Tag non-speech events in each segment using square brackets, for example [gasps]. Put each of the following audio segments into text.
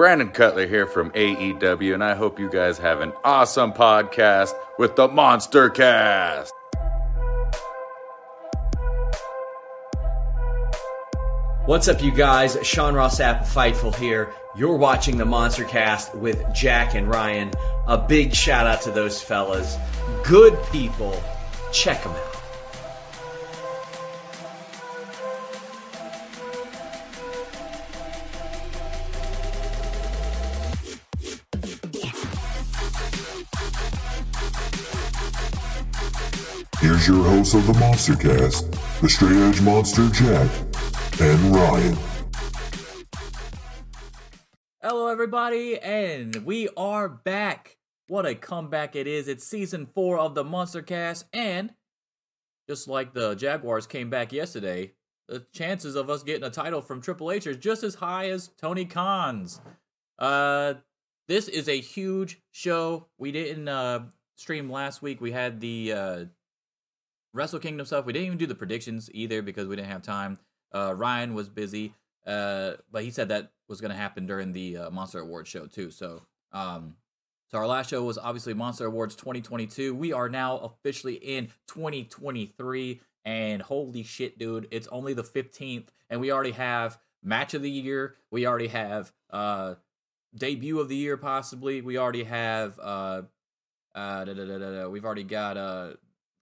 Brandon Cutler here from AEW, and I hope you guys have an awesome podcast with the Monster Cast. What's up, you guys? Sean Ross Sapp, Fightful here. You're watching the Monster Cast with Jack and Ryan. A big shout out to those fellas. Good people. Check them out. Here's your host of the Monster Cast, the Straight Edge Monster Jack and Ryan. Hello, everybody, and we are back. What a comeback it is. It's season four of the Monster Cast, and just like the Jaguars came back yesterday, the chances of us getting a title from Triple H are just as high as Tony Khan's. Uh, this is a huge show. We didn't uh, stream last week. We had the uh, Wrestle Kingdom stuff. We didn't even do the predictions either because we didn't have time. Uh, Ryan was busy, uh, but he said that was going to happen during the uh, Monster Awards show too. So, um, so our last show was obviously Monster Awards 2022. We are now officially in 2023, and holy shit, dude, it's only the 15th, and we already have match of the year. We already have uh debut of the year, possibly. We already have uh uh we've already got uh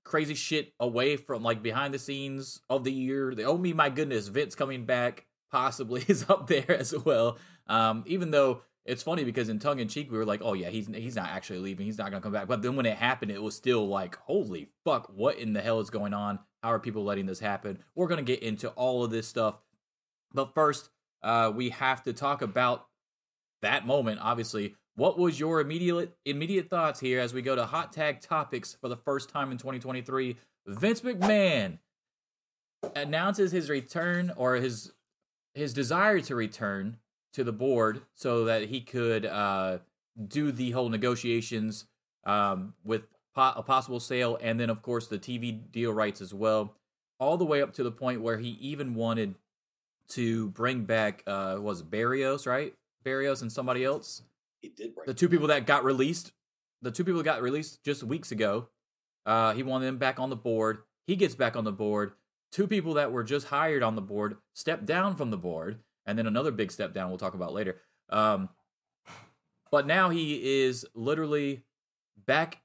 crazy shit away from like behind the scenes of the year. The oh me my goodness, Vince coming back possibly [laughs] is up there as well. Um, even though it's funny because in tongue in cheek we were like, oh yeah, he's he's not actually leaving, he's not gonna come back. But then when it happened, it was still like, holy fuck, what in the hell is going on? How are people letting this happen? We're gonna get into all of this stuff, but first, uh, we have to talk about that moment. Obviously, what was your immediate immediate thoughts here as we go to hot tag topics for the first time in 2023? Vince McMahon announces his return or his his desire to return to the board so that he could uh, do the whole negotiations um, with po- a possible sale, and then of course the TV deal rights as well, all the way up to the point where he even wanted to bring back uh, was Barrios, right? Barrios and somebody else he did break the two people that got released, the two people that got released just weeks ago. Uh, he wanted them back on the board. He gets back on the board. Two people that were just hired on the board step down from the board, and then another big step down. We'll talk about later. Um, but now he is literally back,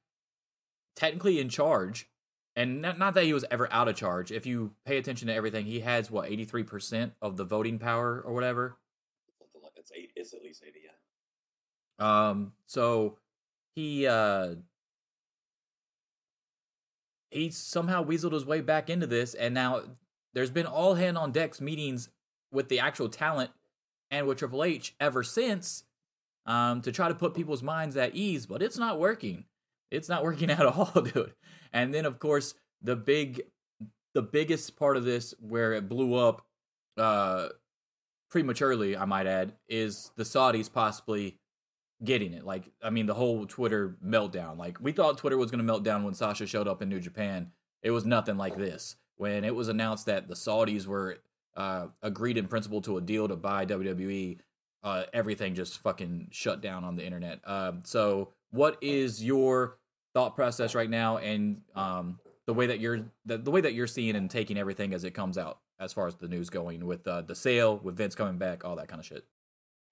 technically in charge, and not, not that he was ever out of charge. If you pay attention to everything, he has what eighty three percent of the voting power or whatever. it's eight. It's at least eighty. Um, so he uh he somehow weaseled his way back into this, and now there's been all hand on decks meetings with the actual talent and with Triple H ever since um, to try to put people's minds at ease, but it's not working. It's not [laughs] working at all, [laughs] dude. And then of course the big the biggest part of this where it blew up uh prematurely, I might add, is the Saudis possibly getting it. Like, I mean, the whole Twitter meltdown. Like, we thought Twitter was going to melt down when Sasha showed up in New Japan. It was nothing like this. When it was announced that the Saudis were uh, agreed in principle to a deal to buy WWE, uh, everything just fucking shut down on the internet. Um, so, what is your thought process right now, and um, the way that you're the, the way that you're seeing and taking everything as it comes out, as far as the news going with uh, the sale, with Vince coming back, all that kind of shit?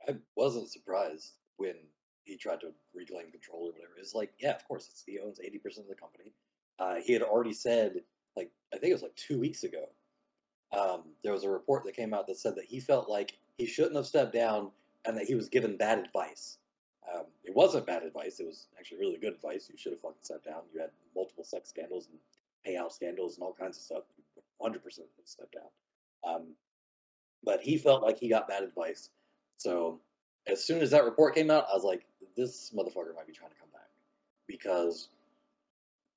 I wasn't surprised when he tried to reclaim control or whatever. It's like, yeah, of course, he owns eighty percent of the company. Uh, he had already said, like, I think it was like two weeks ago. Um, there was a report that came out that said that he felt like he shouldn't have stepped down and that he was given bad advice. Um, it wasn't bad advice; it was actually really good advice. You should have fucking stepped down. You had multiple sex scandals and payout scandals and all kinds of stuff. Hundred percent stepped down. Um, but he felt like he got bad advice. So as soon as that report came out, I was like, this motherfucker might be trying to come back because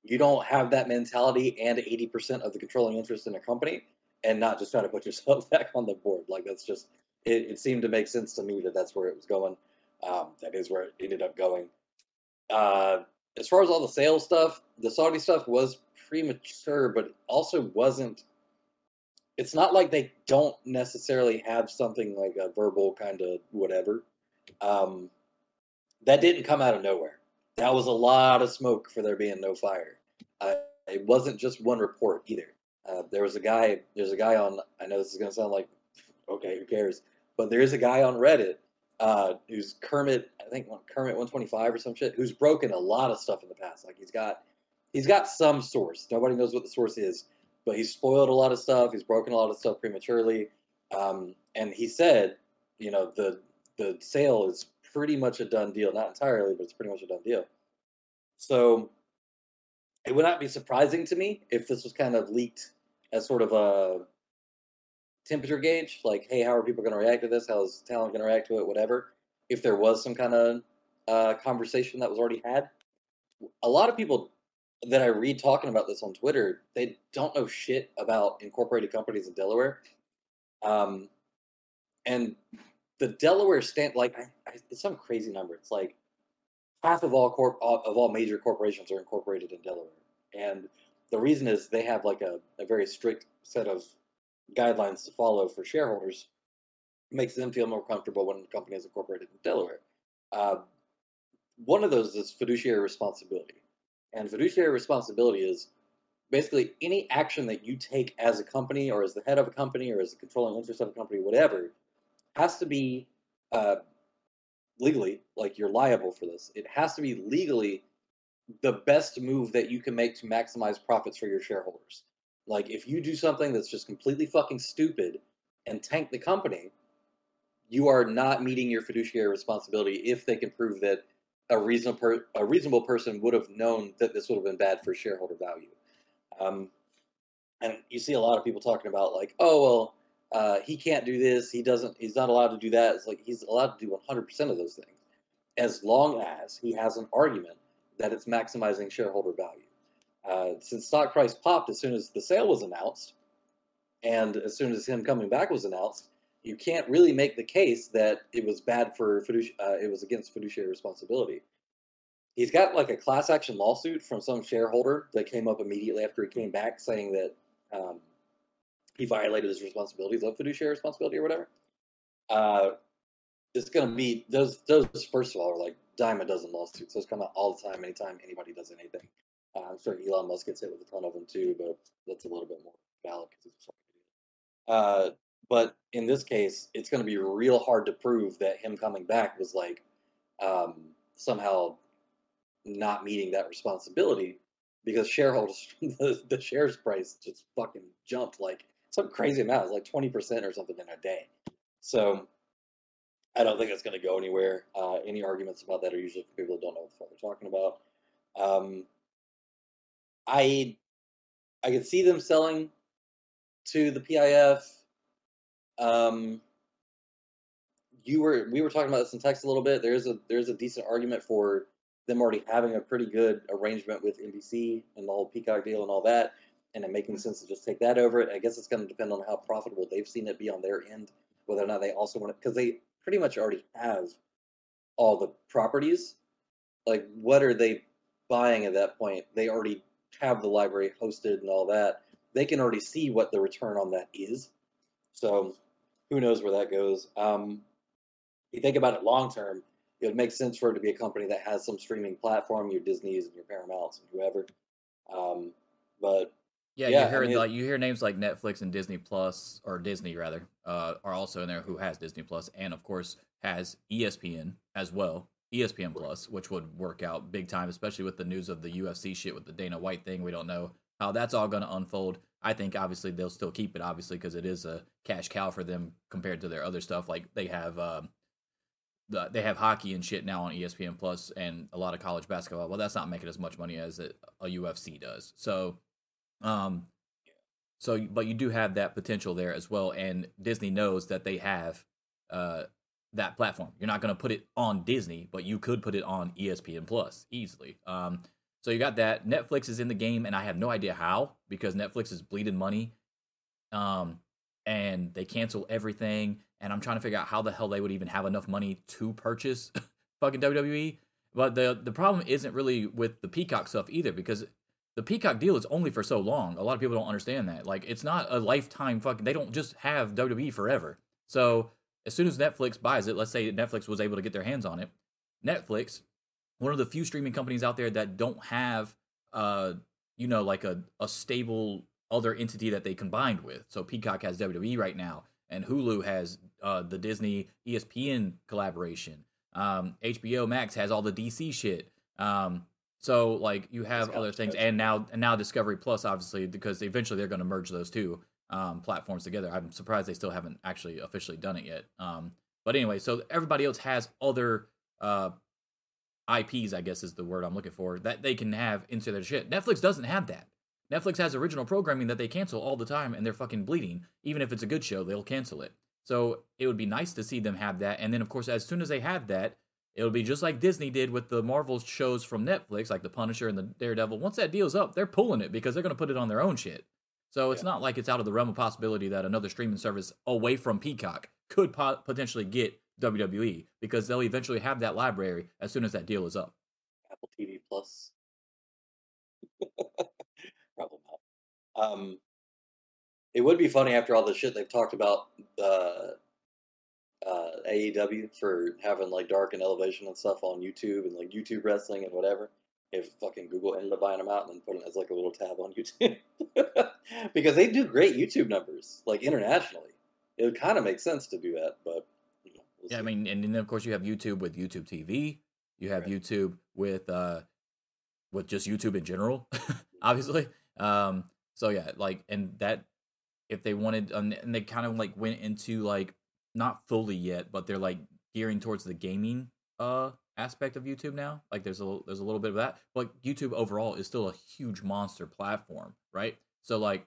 you don't have that mentality and 80% of the controlling interest in a company and not just try to put yourself [laughs] back on the board. Like, that's just, it, it seemed to make sense to me that that's where it was going. Um, that is where it ended up going. Uh, as far as all the sales stuff, the Saudi stuff was premature, but also wasn't. It's not like they don't necessarily have something like a verbal kind of whatever Um, that didn't come out of nowhere. That was a lot of smoke for there being no fire. Uh, it wasn't just one report either. Uh, there was a guy. There's a guy on. I know this is going to sound like, okay, who cares? But there is a guy on Reddit uh, who's Kermit. I think Kermit 125 or some shit. Who's broken a lot of stuff in the past. Like he's got, he's got some source. Nobody knows what the source is, but he's spoiled a lot of stuff. He's broken a lot of stuff prematurely. Um, and he said, you know, the the sale is pretty much a done deal. Not entirely, but it's pretty much a done deal. So it would not be surprising to me if this was kind of leaked as sort of a temperature gauge, like, hey, how are people going to react to this? How is talent going to react to it? Whatever. If there was some kind of uh, conversation that was already had, a lot of people that I read talking about this on Twitter, they don't know shit about incorporated companies in Delaware. Um, and the Delaware stand like I, I, it's some crazy number. It's like half of all corp of all major corporations are incorporated in Delaware, and the reason is they have like a, a very strict set of guidelines to follow for shareholders. It makes them feel more comfortable when a company is incorporated in Delaware. Uh, one of those is fiduciary responsibility, and fiduciary responsibility is basically any action that you take as a company or as the head of a company or as a controlling interest of a company, whatever, has to be uh, legally, like you're liable for this. It has to be legally the best move that you can make to maximize profits for your shareholders. Like if you do something that's just completely fucking stupid and tank the company, you are not meeting your fiduciary responsibility if they can prove that a reasonable per- a reasonable person would have known that this would have been bad for shareholder value. Um, and you see a lot of people talking about like, oh well, uh, he can't do this. He doesn't. He's not allowed to do that. It's like he's allowed to do 100% of those things, as long as he has an argument that it's maximizing shareholder value. Uh, since stock price popped as soon as the sale was announced, and as soon as him coming back was announced, you can't really make the case that it was bad for fiduci- uh, it was against fiduciary responsibility. He's got like a class action lawsuit from some shareholder that came up immediately after he came back, saying that um, he violated his responsibilities of fiduciary responsibility or whatever. Uh, it's going to be those. Those first of all are like dime a dozen lawsuits. Those come out all the time. Anytime anybody does anything, uh, I'm sure Elon Musk gets hit with a ton of them too, but that's a little bit more valid because he's uh, but in this case, it's going to be real hard to prove that him coming back was like um, somehow not meeting that responsibility because shareholders, [laughs] the, the shares price just fucking jumped like some crazy amount, like 20% or something in a day. So I don't think it's going to go anywhere. Uh, any arguments about that are usually for people who don't know what the fuck they're talking about. Um, I I could see them selling to the PIF. Um, you were we were talking about this in text a little bit. There's a there's a decent argument for them already having a pretty good arrangement with NBC and the whole Peacock deal and all that and it making sense to just take that over it. I guess it's going to depend on how profitable they've seen it be on their end, whether or not they also want it, because they pretty much already have all the properties. Like, what are they buying at that point? They already have the library hosted and all that. They can already see what the return on that is. So, who knows where that goes? Um, you think about it long term, it would make sense for it to be a company that has some streaming platform, your Disney's and your Paramounts and whoever. Um, but yeah, Yeah, you I mean- like you hear names like Netflix and Disney Plus or Disney rather uh, are also in there who has Disney Plus and of course has ESPN as well. ESPN Plus, which would work out big time, especially with the news of the UFC shit with the Dana White thing. We don't know how that's all going to unfold. I think obviously they'll still keep it, obviously, because it is a cash cow for them compared to their other stuff. Like they have, um, the, they have hockey and shit now on ESPN Plus and a lot of college basketball. Well, that's not making as much money as it, a UFC does. So, um, so but you do have that potential there as well, and Disney knows that they have uh that platform. You're not going to put it on Disney, but you could put it on ESPN Plus easily. Um, so you got that. Netflix is in the game, and I have no idea how because Netflix is bleeding money. Um, and they cancel everything, and I'm trying to figure out how the hell they would even have enough money to purchase [laughs] fucking WWE. But the the problem isn't really with the Peacock stuff either because the Peacock deal is only for so long. A lot of people don't understand that. Like it's not a lifetime fucking. They don't just have WWE forever. So as soon as Netflix buys it, let's say Netflix was able to get their hands on it, Netflix, one of the few streaming companies out there that don't have, uh, you know, like a, a stable other entity that they combined with. So Peacock has WWE right now, and Hulu has uh, the Disney ESPN collaboration. Um, HBO Max has all the DC shit. Um, so like you have other things, and now and now Discovery Plus, obviously, because eventually they're going to merge those two um, platforms together. I'm surprised they still haven't actually officially done it yet. Um, but anyway, so everybody else has other uh, IPs, I guess is the word I'm looking for, that they can have into their shit. Netflix doesn't have that. Netflix has original programming that they cancel all the time, and they're fucking bleeding. Even if it's a good show, they'll cancel it. So it would be nice to see them have that. And then, of course, as soon as they have that, it'll be just like Disney did with the Marvel shows from Netflix, like The Punisher and the Daredevil. Once that deal's up, they're pulling it because they're going to put it on their own shit. So it's Yeah. not like it's out of the realm of possibility that another streaming service away from Peacock could po- potentially get WWE because they'll eventually have that library as soon as that deal is up. Apple TV Plus. [laughs] Probably not. Um, it would be funny after all the shit they've talked about uh, uh, AEW for having like dark and elevation and stuff on YouTube and like YouTube wrestling and whatever. If fucking Google ended up buying them out and then putting it as like a little tab on [laughs] YouTube, because they do great YouTube numbers like internationally. It would kind of make sense to do that, but you know, we'll Yeah, I mean, and then of course you have YouTube with YouTube TV. You have Right. YouTube with uh with just YouTube in general, [laughs] obviously. Um, so yeah, like, and that if they wanted, and they kind of like went into like not fully yet, but they're like gearing towards the gaming uh aspect of YouTube now. Like, there's a there's a little bit of that, but YouTube overall is still a huge monster platform, right? So like.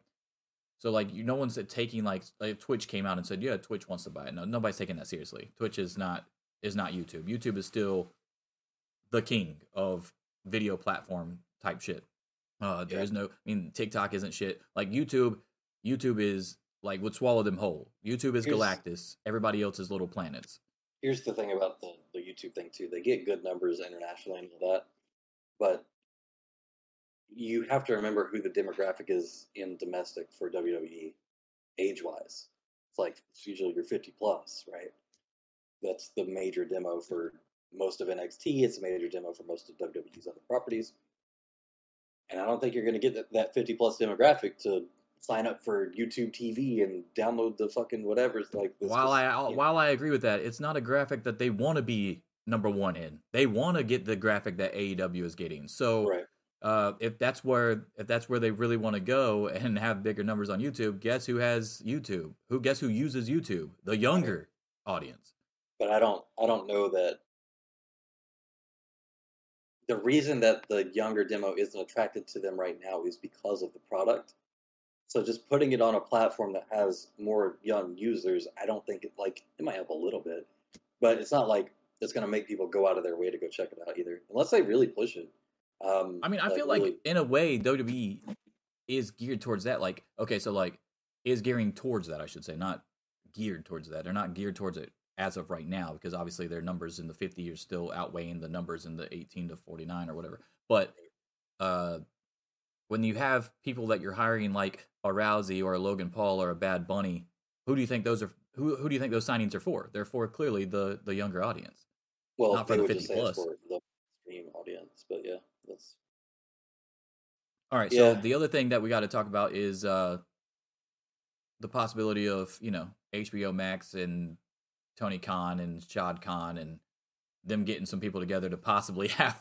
So like you, no one's taking like, like Twitch came out and said, yeah, Twitch wants to buy it. No, nobody's taking that seriously. Twitch is not is not YouTube. YouTube is still the king of video platform type shit. Uh, there Yeah. no, I mean, TikTok isn't shit. Like YouTube, YouTube is like would swallow them whole. YouTube is Here's- Galactus. Everybody else is little planets. here's the thing about the, the YouTube thing too. They get good numbers internationally and all that, but you have to remember who the demographic is in domestic for WWE, age wise. It's like it's usually your 50 plus, right? That's the major demo for most of NXT. It's a major demo for most of WWE's other properties. And I don't think you're going to get that, that 50 plus demographic to sign up for YouTube TV and download the fucking whatever. It's like while just, I while I agree with that, it's not a graphic that they want to be number one in. They want to get the graphic that AEW is getting. So right. uh, if that's where if that's where they really want to go [laughs] and have bigger numbers on YouTube, guess who has YouTube? Who guess who uses YouTube? The younger audience. but I don't I don't know that the reason that the younger demo isn't attracted to them right now is because of the product. So just putting it on a platform that has more young users, I don't think it like it might help a little bit, but it's not like it's going to make people go out of their way to go check it out either, unless they really push it. Um, I mean, I feel like really- in a way WWE is geared towards that. Like, okay, so like is gearing towards that, I should say, not geared towards that. They're not geared towards it as of right now because obviously their numbers in the 50 are still outweighing the numbers in the 18 to 49 or whatever. But uh when you have people that you're hiring like a Rousey or a Logan Paul or a Bad Bunny, who do you think those are who who do you think those signings are for? They're for clearly the the younger audience. well, not for the 50 say it's plus. for the stream audience, but yeah, that's All right. So Yeah. the other thing that we got to talk about is uh, the possibility of you know HBO Max and Tony Khan and Shad Khan and them getting some people together to possibly [laughs] have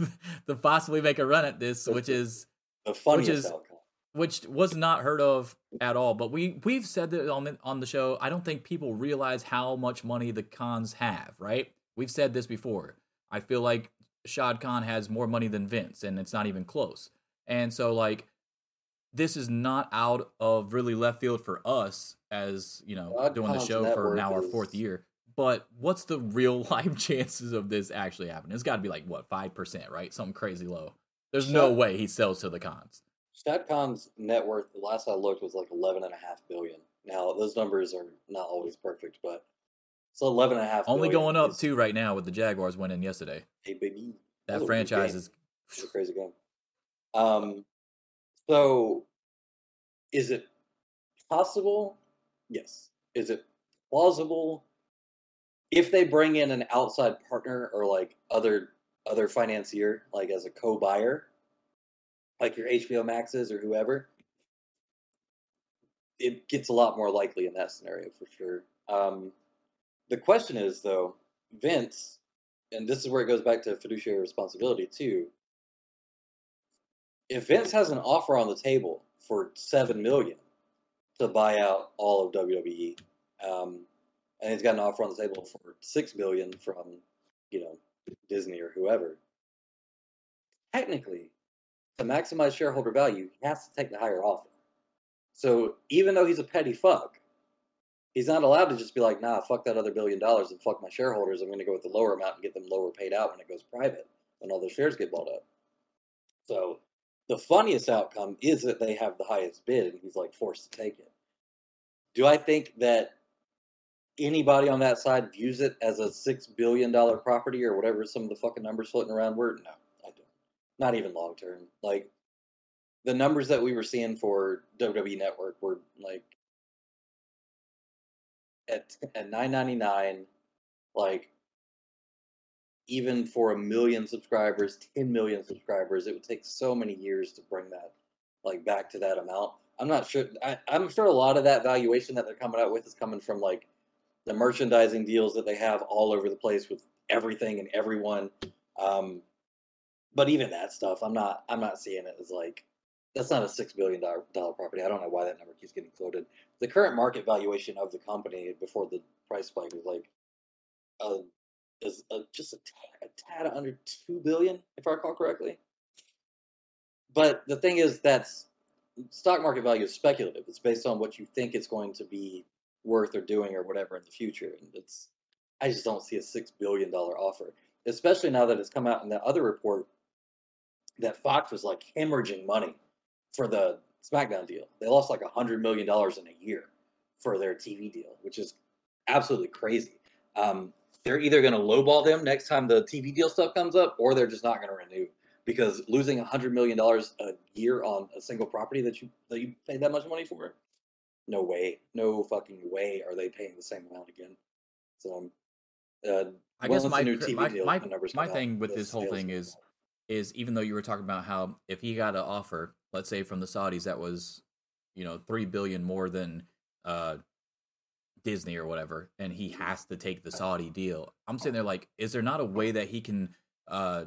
to possibly make a run at this, which is the funniest is- outcome. which was not heard of at all. But we we've said that on the, on the show. I don't think people realize how much money the Khans have. Right? We've said this before. I feel like Shad Khan has more money than Vince, and it's not even close. And so, like, this is not out of really left field for us as you know Shad doing the show for now our fourth year. But what's the real [laughs] life chances of this actually happening? It's got to be like what five percent, right? Something crazy low. There's no way he sells to the Khans. StatCon's net worth, the last I looked, was like eleven and a half billion. Now those numbers are not always perfect, but it's eleven and a half. Only going up is too right now with the Jaguars winning yesterday. a baby. That franchise is a crazy game. Um, so is it possible? Yes. Is it plausible? if they bring in an outside partner or like other other financier, like as a co-buyer, like your HBO Maxes or whoever, it gets a lot more likely in that scenario for sure. Um, the question is though, Vince, and this is where it goes back to fiduciary responsibility too. If Vince has an offer on the table for seven million to buy out all of WWE, um, and he's got an offer on the table for six million from, you know, Disney or whoever. Technically, to maximize shareholder value, he has to take the higher offer. So even though he's a petty fuck, he's not allowed to just be like, nah, fuck that other billion dollars and fuck my shareholders. I'm going to go with the lower amount and get them lower paid out when it goes private, when all those shares get bought up. So the funniest outcome is that they have the highest bid and he's like forced to take it. Do I think that anybody on that side views it as a six billion dollar property or whatever some of the fucking numbers floating around were? No, I don't. Not even long term. Like the numbers that we were seeing for WWE Network were like at at nine ninety nine, like even for a million subscribers, ten million subscribers, it would take so many years to bring that like back to that amount. I'm not sure. I, I'm sure a lot of that valuation that they're coming out with is coming from like the merchandising deals that they have all over the place with everything and everyone. Um, but even that stuff, I'm not. I'm not seeing it as like that's not a six billion dollar property. I don't know why that number keeps getting floated. The current market valuation of the company before the price spike was like, uh, is uh, just a tad, a tad under two billion, if I recall correctly. But the thing is, that's stock market value is speculative. It's based on what you think it's going to be worth or doing or whatever in the future. And it's, I just don't see a six billion dollar offer, especially now that it's come out in that other report that Fox was like hemorrhaging money for the SmackDown deal. They lost like a hundred million dollars in a year for their TV deal, which is absolutely crazy. Um, they're either going to lowball them next time the TV deal stuff comes up, or they're just not going to renew because losing a hundred million dollars a year on a single property that you that you paid that much money for, no way, no fucking way are they paying the same amount again. So, uh, I guess my new TV my deal my, numbers my come out, thing with the this whole thing is go up. is even though you were talking about how if he got an offer, let's say from the Saudis that was, you know, three billion more than uh Disney or whatever, and he has to take the Saudi deal. I'm sitting there like, is there not a way that he can uh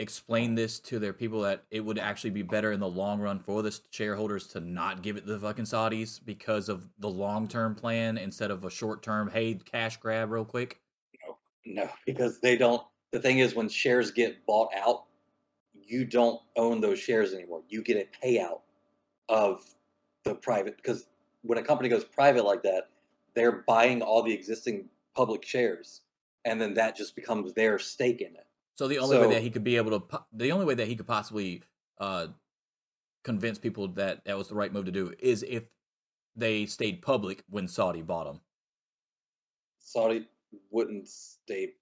explain this to their people that it would actually be better in the long run for the shareholders to not give it to the fucking Saudis because of the long term plan instead of a short term, hey, cash grab real quick? No, because they don't. The thing is, when shares get bought out, you don't own those shares anymore. You get a payout of the private. Because when a company goes private like that, they're buying all the existing public shares, and then that just becomes their stake in it. So the only way that he could be able to, the only way that he could possibly uh, convince people that that was the right move to do is if they stayed public when Saudi bought them. Saudi wouldn't stay.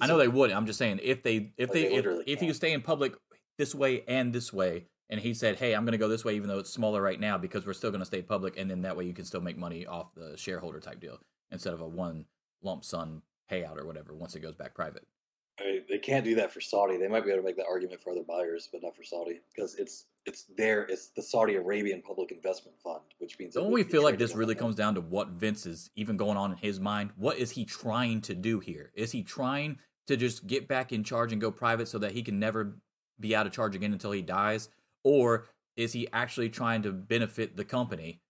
I know a- they wouldn't. I'm just saying if they if they, they if, if he can't. was staying public this way and this way, and he said, "Hey, I'm going to go this way, even though it's smaller right now, because we're still going to stay public, and then that way you can still make money off the shareholder type deal instead of a one lump sum payout or whatever once it goes back private." I mean, they can't do that for Saudi. They might be able to make that argument for other buyers, but not for Saudi because it's it's their it's the Saudi Arabian Public Investment Fund, which means Don't we feel like this really comes down to what Vince is even going on in his mind? What is he trying to do here? Is he trying to just get back in charge and go private so that he can never be out of charge again until he dies? Or is he actually trying to benefit the company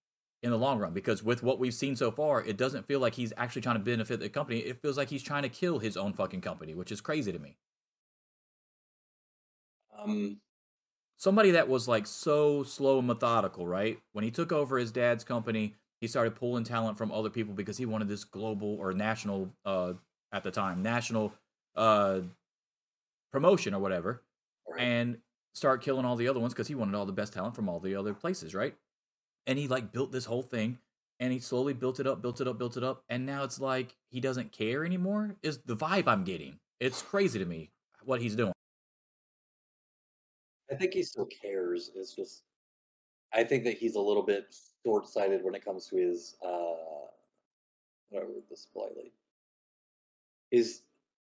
in the long run? Because with what we've seen so far, it doesn't feel like he's actually trying to benefit the company. It feels like he's trying to kill his own fucking company, which is crazy to me. Um, somebody that was like so slow and methodical, right? When he took over his dad's company, he started pulling talent from other people because he wanted this global or national uh at the time, national uh promotion or whatever, right. and start killing all the other ones because he wanted all the best talent from all the other places, right? And he like built this whole thing and he slowly built it up, built it up, built it up, and now it's like he doesn't care anymore. Is the vibe I'm getting. It's crazy to me what he's doing. I think he still cares. It's just, I think that he's a little bit short-sighted when it comes to his, uh, whatever, this politely, is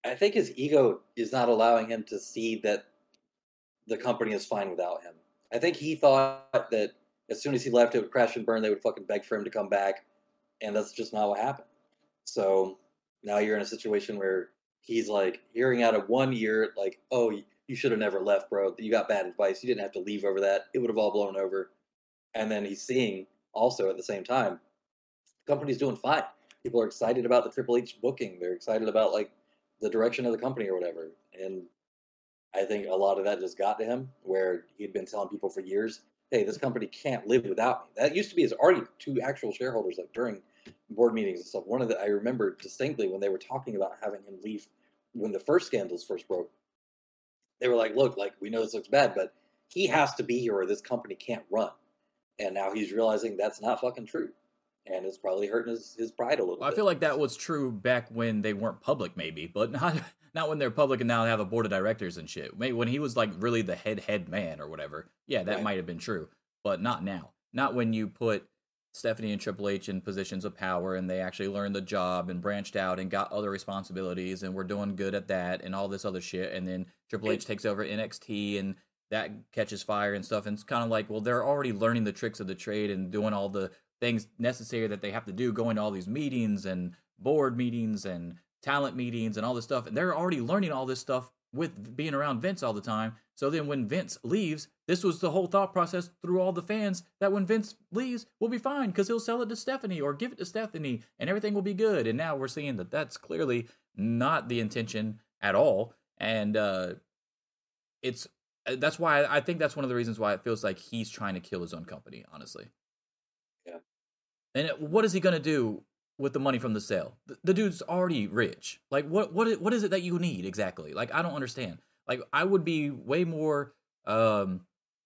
I think his ego is not allowing him to see that the company is fine without him. I think he thought that as soon as he left, it would crash and burn. They would fucking beg for him to come back, and that's just not what happened. So now you're in a situation where he's like hearing out of one year, like, "Oh, you should have never left, bro. You got bad advice. You didn't have to leave over that. It would have all blown over." And then he's seeing also at the same time, the company's doing fine. People are excited about the Triple H booking. They're excited about like the direction of the company or whatever. And I think a lot of that just got to him, where he'd been telling people for years, "Hey, this company can't live without me." That used to be his argument to actual shareholders, like during board meetings and stuff. One of the I remember distinctly when they were talking about having him leave when the first scandals first broke. They were like, "Look, like we know this looks bad, but he has to be here, or this company can't run." And now he's realizing that's not fucking true, and it's probably hurting his, his pride a little. Well, I feel like that was true back when they weren't public, maybe, but [laughs] not not when they're public and now they have a board of directors and shit. Maybe when he was like really the head head man or whatever. Yeah, that Right. might have been true, but not now. Not when you put Stephanie and Triple H in positions of power and they actually learned the job and branched out and got other responsibilities and we're doing good at that and all this other shit. And then Triple H takes over NXT and that catches fire and stuff. And it's kind of like, well, they're already learning the tricks of the trade and doing all the things necessary that they have to do, going to all these meetings and board meetings and talent meetings and all this stuff. And they're already learning all this stuff with being around Vince all the time. So then when Vince leaves, this was the whole thought process through all the fans that when Vince leaves, we'll be fine because he'll sell it to Stephanie or give it to Stephanie and everything will be good. And now we're seeing that that's clearly not the intention at all. And uh, it's uh, that's why I think that's one of the reasons why it feels like he's trying to kill his own company, honestly. Yeah. And what is he going to do with the money from the sale? The, the dude's already rich. Like what what, what is it that you need exactly? Like I don't understand. Like I would be way more um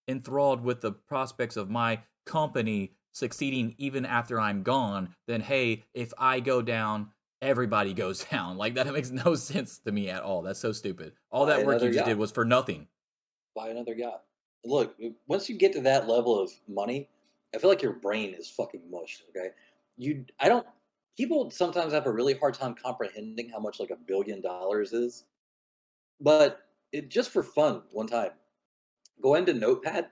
enthralled with the prospects of my company succeeding even after I'm gone than hey, if I go down everybody [laughs] goes down. Like that makes no [laughs] sense to me at all. That's so stupid. All Buy that work you just yacht. did was for nothing. buy another yacht. Look, once you get to that level of money, I feel like your brain is fucking mush. Okay, you, I don't. People sometimes have a really hard time comprehending how much like a billion dollars is, but it just for fun. One time, go into Notepad,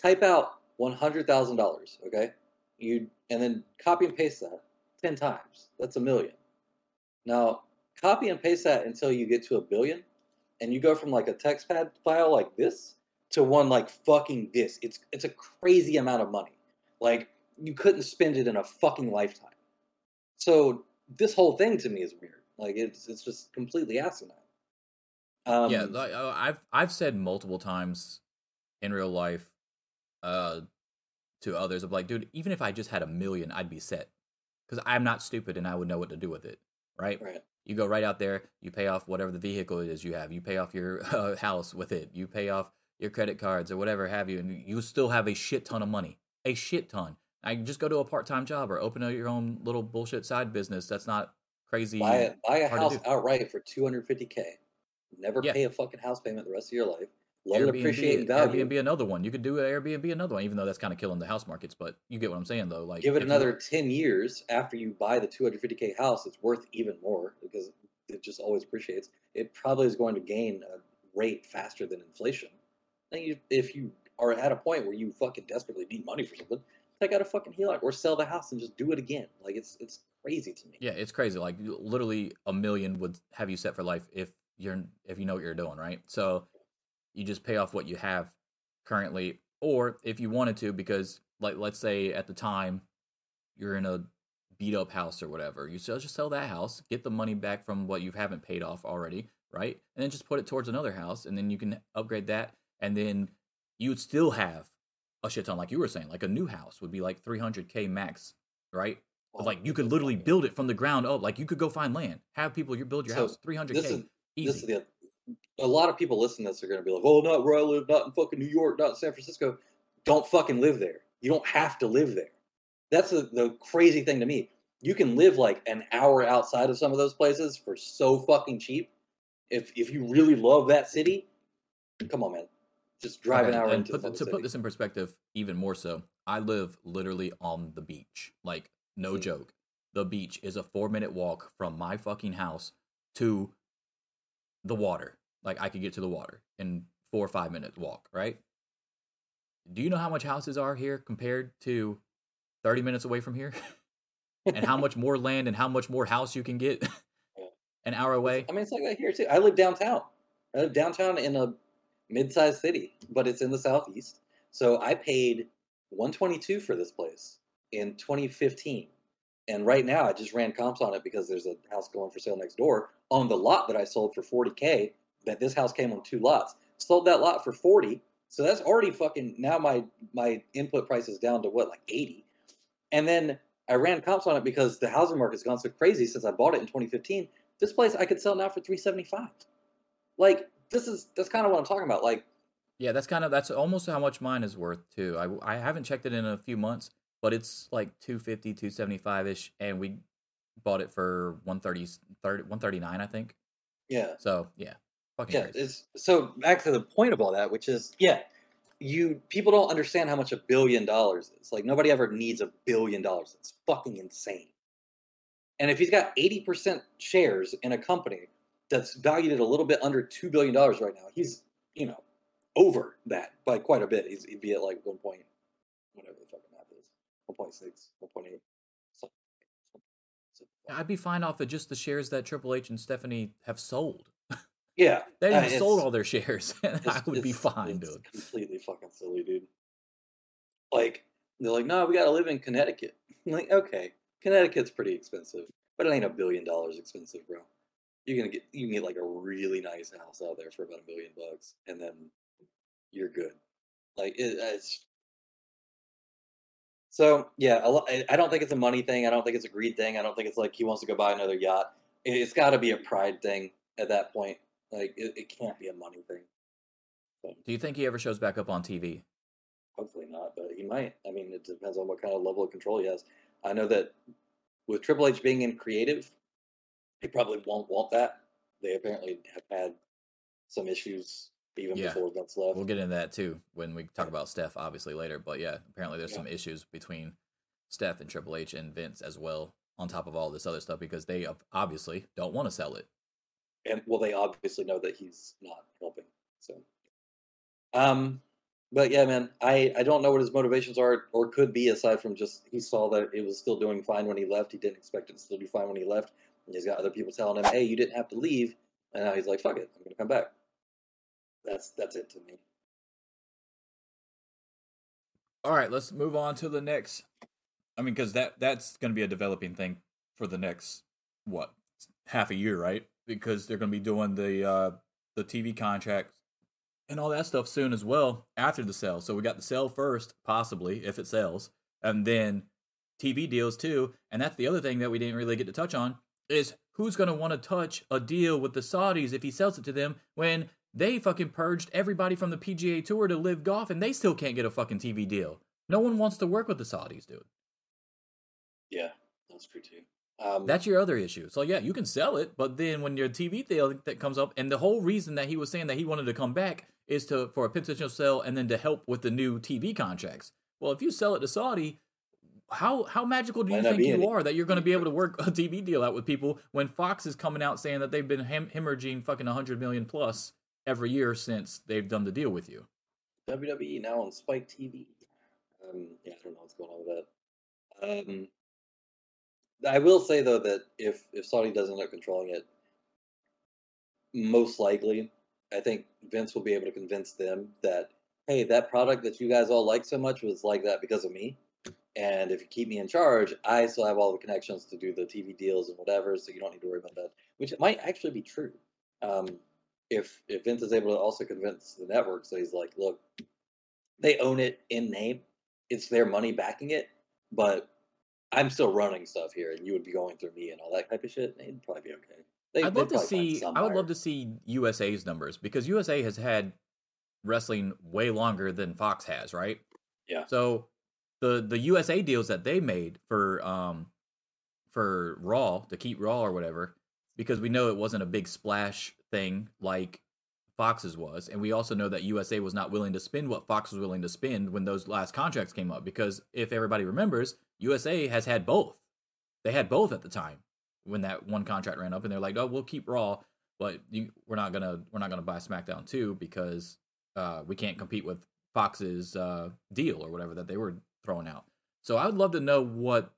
type out one hundred thousand dollars. Okay, you and then copy and paste that ten times. That's a million. Now copy and paste that until you get to a billion, and you go from like a text pad file like this to one like fucking this. It's it's a crazy amount of money. Like you couldn't spend it in a fucking lifetime. So this whole thing to me is weird. Like it's it's just completely asinine. Um, yeah, like, uh, I've I've said multiple times in real life uh to others of like, dude, even if I just had a million, I'd be set. Cuz I'm not stupid and I would know what to do with it, right? right. You go right out there, you pay off whatever the vehicle is you have, you pay off your [laughs] uh, house with it, you pay off your credit cards or whatever have you, and you still have a shit ton of money, a shit ton. I just go to a part time job or open up your own little bullshit side business. That's not crazy. Buy a buy a house outright for two hundred fifty k. Never Yeah. pay a fucking house payment the rest of your life. Let it appreciate in Airbnb, value. Airbnb another one. You could do an Airbnb another one, even though that's kind of killing the house markets. But you get what I'm saying, though. Like, Give it another 10 years after you buy the 250k house, it's worth even more because it just always appreciates. It probably is going to gain a rate faster than inflation. And you, if you are at a point where you fucking desperately need money for something, take out a fucking HELOC or sell the house and just do it again. Like it's it's crazy to me. yeah, it's crazy. Like, literally, a million would have you set for life if you're if you know what you're doing, right? So you just pay off what you have currently, or if you wanted to, because like let's say at the time you're in a beat up house or whatever, you just sell that house, get the money back from what you haven't paid off already, right? And then just put it towards another house, and then you can upgrade that, and then you would still have a shit ton, like you were saying, like a new house would be like 300k max, right? Well, like you could literally build it from the ground up. Like you could go find land, have people you build your So, house 300k, This is easy. this is the a lot of people listening to this are going to be like, "Oh, not where I live, not in fucking New York, not in San Francisco." Don't fucking live there. You don't have to live there. That's the, the crazy thing to me. You can live like an hour outside of some of those places for so fucking cheap. If if you really love that city, come on, man, just drive an hour and into put the th- fucking to put this in perspective even more so i live literally on the beach like no Mm. joke the beach is a four minute walk from my fucking house to the water. Like I could get to the water in four or five minutes walk, right? Do you know how much houses are here compared to 30 minutes away from here? [laughs] and how [laughs] much more land and how much more house you can get [laughs] an hour away? I mean, it's like that here too. I live downtown. I live downtown in a mid-sized city, but it's in the southeast. So I paid 122 for this place in 2015. And right now I just ran comps on it because there's a house going for sale next door on the lot that I sold for 40k. That this house came on two lots. Sold that lot for 40. So that's already fucking now my my input price is down to what like 80. And then I ran comps on it because the housing market's gone so crazy since I bought it in 2015. This place I could sell now for 375. Like this is that's kind of what I'm talking about. Like Yeah, that's kind of that's almost how much mine is worth too. I I haven't checked it in a few months, but it's like 250, 275 ish, and we bought it for 130, 30, 139, I think. yeah, So yeah, fucking yeah. crazy. It's so back to the point of all that, which is yeah, you people don't understand how much a billion dollars is. Like nobody ever needs a billion dollars. It's fucking insane. And if he's got 80% shares in a company that's valued at a little bit under $2 billion right now, he's, you know, over that by quite a bit. He's, he'd be at like 1 point, whatever the fucking math is, 1.6, 1.8. I'd be fine off of just the shares that Triple H and Stephanie have sold. [laughs] Yeah. [laughs] They uh, sold all their shares. [laughs] I would be fine, it's dude. Completely fucking silly, dude. Like they're like, no, we gotta live in Connecticut. I'm like, okay, Connecticut's pretty expensive, but it ain't a billion dollars expensive, bro. You're gonna get you can get like a really nice house out there for about a million bucks, and then you're good. Like it, uh, it's so yeah. I- don't think it's a money thing. I don't think it's a greed thing. I don't think it's like he wants to go buy another yacht. It- It's got to be a pride thing at that point. Like it, it can't be a money thing. So, Do you think he ever shows back up on TV? hopefully not, but he might. I mean, it depends on what kind of level of control he has. I know that with Triple H being in creative, he probably won't want that. They apparently have had some issues even Yeah. before Vince left. We'll get into that too when we talk about Steph, obviously later. But yeah, apparently there's Yeah. some issues between Steph and Triple H and Vince as well, on top of all this other stuff, because they obviously don't want to sell it. and well, they obviously know that he's not helping. So, um, but yeah, man, I I don't know what his motivations are or could be aside from just he saw that it was still doing fine when he left. He didn't expect it to still do fine when he left. He's got other people telling him, "Hey, you didn't have to leave," and now he's like, "Fuck it, I'm gonna come back." That's that's it to me. All right, let's move on to the next. I mean, because that that's going to be a developing thing for the next what half a year, right? Because they're going to be doing the uh the TV contracts and all that stuff soon as well after the sale. So we got the sale first, possibly if it sells, and then TV deals too. And that's the other thing that we didn't really get to touch on is who's going to want to touch a deal with the Saudis if he sells it to them when they fucking purged everybody from the PGA Tour to LIV golf and they still can't get a fucking TV deal. No one wants to work with the Saudis, dude. Yeah, that's true too. Um, That's your other issue. So yeah, you can sell it, but then when your TV deal that comes up, and the whole reason that he was saying that he wanted to come back is to for a potential sell and then to help with the new TV contracts. Well, if you sell it to Saudi, how how magical do you think you any. are that you're going to be [laughs] able to work a TV deal out with people when Fox is coming out saying that they've been hem- hemorrhaging fucking 100 million plus every year since they've done the deal with you? WWE now on Spike TV. Um, yeah, I don't know what's going on with that. Um, I will say though that if if Saudi does end up controlling it, most likely, I think Vince will be able to convince them that hey, that product that you guys all like so much was like that because of me. And if you keep me in charge, I still have all the connections to do the TV deals and whatever, so you don't need to worry about that. Which might actually be true. Um, if if Vince is able to also convince the network, so he's like, look, they own it in name. It's their money backing it, but I'm still running stuff here, and you would be going through me and all that type of shit. It'd probably be okay. They, I'd love to see. I would love to see USA's numbers because USA has had wrestling way longer than Fox has, right? Yeah. So the the USA deals that they made for um for Raw to keep Raw or whatever, because we know it wasn't a big splash thing like Fox's was, and we also know that USA was not willing to spend what Fox was willing to spend when those last contracts came up. Because if everybody remembers, USA has had both. they had both at the time when that one contract ran up, and they're like, "Oh, we'll keep Raw, but you, we're not gonna we're not gonna buy SmackDown too because uh, we can't compete with Fox's uh, deal or whatever that they were throwing out." So I would love to know what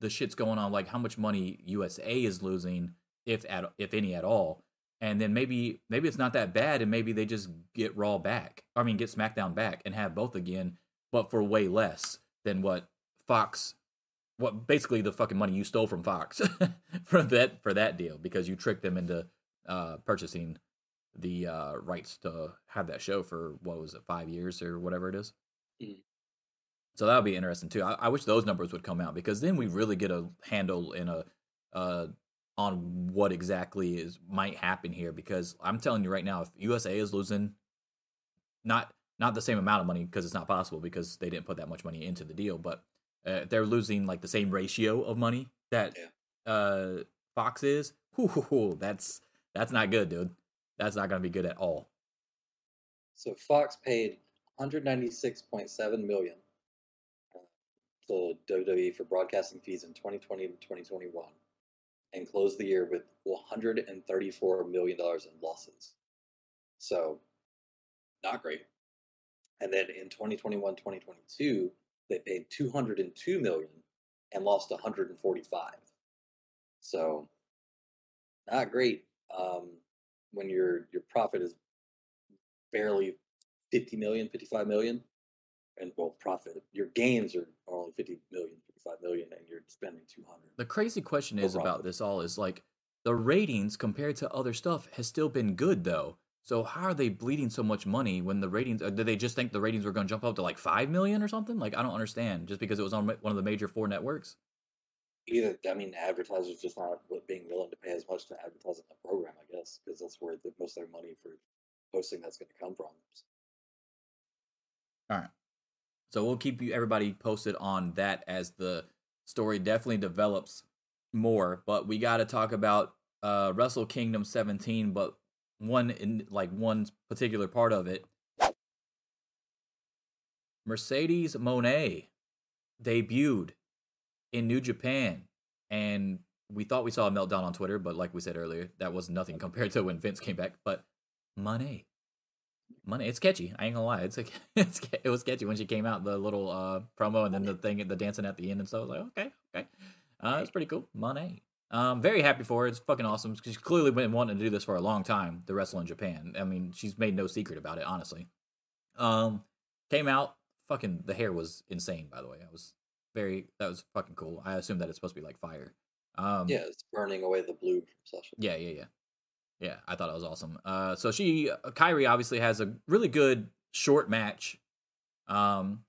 the shit's going on, like how much money USA is losing, if at if any at all, and then maybe maybe it's not that bad, and maybe they just get Raw back. I mean, get SmackDown back and have both again, but for way less than what Fox, what basically the fucking money you stole from Fox [laughs] for that for that deal because you tricked them into uh, purchasing the uh, rights to have that show for what was it five years or whatever it is. Mhm. So that would be interesting too. I, I wish those numbers would come out because then we really get a handle in a uh, on what exactly is might happen here. Because I'm telling you right now, if USA is losing, not not the same amount of money because it's not possible because they didn't put that much money into the deal, but uh, they're losing like the same ratio of money that uh, Fox is. That's that's not good, dude. That's not going to be good at all. So Fox paid 196.7 million WWE for broadcasting fees in 2020 to 2021, and closed the year with 134 million dollars in losses. So, not great. And then in 2021, 2022, they paid 202 million and lost 145. So, not great. Um, when your your profit is barely 50 million, 55 million, and well, profit. Your gains are are only 50 million, 55 million, and you're spending 200. The crazy question No is about this all is like the ratings compared to other stuff has still been good though. So how are they bleeding so much money when the ratings? Uh, did they just think the ratings were going to jump up to like five million or something? Like I don't understand. Just because it was on one of the major four networks. Either, I mean, advertisers just not being willing to pay as much to advertise in the program, I guess, because that's where the, most of their money for posting that's going to come from. All right. So we'll keep you everybody posted on that as the story definitely develops more. But we got to talk about uh, Wrestle Kingdom 17, but one in like one particular part of it. Mercedes Moné debuted in New Japan, and we thought we saw a meltdown on Twitter, but like we said earlier, that was nothing compared to when Vince came back. But Moné, Moné, it's catchy. I ain't gonna lie, it's a, [laughs] it's it was catchy when she came out the little uh promo and then the thing, at the dancing at the end and stuff. I was like, okay, okay, uh, it's pretty cool. Moné. Um, very happy for her. It's fucking awesome. Because she's clearly been wanting to do this for a long time. The wrestle in Japan. I mean, she's made no secret about it. Honestly, um, came out. Fucking the hair was insane. By the way, I was very that was fucking cool. I assume that it's supposed to be like fire. Um, Yeah, it's burning away the blue from Sasha. yeah, yeah, yeah. Yeah, I thought it was awesome. Uh, so she, Kairi, obviously has a really good short match. Um,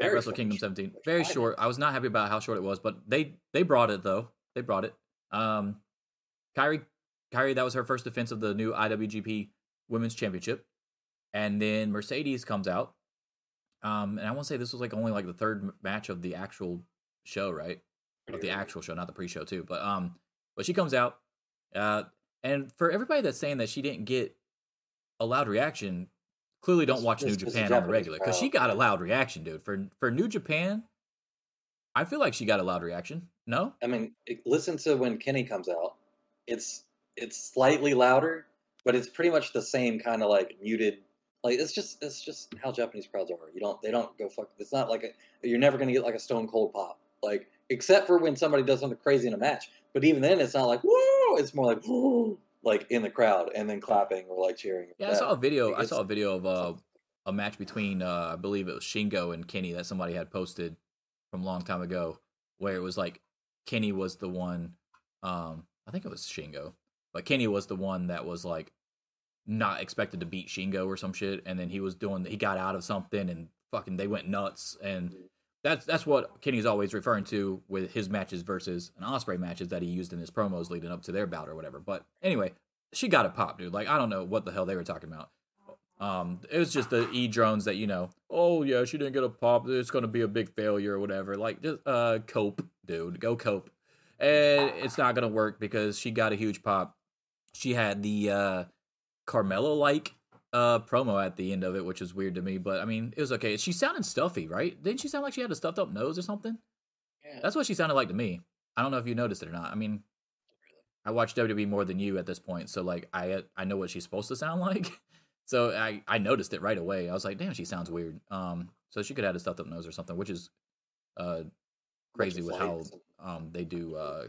at Wrestle short, Kingdom 17, very short. I was not happy about how short it was, but they they brought it though. They brought it. Um, Kairi, Kairi, that was her first defense of the new IWGP Women's Championship, and then Mercedes comes out. Um, and I want to say this was like only like the third match of the actual show, right? of the actual show, not the pre-show too. But um, but she comes out, uh, and for everybody that's saying that she didn't get a loud reaction, clearly don't It's- watch New Japan on the regular because she got a loud reaction, dude. For for New Japan, I feel like she got a loud reaction. No, I mean, listen to when Kenny comes out. It's it's slightly louder, but it's pretty much the same kind of like muted. Like it's just it's just how Japanese crowds are. You don't they don't go fuck. It's not like a, you're never gonna get like a Stone Cold pop. Like except for when somebody does something crazy in a match. But even then, it's not like whoa. It's more like whoa, [gasps] like in the crowd and then clapping or like cheering. yeah, I saw a video. I saw a video of uh, a match between uh, I believe it was Shingo and Kenny that somebody had posted from a long time ago, where it was like Kenny was the one. Um, I think it was Shingo, but Kenny was the one that was like not expected to beat Shingo or some shit, and then he was doing he got out of something and fucking they went nuts, and that's that's what Kenny's always referring to with his matches versus an Ospreay matches that he used in his promos leading up to their bout or whatever. But anyway, she got a pop, dude. Like I don't know what the hell they were talking about. Um, it was just the e drones that you know. Oh yeah, she didn't get a pop. It's gonna be a big failure or whatever. Like just uh, cope, dude. Go cope. And it's not gonna work because she got a huge pop. She had the uh, Carmelo like uh promo at the end of it, which is weird to me. But I mean, it was okay. She sounded stuffy, right? Didn't she sound like she had a stuffed up nose or something? Yeah. That's what she sounded like to me. I don't know if you noticed it or not. I mean, I watch WWE more than you at this point, so like I I know what she's supposed to sound [laughs] like. So I I noticed it right away. I was like, damn, she sounds weird. Um, so she could have a stuffed up nose or something, which is uh crazy with how um they do uh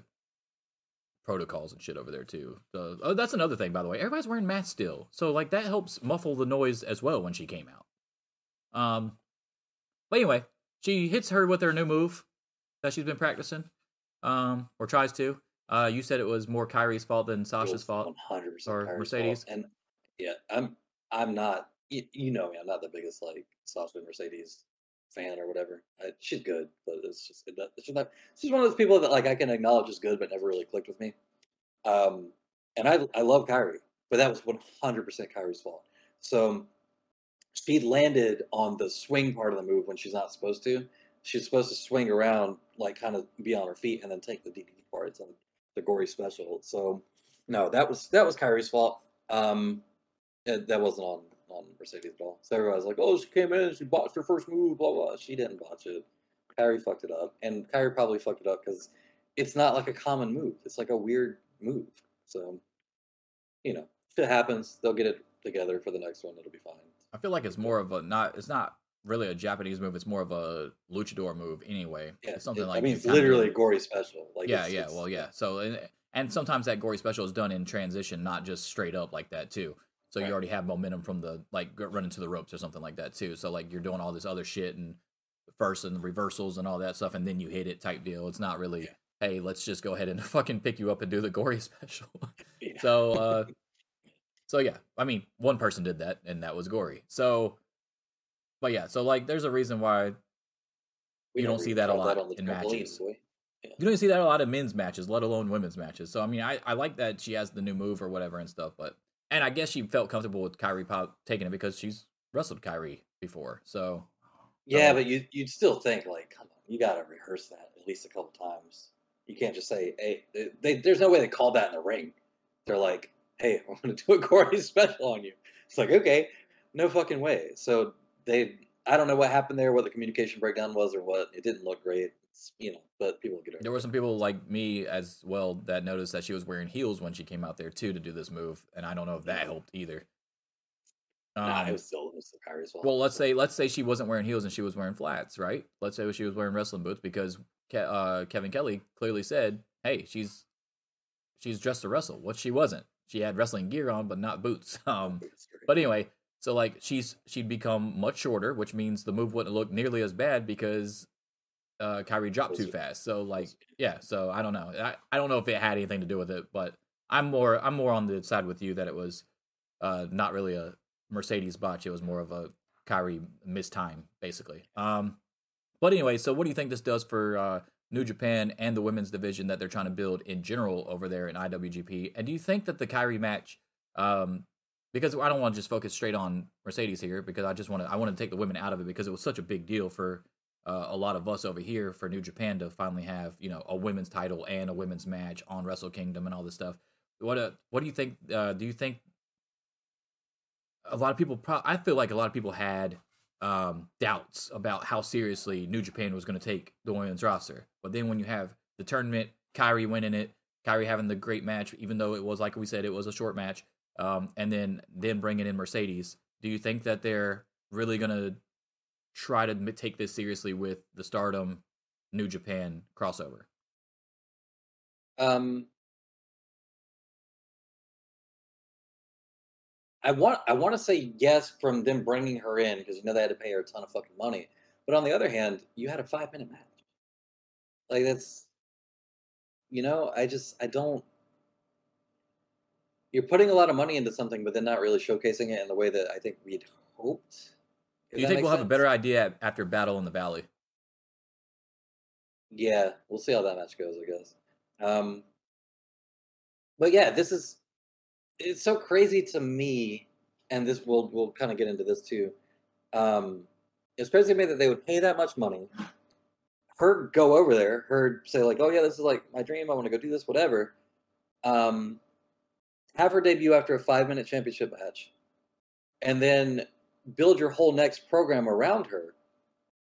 protocols and shit over there too. So oh, that's another thing, by the way. Everybody's wearing masks still, so like that helps muffle the noise as well when she came out. Um, but anyway, she hits her with her new move that she's been practicing, um, or tries to. Uh, you said it was more Kairi's fault than Sasha's fault, One hundred percent. or Mercedes. And yeah, I'm I'm not. You, you know me. I'm not the biggest like Sasha Mercedes fan or whatever. I, she's good, but it's just it, it's just not. She's one of those people that like I can acknowledge is good, but never really clicked with me. Um, and I I love Kairi, but that was 100 percent Kairi's fault. So she landed on the swing part of the move when she's not supposed to. She's supposed to swing around, like kind of be on her feet, and then take the DDT parts on the gory special. So no, that was that was Kairi's fault. Um, that wasn't on on Mercedes at all. So everybody's like, "Oh, she came in, she botched her first move, blah blah." She didn't botch it. Kairi fucked it up, and Kairi probably fucked it up because it's not like a common move. It's like a weird move. So, you know, if it happens, they'll get it together for the next one. It'll be fine. I feel like it's more of a not. It's not really a Japanese move. It's more of a luchador move anyway. Yeah, it's something it- like I mean, it's literally a gory special. Like, yeah, it's- yeah. it's- Well, yeah. So and, and sometimes that gory special is done in transition, not just straight up like that too. So Right. you already have momentum from the like running to the ropes or something like that too. So like you're doing all this other shit and first and reversals and all that stuff, and then you hit it type deal. It's not really. Yeah. Hey, let's just go ahead and [laughs] fucking pick you up and do the gory [laughs] special. Yeah. So, [laughs] uh, so yeah, I mean, one person did that, and that was Gory. So, but yeah, so like, there's a reason why We you don't never see that a lot the in matches. boy. you don't see that a lot of men's matches, let alone women's matches. So, I mean, I, I like that she has the new move or whatever and stuff, but and I guess she felt comfortable with Kairi Pop taking it because she's wrestled Kairi before. So, Yeah, So- but you you'd still think like, come on, you gotta rehearse that at least a couple times. You can't just say, "Hey," they, they, there's no way they called that in the ring. They're like, "Hey, [laughs] I'm gonna do a gory special on you." It's like, okay, no fucking way. So they, I don't know what happened there, what the communication breakdown was, or what. It didn't look great, you know. But people get over. there were some people like me as well that noticed that she was wearing heels when she came out there too to do this move, and I don't know if that helped either. Nah, Um, it was still it was still Kairi's fault. Well, let's say let's say she wasn't wearing heels and she was wearing flats, right? Let's say she was wearing wrestling boots because Ke- uh, Kevin Kelly clearly said, "Hey, she's she's dressed to wrestle," What she wasn't. She had wrestling gear on, but not boots. [laughs] Um, but anyway, so like she's she'd become much shorter, which means the move wouldn't look nearly as bad because uh, Kairi dropped too fast. So like, yeah. So I don't know. I, I don't know if it had anything to do with it, but I'm more I'm more on the side with you that it was uh, not really a Mercedes botch. It was more of a Kairi missed time, basically. Um, but anyway, so what do you think this does for uh, New Japan and the women's division that they're trying to build in general over there in IWGP? And do you think that the Kairi match, um, because I don't want to just focus straight on Mercedes here, because I just want to I want to take the women out of it because it was such a big deal for uh, a lot of us over here for New Japan to finally have you know a women's title and a women's match on Wrestle Kingdom and all this stuff. What uh, what do you think? Uh, do you think a lot of people? Pro- I feel like a lot of people had um, doubts about how seriously New Japan was going to take the women's roster. But then when you have the tournament, Kairi winning it, Kairi having the great match, even though it was like we said, it was a short match, um, and then then bringing in Mercedes. Do you think that they're really going to try to take this seriously with the Stardom New Japan crossover? Um, I want I want to say yes from them bringing her in because you know they had to pay her a ton of fucking money. But on the other hand, you had a five minute match. Like that's, you know, I just I don't. You're putting a lot of money into something, but then not really showcasing it in the way that I think we'd hoped. Do you think we'll have a better idea after Battle in the Valley? Yeah, we'll see how that match goes, I guess. Um, but yeah, this is it's so crazy to me, and this we'll we'll kind of get into this too. Um, it's crazy to me that they would pay that much money, her go over there, her say like, "Oh yeah, this is like my dream. I want to go do this, whatever." Um, have her debut after a five minute championship match, and then build your whole next program around her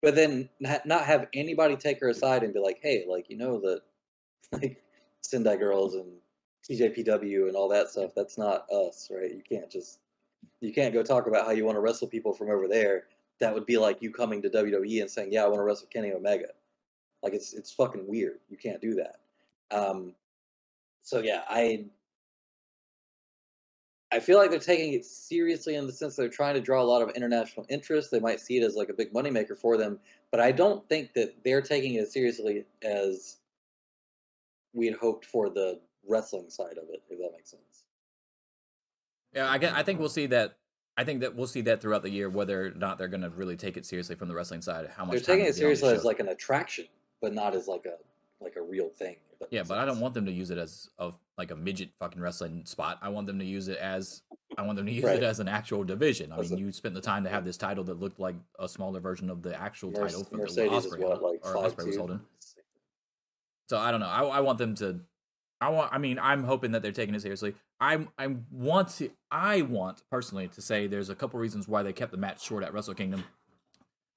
but then not have anybody take her aside and be like, "Hey, like you know that [laughs] like Sendai Girls and TJPW and all that stuff. That's not us, right? You can't just you can't go talk about how you want to wrestle people from over there. That would be like you coming to WWE and saying, "Yeah, I want to wrestle Kenny Omega." Like it's it's fucking weird. You can't do that. Um, so yeah, I I feel like they're taking it seriously in the sense they're trying to draw a lot of international interest. They might see it as like a big moneymaker for them, but I don't think that they're taking it as seriously as we had hoped for the wrestling side of it, if that makes sense. Yeah, I get, I think we'll see that. I think that we'll see that throughout the year, whether or not they're going to really take it seriously from the wrestling side. How much They're taking it on the seriously as like an attraction, but not as like a like a real thing. Yeah, but I don't want them to use it as a like a midget fucking wrestling spot. I want them to use it as I want them to use Right. it as an actual division. I As mean, a- you spent the time to have this title that looked like a smaller version of the actual Merce- title from Mercedes the Ospreay, what like or Ospreay was holding. So I don't know. I, I want them to. I want. I mean, I'm hoping that they're taking it seriously. I'm. I want to. I want personally to say there's a couple reasons why they kept the match short at Wrestle Kingdom.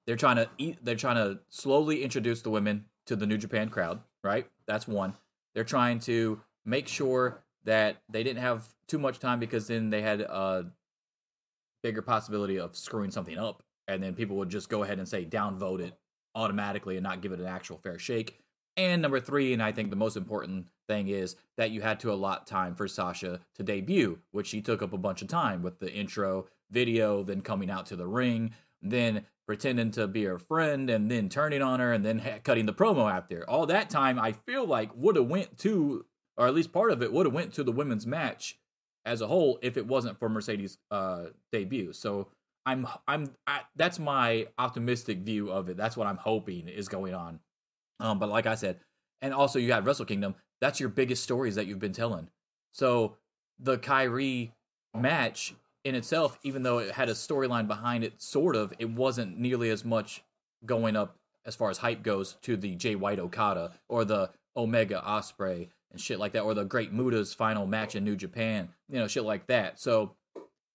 They're trying to eat. They're trying to slowly introduce the women to the New Japan crowd. Right. That's one. They're trying to make sure that they didn't have too much time because then they had a bigger possibility of screwing something up, and then people would just go ahead and say downvote it automatically and not give it an actual fair shake. And number three, and I think the most important thing is that you had to allot time for Sasha to debut, which she took up a bunch of time with the intro video, then coming out to the ring, then pretending to be her friend, and then turning on her, and then ha- cutting the promo after. All that time, I feel like would have went to, or at least part of it would have went to the women's match as a whole if it wasn't for Mercedes' uh, debut. So I'm I'm I, that's my optimistic view of it. That's what I'm hoping is going on. Um, but like I said, and also you got Wrestle Kingdom. That's your biggest stories that you've been telling. So the Kairi match in itself, even though it had a storyline behind it, sort of, it wasn't nearly as much going up as far as hype goes to the Jay White Okada or the Omega Ospreay and shit like that, or the Great Muta's final match in New Japan, you know, shit like that. So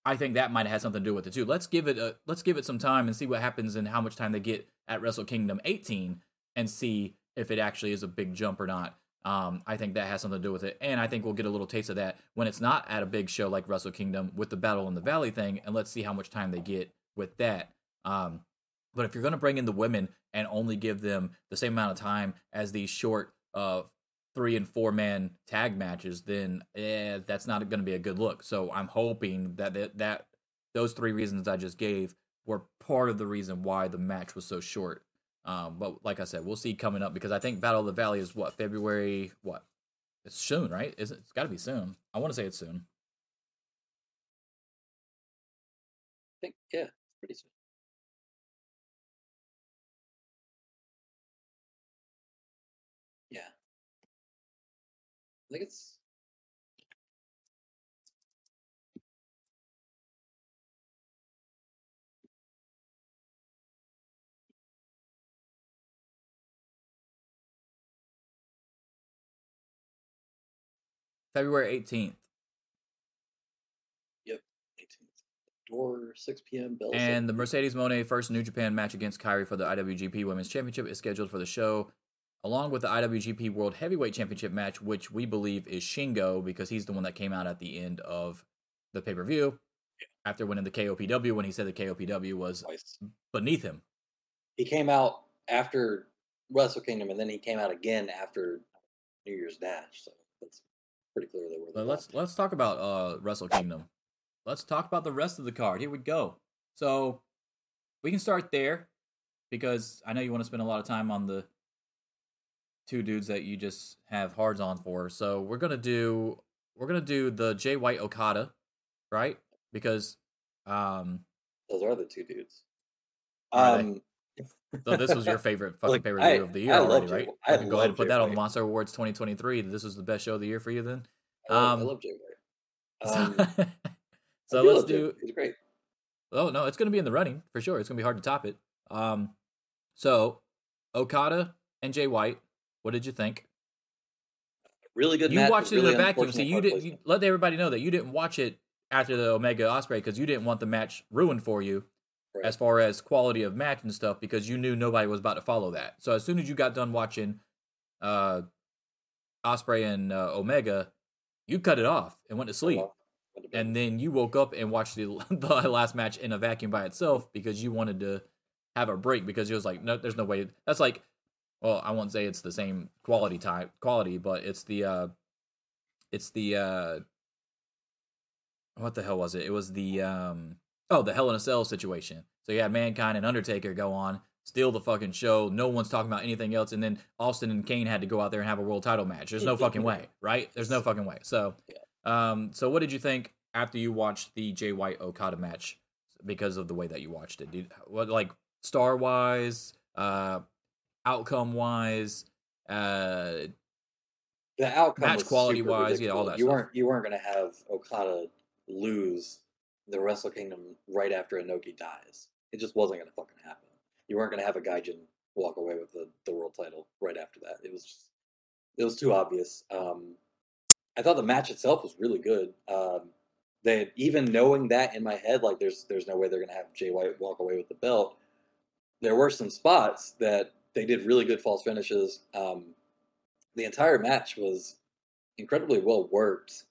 I think that might have had something to do with it too. Let's give it a let's give it some time and see what happens and how much time they get at Wrestle Kingdom 18 and see if it actually is a big jump or not. Um, I think that has something to do with it, and I think we'll get a little taste of that when it's not at a big show like Wrestle Kingdom with the Battle in the Valley thing, and let's see how much time they get with that. Um, but if you're going to bring in the women and only give them the same amount of time as these short uh, three and four man tag matches, then eh, that's not going to be a good look. So I'm hoping that, that that those three reasons I just gave were part of the reason why the match was so short. Um, but like I said, we'll see coming up because I think Battle of the Valley is what February. What it's soon, right? Is it? It's got to be soon. I want to say it's soon. I think yeah, it's pretty soon. Yeah. I think it's February 18th. Yep, 18th. Door 6 p.m. Bell. And the Mercedes Moné first New Japan match against Kairi for the IWGP Women's Championship is scheduled for the show, along with the IWGP World Heavyweight Championship match, which we believe is Shingo because he's the one that came out at the end of the pay per view after winning the KOPW when he said the KOPW was twice. beneath him. He came out after Wrestle Kingdom, and then he came out again after New Year's Dash. So that's pretty clear they were. Let's let's talk about uh Wrestle Kingdom. Let's talk about the rest of the card. Here we go. So we can start there because I know you want to spend a lot of time on the two dudes that you just have hards on for. So we're gonna do we're gonna do the Jay White Okada, right? Because um those are the two dudes. Um, so this was your favorite fucking Look, pay per view of the year I already, right? I can go ahead and put that on the Monster Awards 2023. This was the best show of the year for you then. I love, I Um, [laughs] [laughs] love Jay White. Um, so let's do. He's great. Oh no, it's going to be in the running for sure. It's going to be hard to top it. Um, so Okada and Jay White, what did you think? Really good. you match, watched it in really a vacuum, so you didn't. You, let everybody know that you didn't watch it after the Omega Ospreay because you didn't want the match ruined for you Right. as far as quality of match and stuff because you knew nobody was about to follow that. So as soon as you got done watching, uh, Ospreay and uh, Omega, you cut it off and went to sleep. Well, went to bed. and then you woke up and watched the [laughs] the last match in a vacuum by itself because you wanted to have a break because you was like, no, there's no way. That's like, well, I won't say it's the same quality type quality, but it's the uh, it's the uh, what the hell was it? It was the um, oh, the Hell in a Cell situation. So you had Mankind and Undertaker go on. Steal the fucking show. No one's talking about anything else, and then Austin and Kane had to go out there and have a world title match. There's no fucking way, right? There's no fucking way. So, um, so what did you think after you watched the Jay White Okada match because of the way that you watched it? Did what like star wise, uh, outcome wise, uh, the outcome match quality wise, yeah, all that You stuff. weren't you weren't gonna have Okada lose the Wrestle Kingdom right after Inoki dies. It just wasn't gonna fucking happen. You weren't gonna have a Gaijin walk away with the, the world title right after that. It was just it was too obvious. Um, I thought the match itself was really good. Um, they even knowing that in my head, like there's there's no way they're gonna have Jay White walk away with the belt. There were some spots that they did really good false finishes. Um, the entire match was incredibly well worked.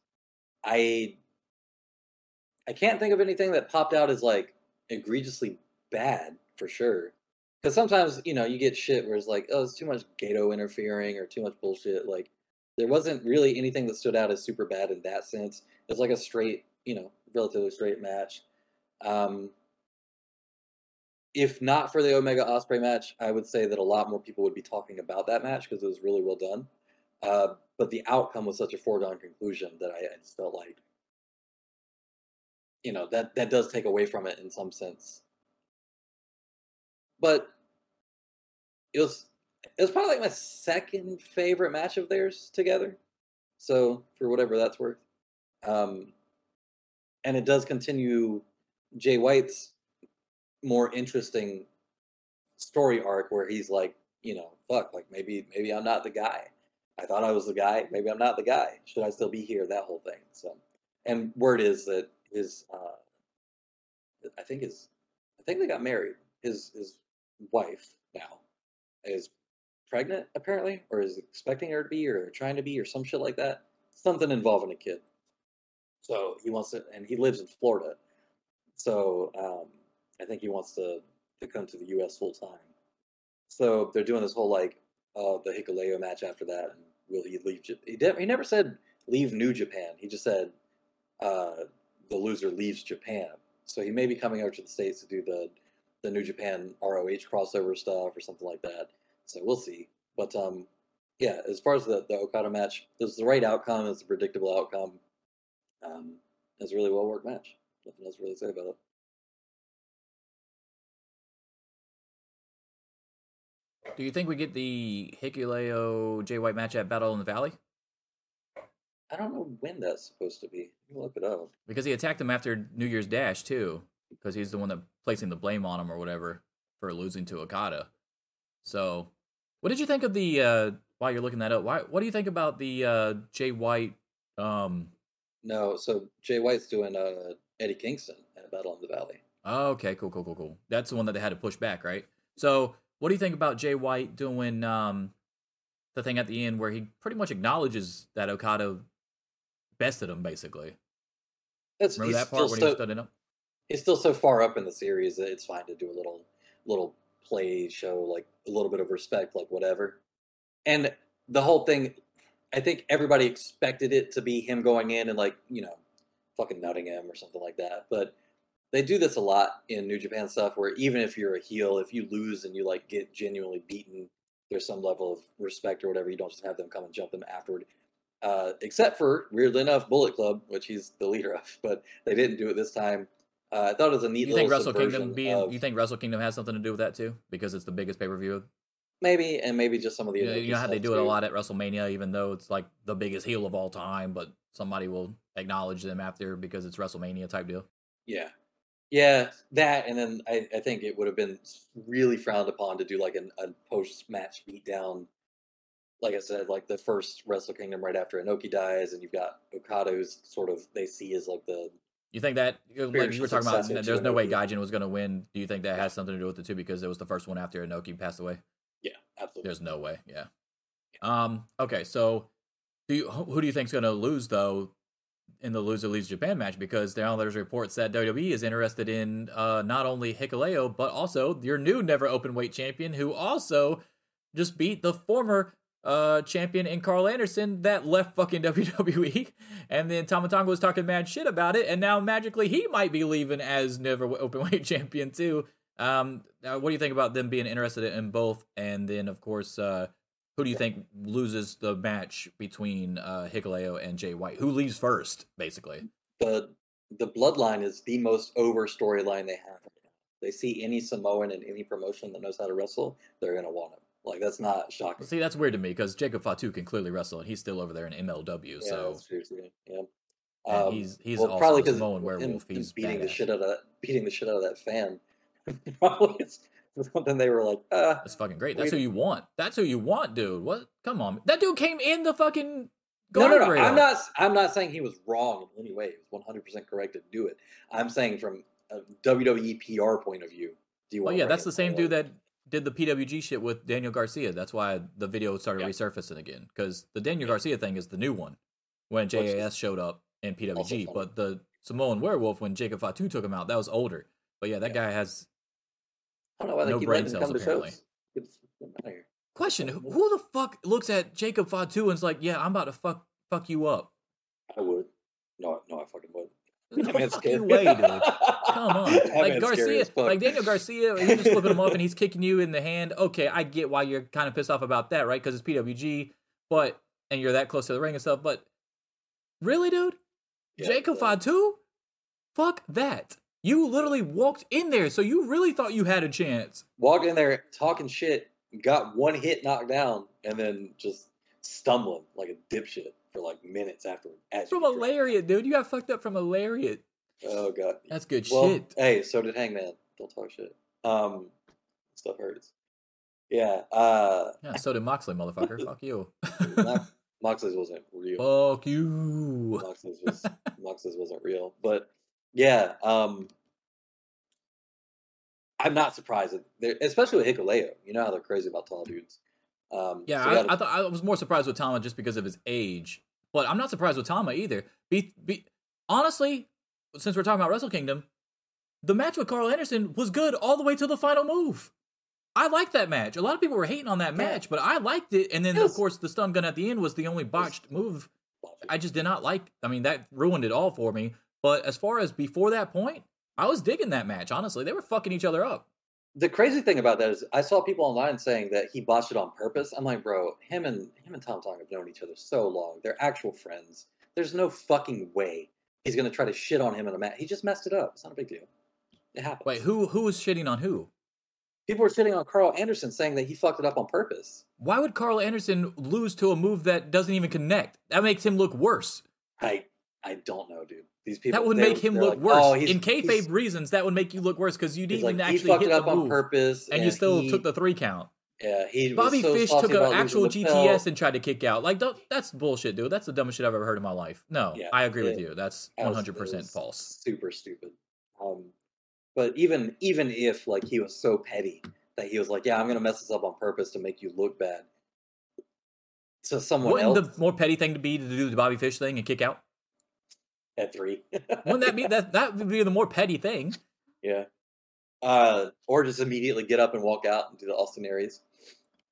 I I can't think of anything that popped out as like egregiously bad for sure. Because sometimes you know you get shit where it's like, oh, it's too much Gedo interfering or too much bullshit. Like there wasn't really anything that stood out as super bad in that sense. It was like a straight, you know, relatively straight match. Um, if not for the Omega Ospreay match, I would say that a lot more people would be talking about that match because it was really well done. Uh, but the outcome was such a foregone conclusion that I, I just felt like, you know, that that does take away from it in some sense. But it was it was probably like my second favorite match of theirs together. So for whatever that's worth, um, and it does continue Jay White's more interesting story arc where he's like, you know, fuck, like maybe maybe I'm not the guy. I thought I was the guy. Maybe I'm not the guy. Should I still be here? That whole thing. So, and word is that his, uh, I think his, I think they got married. His his wife now is pregnant apparently, or is expecting her to be, or trying to be, or some shit like that. Something involving a kid. So he wants to, and he lives in Florida. So um, I think he wants to to come to the U.S. full time. So they're doing this whole like uh, the Hikuleo match after that. And will he leave? He de- he never said leave New Japan. He just said uh, the loser leaves Japan. So he may be coming over to the states to do the the New Japan ROH crossover stuff or something like that. So we'll see. But um, yeah, as far as the the Okada match, it was the right outcome. It's a predictable outcome. Um, it's a really well worked match. Nothing else to really say about it. Do you think we get the Hikuleo Jay White match at Battle in the Valley? I don't know when that's supposed to be. Look it up. Because he attacked him after New Year's Dash too, because he's the one that placing the blame on him or whatever for losing to Okada. So, what did you think of the? uh While you're looking that up, why? What do you think about the uh Jay White? Um. No, so Jay White's doing uh, Eddie Kingston at Battle in the Valley. oh, okay, cool, cool, cool, cool. That's the one that they had to push back, right? So, what do you think about Jay White doing um the thing at the end where he pretty much acknowledges that Okada bested him, basically? That's Remember that part still when so, he stood up? he's still so far up in the series that it's fine to do a little little play show, like a little bit of respect, like whatever. And the whole thing, I think everybody expected it to be him going in and like you know, fucking nutting him or something like that. But they do this a lot in New Japan stuff, where even if you're a heel, if you lose and you like get genuinely beaten, there's some level of respect or whatever. You don't just have them come and jump them afterward. Uh, except for weirdly enough, Bullet Club, which he's the leader of, but they didn't do it this time. Uh, I thought it was a neat You think Wrestle Kingdom being? of- You think Wrestle Kingdom has something to do with that too? Because it's the biggest pay per view. maybe, and maybe just some of the You know, you know how they do it a lot at WrestleMania, even though it's like the biggest heel of all time, but somebody will acknowledge them after because it's WrestleMania type deal. Yeah, yeah, that, and then I, I think it would have been really frowned upon to do like an, a post match beatdown. Like I said, like the first Wrestle Kingdom right after Inoki dies, and you've got Okada, who's sort of they see as like the You think that like you were talking about? There's no way Inoki. Gaijin was going to win. Do you think that has something to do with it too? Because it was the first one after Inoki passed away. yeah, absolutely. There's no way. Yeah. Um. Okay. So Do you, who do you think's going to lose though in the loser leaves Japan match? Because now there's reports that WWE is interested in uh, not only Hikuleo but also your new never open weight champion, who also just beat the former uh, champion in Carl Anderson that left fucking [laughs] WWE, and then Tama Tonga was talking mad shit about it, and now magically he might be leaving as never open weight [laughs] champion too. Um, uh, what do you think about them being interested in both? And then of course, uh, who do you think loses the match between uh, Hikuleo and Jay White? Who leaves first, basically? the the bloodline is the most over storyline they have. They see any Samoan in any promotion that knows how to wrestle, they're gonna want him. Like that's not shocking. See, that's weird to me because Jacob Fatu can clearly wrestle, and he's still over there in MLW. yeah, so that's true, too. yeah. and Um, he's he's well, also probably because Samoan werewolf. him He's beating the shit out of that, beating the shit out of that fan. [laughs] probably it's something they were like, uh, That's fucking great. That's who you want. That's who you want, dude. What? Come on, that dude came in the fucking no, no, no. guardrail. I'm not. I'm not saying he was wrong in any way. He was 100 percent correct to do it. I'm saying from a WWE PR point of view. Do you want? yeah, that's the same dude that did the PWG shit with Daniel Garcia. That's why the video started Yeah. resurfacing again because the Daniel Garcia thing is the new one when JAS showed up in PWG, but the Samoan Werewolf when Jacob Fatu took him out, that was older. But yeah, that Yeah. guy has I don't know why they no keep brain him come cells, to apparently. shows. Get the fuck outta here. question. Who who the fuck looks at Jacob Fatu and's like, yeah, I'm about to fuck fuck you up. I would. No, no, I fucking would. There's no man's fucking way, dude. [laughs] Come on, like Garcia, like Daniel Garcia, he's just flipping him off and he's kicking you in the hand. Okay, I get why you're kind of pissed off about that, right? Because it's PWG, but and you're that close to the ring and stuff. But really, dude, Yeah, Jacob yeah. Fatu, fuck that. You literally walked in there, so you really thought you had a chance. Walked in there talking shit, got one hit knocked down, and then just stumbling like a dipshit for like minutes afterward. From a lariat, dude. You got fucked up from a lariat. Oh god. That's good Well, shit. hey, so did Hangman. Don't talk shit. Um, stuff hurts. Yeah. Uh, Yeah, so did Moxley, motherfucker. [laughs] fuck you. Mo- [laughs] Moxley's wasn't real. fuck you. Moxley's was [laughs] Moxley's wasn't real, but yeah. Um, I'm not surprised, that especially with Hikuleo. You know how they're crazy about tall dudes. Um, Yeah, so I, gotta- I thought I was more surprised with Tama just because of his age, but I'm not surprised with Tama either. Be, be honestly, since we're talking about Wrestle Kingdom, the match with Carl Anderson was good all the way to the final move. I liked that match. A lot of people were hating on that Yeah. match, but I liked it. And then, It of course, the stun gun at the end was the only botched move. I just did not like. I mean, that ruined it all for me. But as far as before that point, I was digging that match. Honestly, they were fucking each other up. The crazy thing about that is I saw people online saying that he botched it on purpose. I'm like, bro, him and him and Tom Tong have known each other so long. They're actual friends. There's no fucking way he's gonna try to shit on him in a match. He just messed it up. It's not a big deal. It happens. Wait, who who was shitting on who? People were sitting on Carl Anderson saying that he fucked it up on purpose. Why would Carl Anderson lose to a move that doesn't even connect? That makes him look worse. I I don't know, dude. These people That would make him look like, worse. "Oh, In kayfabe reasons, that would make you look worse because you didn't like, he actually hit it up the on move, purpose, and you still he- took the three count. Yeah, he was Bobby so Fish took an actual GTS belt. and tried to kick out. Like, don't, that's bullshit, dude. That's the dumbest shit I've ever heard in my life. No, Yeah, I agree with you. That's That one hundred it percent false. Super stupid. Um, but even even if like he was so petty that he was like, "Yeah, I'm gonna mess this up on purpose to make you look bad," to someone Wouldn't else the more petty thing to be to do the Bobby Fish thing and kick out? At three, Wouldn't that be [laughs] that? That would be the more petty thing. yeah, uh, or just immediately get up and walk out and do the Austin Aries.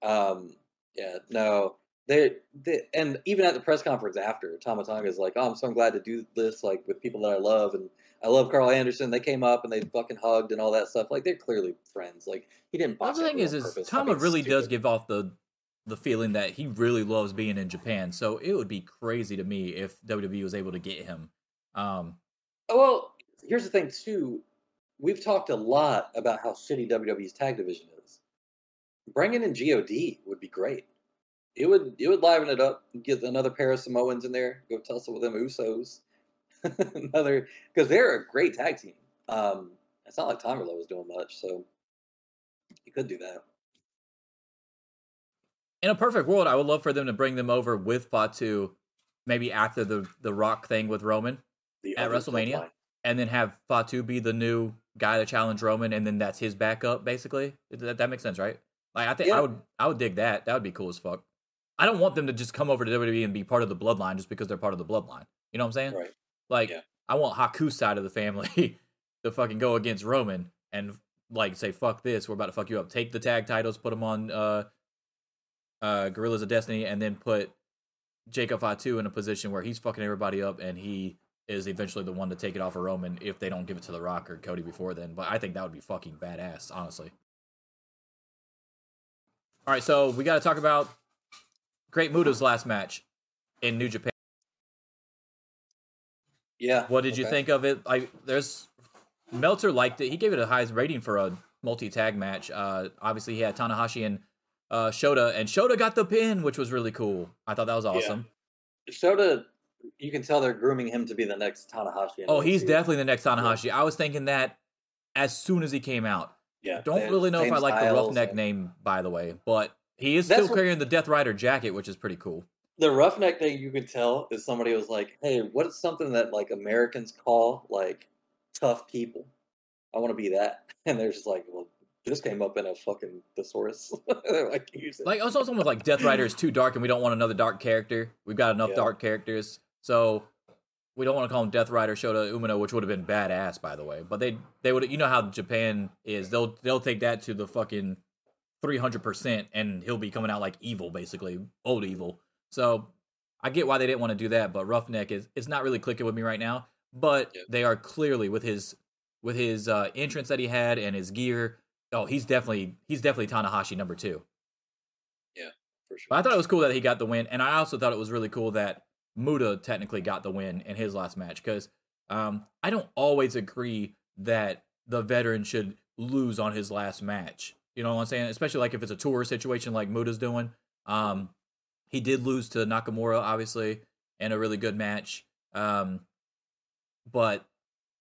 Um, yeah, no, they, they and even at the press conference after, Tama Tonga is like, "Oh, I'm so glad to do this like with people that I love and." I love Carl Anderson. They came up and they fucking hugged and all that stuff. Like they're clearly friends. Like he didn't. Well, the thing is, is. I Tama mean, really does give off the the feeling that he really loves being in Japan. So it would be crazy to me if WWE was able to get him. Um, Oh, well, here's the thing too. We've talked a lot about how shitty WWE's tag division is. Bringing in God would be great. It would it would liven it up. Get another pair of Samoans in there. Go tussle with them Usos. [laughs] another because they're a great tag team. Um, it's not like Tanga Loa was doing much, so you could do that. in a perfect world, I would love for them to bring them over with Fatu, maybe after the the Rock thing with Roman, The At WrestleMania? bloodline. and then have Fatu be the new guy to challenge Roman, and then that's his backup. Basically, that, that makes sense, right? Like I think I would I would dig that. That would be cool as fuck. I don't want them to just come over to WWE and be part of the bloodline just because they're part of the bloodline. You know what I'm saying? Right. Like, Yeah. I want Haku's side of the family [laughs] to fucking go against Roman and like say, "Fuck this, we're about to fuck you up." Take the tag titles, put them on uh, uh, Guerrillas of Destiny, and then put Jacob Fatu in a position where he's fucking everybody up, and he is eventually the one to take it off of Roman if they don't give it to The Rock or Cody before then. But I think that would be fucking badass, honestly. All right, so we got to talk about Great Muta's last match in New Japan. Yeah. What did you think of it? I there's Meltzer liked it. He gave it a high rating for a multi tag match. Uh, obviously, he had Tanahashi and uh, Shota, and Shota got the pin, which was really cool. I thought that was awesome. Shota, you can tell they're grooming him to be the next Tanahashi. Oh, he's definitely the next Tanahashi. I was thinking that as soon as he came out. Yeah. Don't really know if I like the roughneck and- name, by the way, but he is That's still what- carrying the Death Rider jacket, which is pretty cool. The roughneck thing you can tell is somebody was like, "Hey, what is something that like Americans call like tough people? I want to be that." [laughs] And they're just like, "Well, this came up in a fucking thesaurus." [laughs] Like, use it. Like oh, also someone like Death Rider is too dark, and we don't want another dark character. We've got enough Yeah. dark characters, so we don't want to call him Death Rider Shota Umino, which would have been badass, by the way. But they they would you know how Japan is they'll they'll take that to the fucking three hundred percent, and he'll be coming out like evil, basically old evil. So I get why they didn't want to do that, but Roughneck is it's not really clicking with me right now. But they are clearly with his with his uh, entrance that he had and his gear. Oh, he's definitely he's definitely Tanahashi number two. Yeah, for sure. But I thought it was cool that he got the win, and I also thought it was really cool that Muta technically got the win in his last match because um, I don't always agree that the veteran should lose on his last match. You know what I'm saying? Especially like if it's a tour situation like Muta's doing. Um, he did lose to Nakamura, obviously, in a really good match. Um, but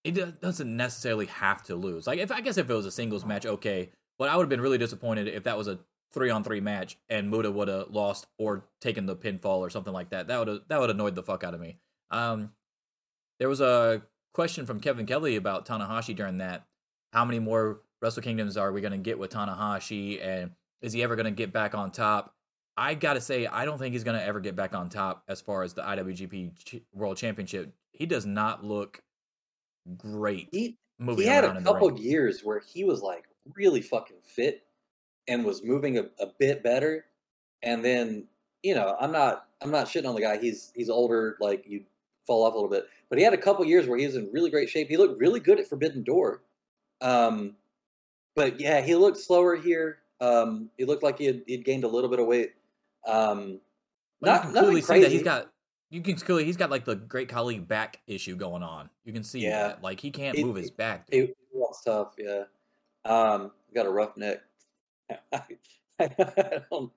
it doesn't necessarily have to lose. Like if I guess if it was a singles match, okay. But I would have been really disappointed if that was a three on three match and Muta would have lost or taken the pinfall or something like that. That would have that would annoyed the fuck out of me. Um, there was a question from Kevin Kelly about Tanahashi during that. How many more Wrestle Kingdoms are we going to get with Tanahashi, and is he ever going to get back on top? I gotta say, I don't think he's going to ever get back on top as far as the IWGP Ch- World Championship. He does not look great he he had a couple years where he was like really fucking fit and was moving a, a bit better and then you know i'm not i'm not shitting on the guy he's he's older like you fall off a little bit but he had a couple years where he was in really great shape he looked really good at forbidden door um but yeah he looked slower here um he looked like he had he'd gained a little bit of weight um not clearly crazy see that he's got. You can clearly he's got like the great colleague back issue going on. You can see Yeah. that. Like he can't It- move his back. Dude. he walks tough, yeah. Um, got a rough neck. I, don't,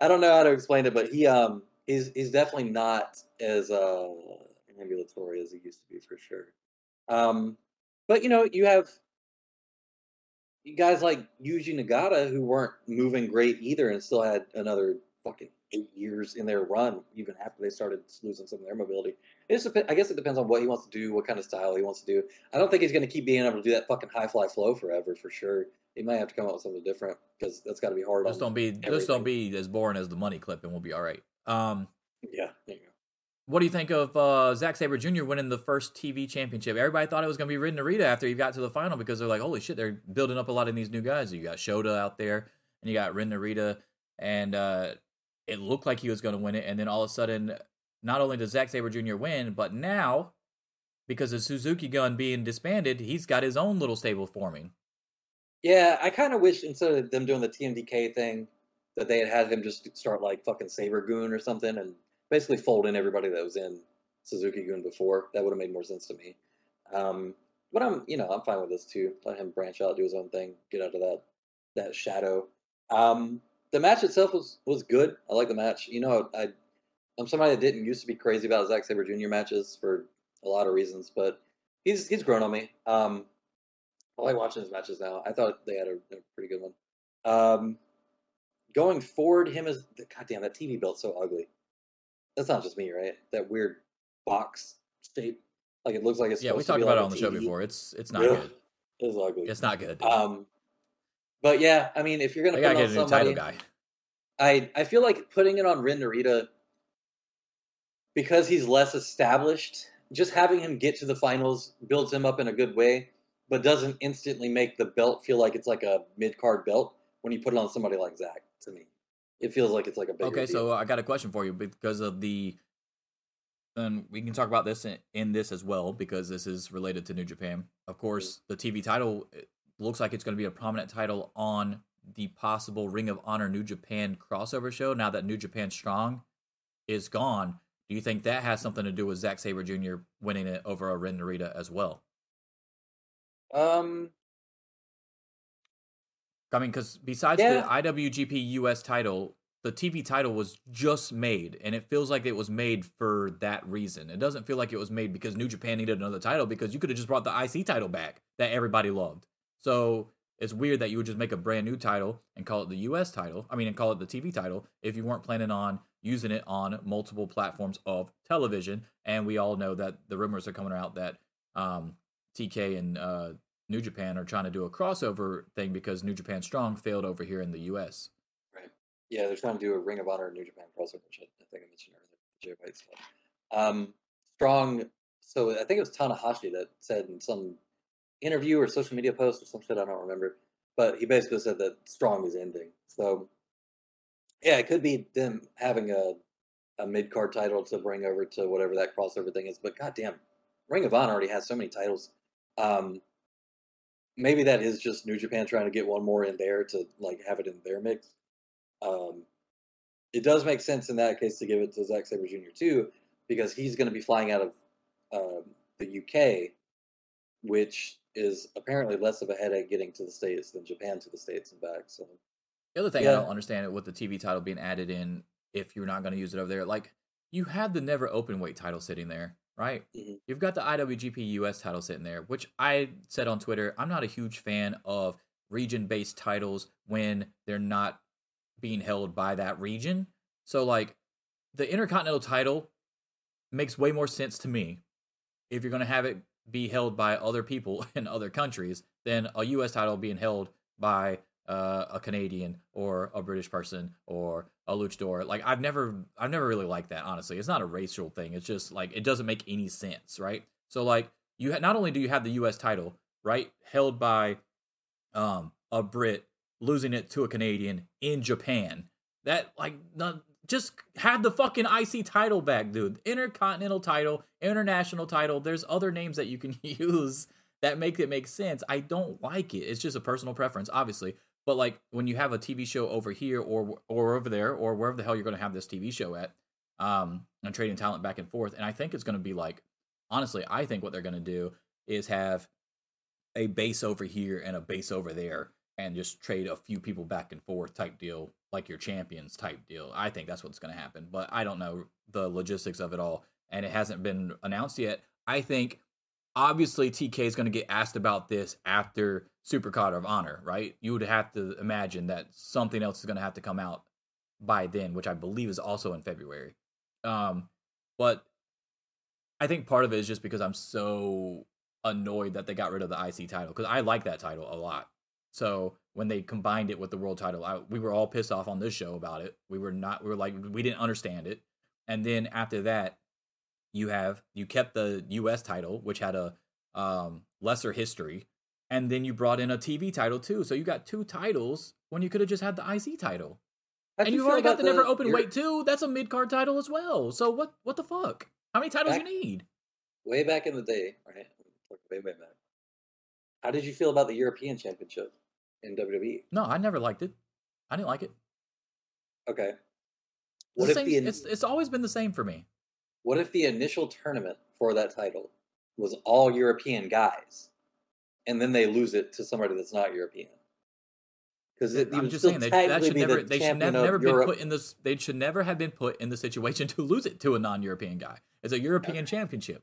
I don't know how to explain it, but he um he's he's definitely not as uh ambulatory as he used to be for sure. Um, but you know you have guys like Yuji Nagata who weren't moving great either, and still had another fucking eight years in their run, even after they started losing some of their mobility. It just I guess it depends on what he wants to do, what kind of style he wants to do. I don't think he's going to keep being able to do that fucking high fly flow forever, for sure. He might have to come up with something different because that's got to be hard. Just on don't be just everything. don't be as boring as the money clip, and we'll be all right. Um, Yeah, there you go. what do you think of uh, Zack Sabre Jr. winning the first TV championship? Everybody thought it was going to be Ren Narita after he got to the final because they're like, holy shit, they're building up a lot of these new guys. You got Shota out there, and you got Ren Narita, and uh, it looked like he was going to win it, and then all of a sudden, not only does Zack Sabre Jr. win, but now because of Suzuki Gun being disbanded, he's got his own little stable forming. Yeah, I kind of wish instead of them doing the TMDK thing, that they had had him just start like fucking Saber Goon or something, and basically fold in everybody that was in Suzuki Gun before. That would have made more sense to me. Um, but I'm, you know, I'm fine with this too. Let him branch out, do his own thing, get out of that that shadow. Um, the match itself was was good. I like the match. You know, I I'm somebody that didn't used to be crazy about Zack Sabre Jr. matches for a lot of reasons, but he's he's grown on me. Um, I like watching his matches now. I thought they had a, a pretty good one. Um, going forward, him as goddamn that TV belt's so ugly. That's not just me, right? That weird box shape, like it looks like it's Yeah, we supposed to talked be about it like on a the show before. It's it's not Ugh, good. It's ugly. It's not good. Um, but yeah, I mean, if you're gonna they put it on a new title somebody. I I feel like putting it on Ren Narita because he's less established. Just having him get to the finals builds him up in a good way, but doesn't instantly make the belt feel like it's like a mid card belt when you put it on somebody like Zach. To me, it feels like it's like a bigger Okay, deal. so I got a question for you because of the. And we can talk about this in, in this as well because this is related to New Japan. Of course, mm-hmm. the TV title it looks like it's going to be a prominent title on the possible Ring of Honor New Japan crossover show. Now that New Japan Strong is gone, do you think that has something to do with Zack Sabre Jr. winning it over a Ren Narita as well? um, I mean, because besides Yeah. the IWGP US title, the TV title was just made, and it feels like it was made for that reason. It doesn't feel like it was made because New Japan needed another title because you could have just brought the IC title back that everybody loved. So it's weird that you would just make a brand new title and call it the US title. I mean, and call it the TV title if you weren't planning on using it on multiple platforms of television. And we all know that the rumors are coming out that um, TK and uh, New Japan are trying to do a crossover thing because New Japan Strong failed over here in the US. right. Yeah, they're trying to do a Ring of Honor New Japan crossover, which I think I mentioned earlier. Jay White stuff. Um, Strong. So I think it was Tanahashi that said in some interview or social media post or some shit I don't remember, but he basically said that Strong is ending. So yeah, it could be them having a a mid card title to bring over to whatever that crossover thing is. But goddamn, Ring of Honor already has so many titles. Um, maybe that is just New Japan trying to get one more in there to like have it in their mix. Um, it does make sense in that case to give it to Zack Sabre Jr. too, because he's going to be flying out of um, the UK, which is apparently less of a headache getting to the states than Japan to the states and back. So The other thing I don't understand with the TV title being added in, if you're not going to use it over there, like you had the never open weight title sitting there, right? Mhm. You've got the IWGP US title sitting there, which I said on Twitter, I'm not a huge fan of region based titles when they're not being held by that region. So, like, the Intercontinental title makes way more sense to me if you're going to have it be held by other people [laughs] in other countries than a US title being held by uh, a Canadian or a British person or a luchador. Like I've never I've never really liked that honestly. It's not a racial thing. It's just like it doesn't make any sense, right? So like you ha- not only do you have the US title, right, held by um a Brit losing it to a Canadian in Japan. That like not, just have the fucking IC title back, dude. Intercontinental title, international title. There's other names that you can [laughs] use that make it make sense. I don't like it. It's just a personal preference, obviously. But like when you have a TV show over here or or over there or wherever the hell you're going to have this TV show at, um, and trading talent back and forth, and I think it's going to be like, honestly, I think what they're going to do is have a base over here and a base over there, and just trade a few people back and forth type deal, like your champions type deal. I think that's what's going to happen, but I don't know the logistics of it all, and it hasn't been announced yet. I think obviously TK is going to get asked about this after Supercard of Honor, right? You would have to imagine that something else is going to have to come out by then, which I believe is also in February. Um, but I think part of it is just because I'm so annoyed that they got rid of the IC title because I like that title a lot. So when they combined it with the world title, I, we were all pissed off on this show about it. We were not. We were like, we didn't understand it. And then after that, you have you kept the U.S. title, which had a um, lesser history, and then you brought in a TV title too. So you got two titles when you could have just had the IC title. How'd and you you've already got about the never open weight too. That's a mid card title as well. So what? What the fuck? How many titles Back- you need? way back in the day, right? Way, way back. How did you feel about the European Championship in WWE? No, I never liked it. I didn't like it. Okay. It's, What the if same, the it's it's always been the same for me. what if the initial tournament for that title was all European guys, and then they lose it to somebody that's not European? Because I'm just saying they, that should never they should have never been put in this. They should never have been put in the situation [laughs] to lose it to a non-European guy. It's a European championship.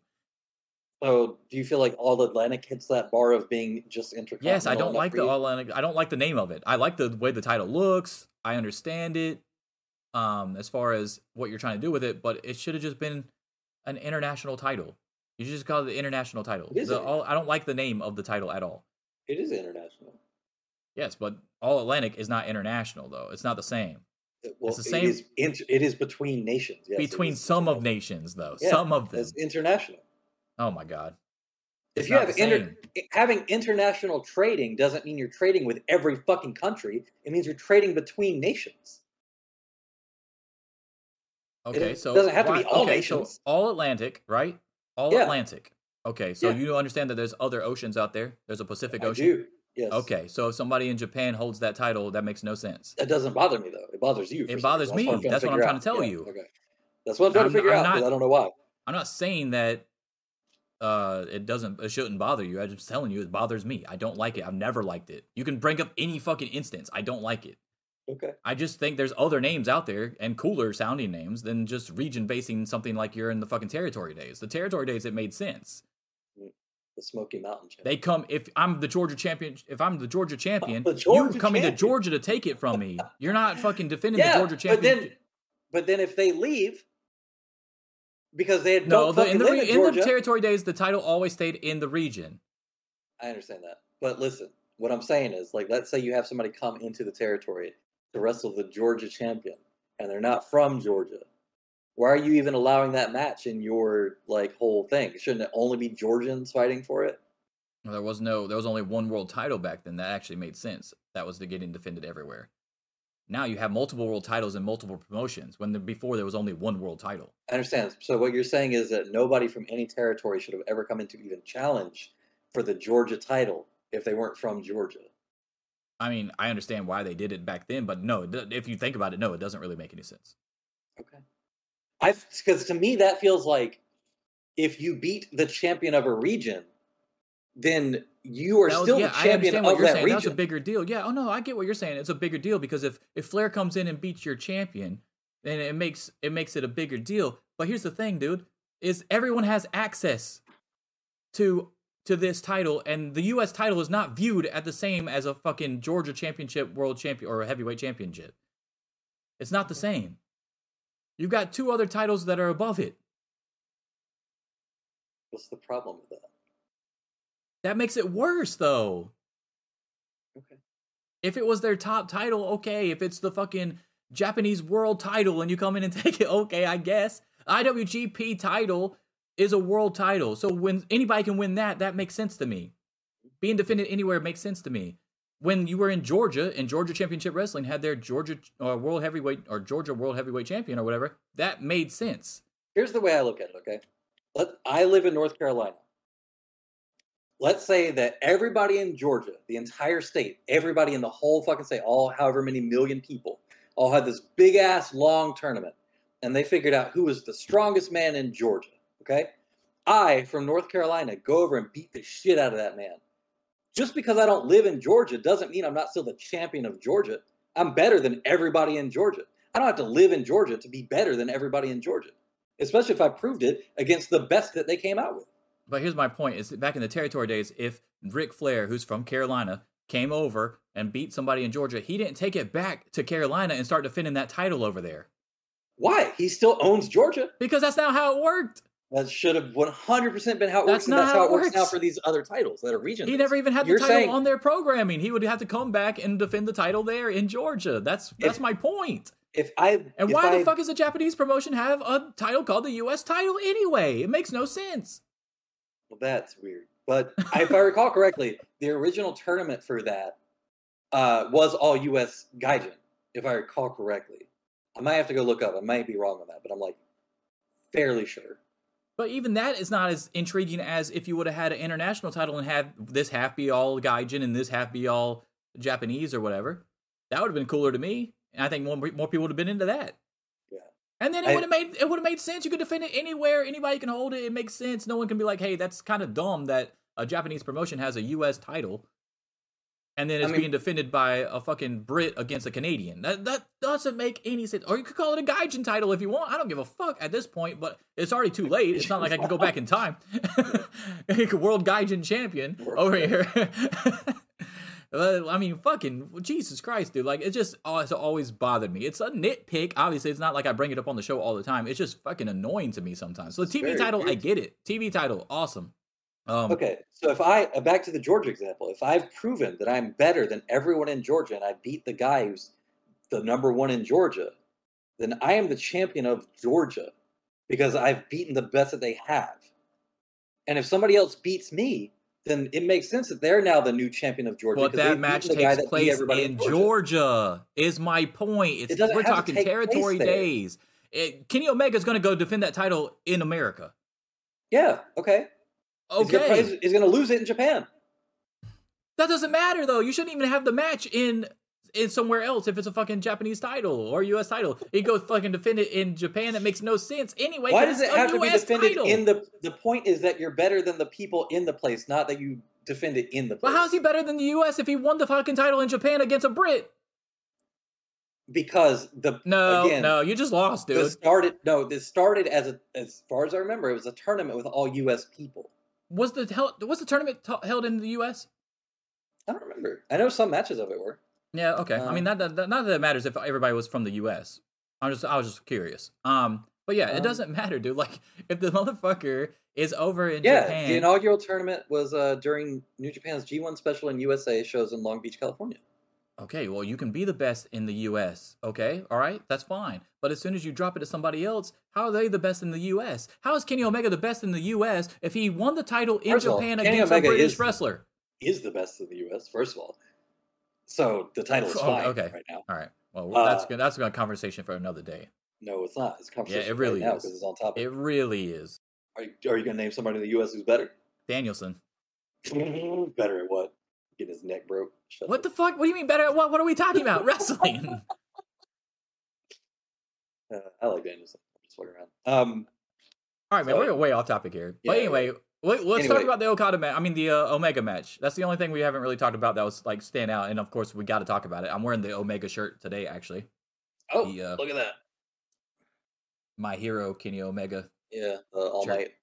So, do you feel like All Atlantic hits that bar of being just intercontinental? Yes, I don't like the all. I don't like the name of it. I like the way the title looks. I understand it. Um, as far as what you're trying to do with it, but it should have just been an international title. You should just call it the international title. It is The all, I don't like the name of the title at all. It is international. Yes, but All Atlantic is not international though. It's not the same. Well, It's the same- is, int- it is between nations. Yes, between some of nations, though. Yeah, some of them. It's international. Oh my god. If you have inter- having international trading doesn't mean you're trading with every fucking country. It means you're trading between nations. Okay, so it so doesn't have to be all okay, so nations. all Atlantic, right? All Yeah. Atlantic. Okay, so Yeah. you understand that there's other oceans out there. There's a Pacific I Ocean. do. Yes. Okay, so if somebody in Japan holds that title, that makes no sense. That doesn't bother me though. It bothers you. It bothers me. I'm That's what I'm trying to tell Yeah, you. Okay. That's what I'm trying I'm- to figure I'm out. not- I don't know why. I'm not saying that uh it doesn't it shouldn't bother you. I'm just telling you it bothers me. I don't like it. I've never liked it. You can bring up any fucking instance. I don't like it. Okay. I just think there's other names out there and cooler sounding names than just region basing something like you're in the fucking territory days. The territory days it made sense. The Smoky Mountain champ. They come if I'm the Georgia champion. If I'm the Georgia champion, [laughs] The Georgia you coming champion. to Georgia to take it from me. You're not fucking defending yeah, the Georgia champion. but champion. then, but then if they leave because they had no, the, in the in in the territory days, the title always stayed in the region. I understand that. But listen, what I'm saying is, like, let's say you have somebody come into the territory to wrestle the Georgia champion, and they're not from Georgia. Why are you even allowing that match in your like whole thing? Shouldn't it only be Georgians fighting for it? Well, There was no, there was only one world title back then. That actually made sense. That was the getting defended everywhere. Now you have multiple world titles and multiple promotions. When the, before there was only one world title. I understand. So what you're saying is that nobody from any territory should have ever come in to even challenge for the Georgia title if they weren't from Georgia. I mean, I understand why they did it back then, but no, if you think about it, no, it doesn't really make any sense. Okay. I because to me that feels like if you beat the champion of a region, then you are was- still yeah, the I champion understand what of you're that saying. region. That's a bigger deal. Yeah. Oh no, I get what you're saying. It's a bigger deal because if if Flair comes in and beats your champion, then it makes it makes it a bigger deal. But here's the thing, dude: is everyone has access to to this title, and the U.S. title is not viewed at the same as a fucking Georgia Championship, World Champion, or a heavyweight championship. It's not the same. You've got two other titles that are above it. What's the problem with that? That makes it worse, though. Okay. If it was their top title, okay. If it's the fucking Japanese world title and you come in and [laughs] take it, okay, I guess. IWGP title is a world title. So when anybody can win that, that makes sense to me. Being defended anywhere makes sense to me. When you were in Georgia and Georgia Championship Wrestling had their Georgia uh, World Heavyweight or Georgia World Heavyweight Champion or whatever, that made sense. Here's the way I look at it, okay? Let I live in North Carolina. Let's say that everybody in Georgia, the entire state, everybody in the whole fucking state, all however many million people, all had this big ass long tournament. And they figured out who was the strongest man in Georgia. Okay. I, from North Carolina, go over and beat the shit out of that man. Just because I don't live in Georgia doesn't mean I'm not still the champion of Georgia. I'm better than everybody in Georgia. I don't have to live in Georgia to be better than everybody in Georgia, especially if I proved it against the best that they came out with. But here's my point: is back in the territory days, if Ric Flair, who's from Carolina, came over and beat somebody in Georgia, he didn't take it back to Carolina and start defending that title over there Why? He still owns Georgia. because that's not how it worked. That should have 100% been how it That's works, and not that's how how it it works now for these other titles that are regional. He never even had the You're title saying- on their programming. He would have to come back and defend the title there in Georgia. That's that's If- my point. If I And if why I, the fuck does a Japanese promotion have a title called the U.S. title anyway? It makes no sense. Well, that's weird. But if I recall correctly, the original tournament for that uh, was all U.S. Gaijin, if I recall correctly. I might have to go look up. I might be wrong on that, but I'm like fairly sure. But even that is not as intriguing as if you would have had an international title and had this half be all Gaijin and this half be all Japanese or whatever. That would have been cooler to me, and I think more more people would have been into that. And then it would have made it would have made sense. You could defend it anywhere. Anybody can hold it. It makes sense. No one can be like, "Hey, that's kind of dumb that a Japanese promotion has a U.S. title." And then I it's mean- being defended by a fucking Brit against a Canadian. That that doesn't make any sense. Or you could call it a Gaijin title if you want. I don't give a fuck at this point. But it's already too late. It's not like I can go back in time. [laughs] World Gaijin champion over here. [laughs] Uh, I mean, fucking Jesus Christ, dude! Like, it just it's always bothered me. It's a nitpick. Obviously, it's not like I bring it up on the show all the time. It's just fucking annoying to me sometimes. So, the TV title, I get it. TV title, awesome. Um, Okay, so if I uh, back to the Georgia example, if I've proven that I'm better than everyone in Georgia and I beat the guy who's the number one in Georgia, then I am the champion of Georgia because I've beaten the best that they have. And if somebody else beats me, then it makes sense that they're now the new champion of Georgia. But that match takes that place in Georgia. Is my point? It's, It we're talking territory days. It, Kenny Omega is going to go defend that title in America. Yeah, okay. Okay, he's going to lose it in Japan. that doesn't matter though. You shouldn't even have the match in in somewhere else if it's a fucking Japanese title or U.S. title. He goes fucking defend it in Japan. That makes no sense anyway. Why does it have to be defended title. in the? The point is that you're better than the people in the place, not that you defend it in the place. Well, how's he better than the U.S. if he won the fucking title in Japan against a Brit? Because the No, again, no, you just lost, dude. This started no. This started as a, as far as I remember, it was a tournament with all U.S. people. Was the hel- was the tournament t- held in the U.S.? I don't remember. I know some matches of it were. Yeah, okay. I Um, mean, not that that- not that it matters if everybody was from the U.S. I'm just I was just curious. Um, but yeah, it Um, doesn't [laughs] matter, dude. Like, if the motherfucker is over in Yeah, Japan, the inaugural tournament was uh, during New Japan's G1 Special in USA shows in Long Beach, California. okay, well, you can be the best in the U.S. Okay, all right, that's fine. But as soon as you drop it to somebody else, how are they the best in the U.S.? How is Kenny Omega the best in the U.S. if he won the title in of all, Japan against Omega a British is- wrestler? Is the best in the U.S. First of all, so the title is Oh, fine okay. right now. All right, well, Uh, that's good. That's a conversation for another day. No, it's not. It's a conversation it really right now is. because it's on top. It really is. Are you, are you going to name somebody in the U.S. who's better? Danielson. [laughs] better at what? Getting his neck broke. Shut What up. the fuck? What do you mean better at what? What are we talking about? Wrestling. [laughs] Uh, I like Danielson. I'm just fucking around. Um, All right, man. We're way off topic here. But Yeah, anyway, let, us talk about the Okada match. I mean, the uh, Omega match. That's the only thing we haven't really talked about that was like stand out. And of course, we got to talk about it. I'm wearing the Omega shirt today, actually. oh, The, uh, look at that. My hero, Kenny Omega. Yeah, uh, all night.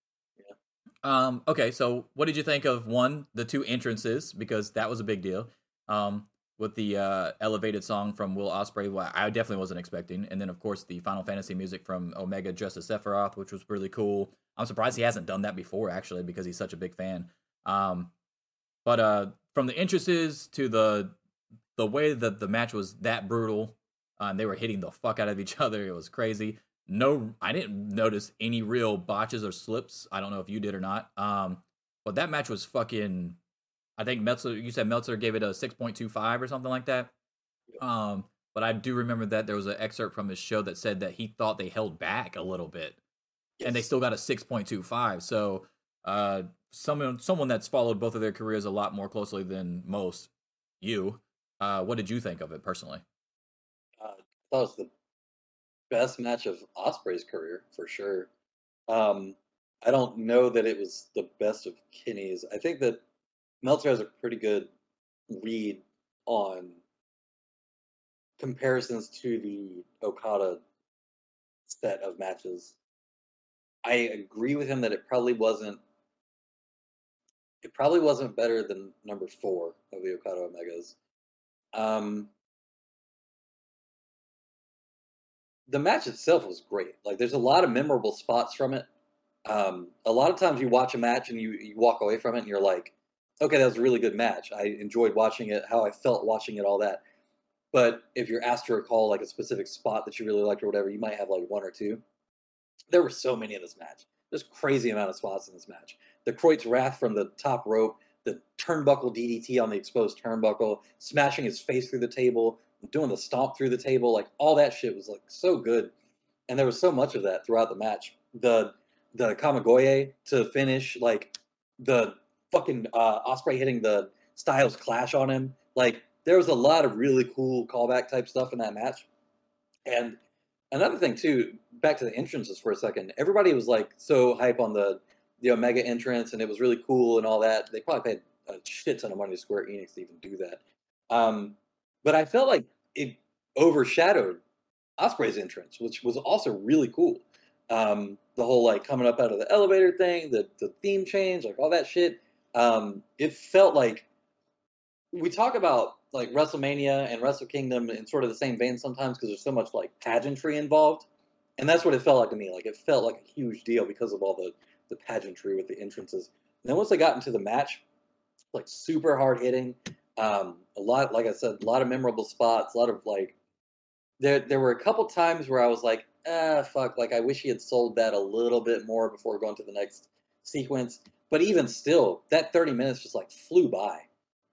Um, okay, so what did you think of one, the two entrances? Because that was a big deal. Um, with the uh, elevated song from Will Ospreay, well, I definitely wasn't expecting. And then, of course, the Final Fantasy music from Omega dressed as Sephiroth, which was really cool. I'm surprised he hasn't done that before, actually, because he's such a big fan. Um, but uh, from the entrances to the the way that the match was that brutal, uh, and they were hitting the fuck out of each [laughs] other, it was crazy no I didn't notice any real botches or slips. I don't know if you did or not. Um but that match was fucking I think Meltzer you said Meltzer gave it a 6.25 or something like that. Um but I do remember that there was an excerpt from his show that said that he thought they held back a little bit and they still got a 6.25. So uh someone someone that's followed both of their careers a lot more closely than most you uh what did you think of it personally? Uh, I thought it was the best match of Ospreay's career for sure. Um, I don't know that it was the best of Kenny's. I think that Meltzer has a pretty good read on comparisons to the Okada set of matches. I agree with him that it probably wasn't. It probably wasn't better than number four of the Okada Omegas. Um, the match itself was great. Like, there's a lot of memorable spots from it. Um, a lot of times you watch a match and you, you walk away from it and you're like, okay, that was a really good match. I enjoyed watching it, how I felt watching it, all that. But if you're asked to recall like a specific spot that you really liked or whatever, you might have like one or two. There were so many in this match. There's crazy amount of spots in this match. The Croyt's Wrath from the top rope, the turnbuckle DDT on the exposed turnbuckle, smashing his face through the table, doing the stomp through the table, like all that shit was like so good. And there was so much of that throughout the match. The the Kamigoye to finish, like the fucking uh, Ospreay hitting the Styles Clash on him. Like there was a lot of really cool callback type stuff in that match. And another thing too, back to the entrances for a second. Everybody was like so hype on the the Omega entrance, and it was really cool and all that. They probably paid a shit ton of money to Square Enix to even do that. Um, but I felt like it overshadowed Ospreay's entrance, which was also really cool. Um, the whole like coming up out of the elevator thing, the the theme change, like all that shit. Um, it felt like we talk about like WrestleMania and Wrestle Kingdom in sort of the same vein sometimes because there's so much like pageantry involved, and that's what it felt like to me. Like it felt like a huge deal because of all the the pageantry with the entrances. And then once I got into the match, like super hard hitting, um, a lot, like I said, a lot of memorable spots, a lot of like there there were a couple times where I was like, ah, fuck, like I wish he had sold that a little bit more before going to the next sequence. But even still, that 30 minutes just like flew by.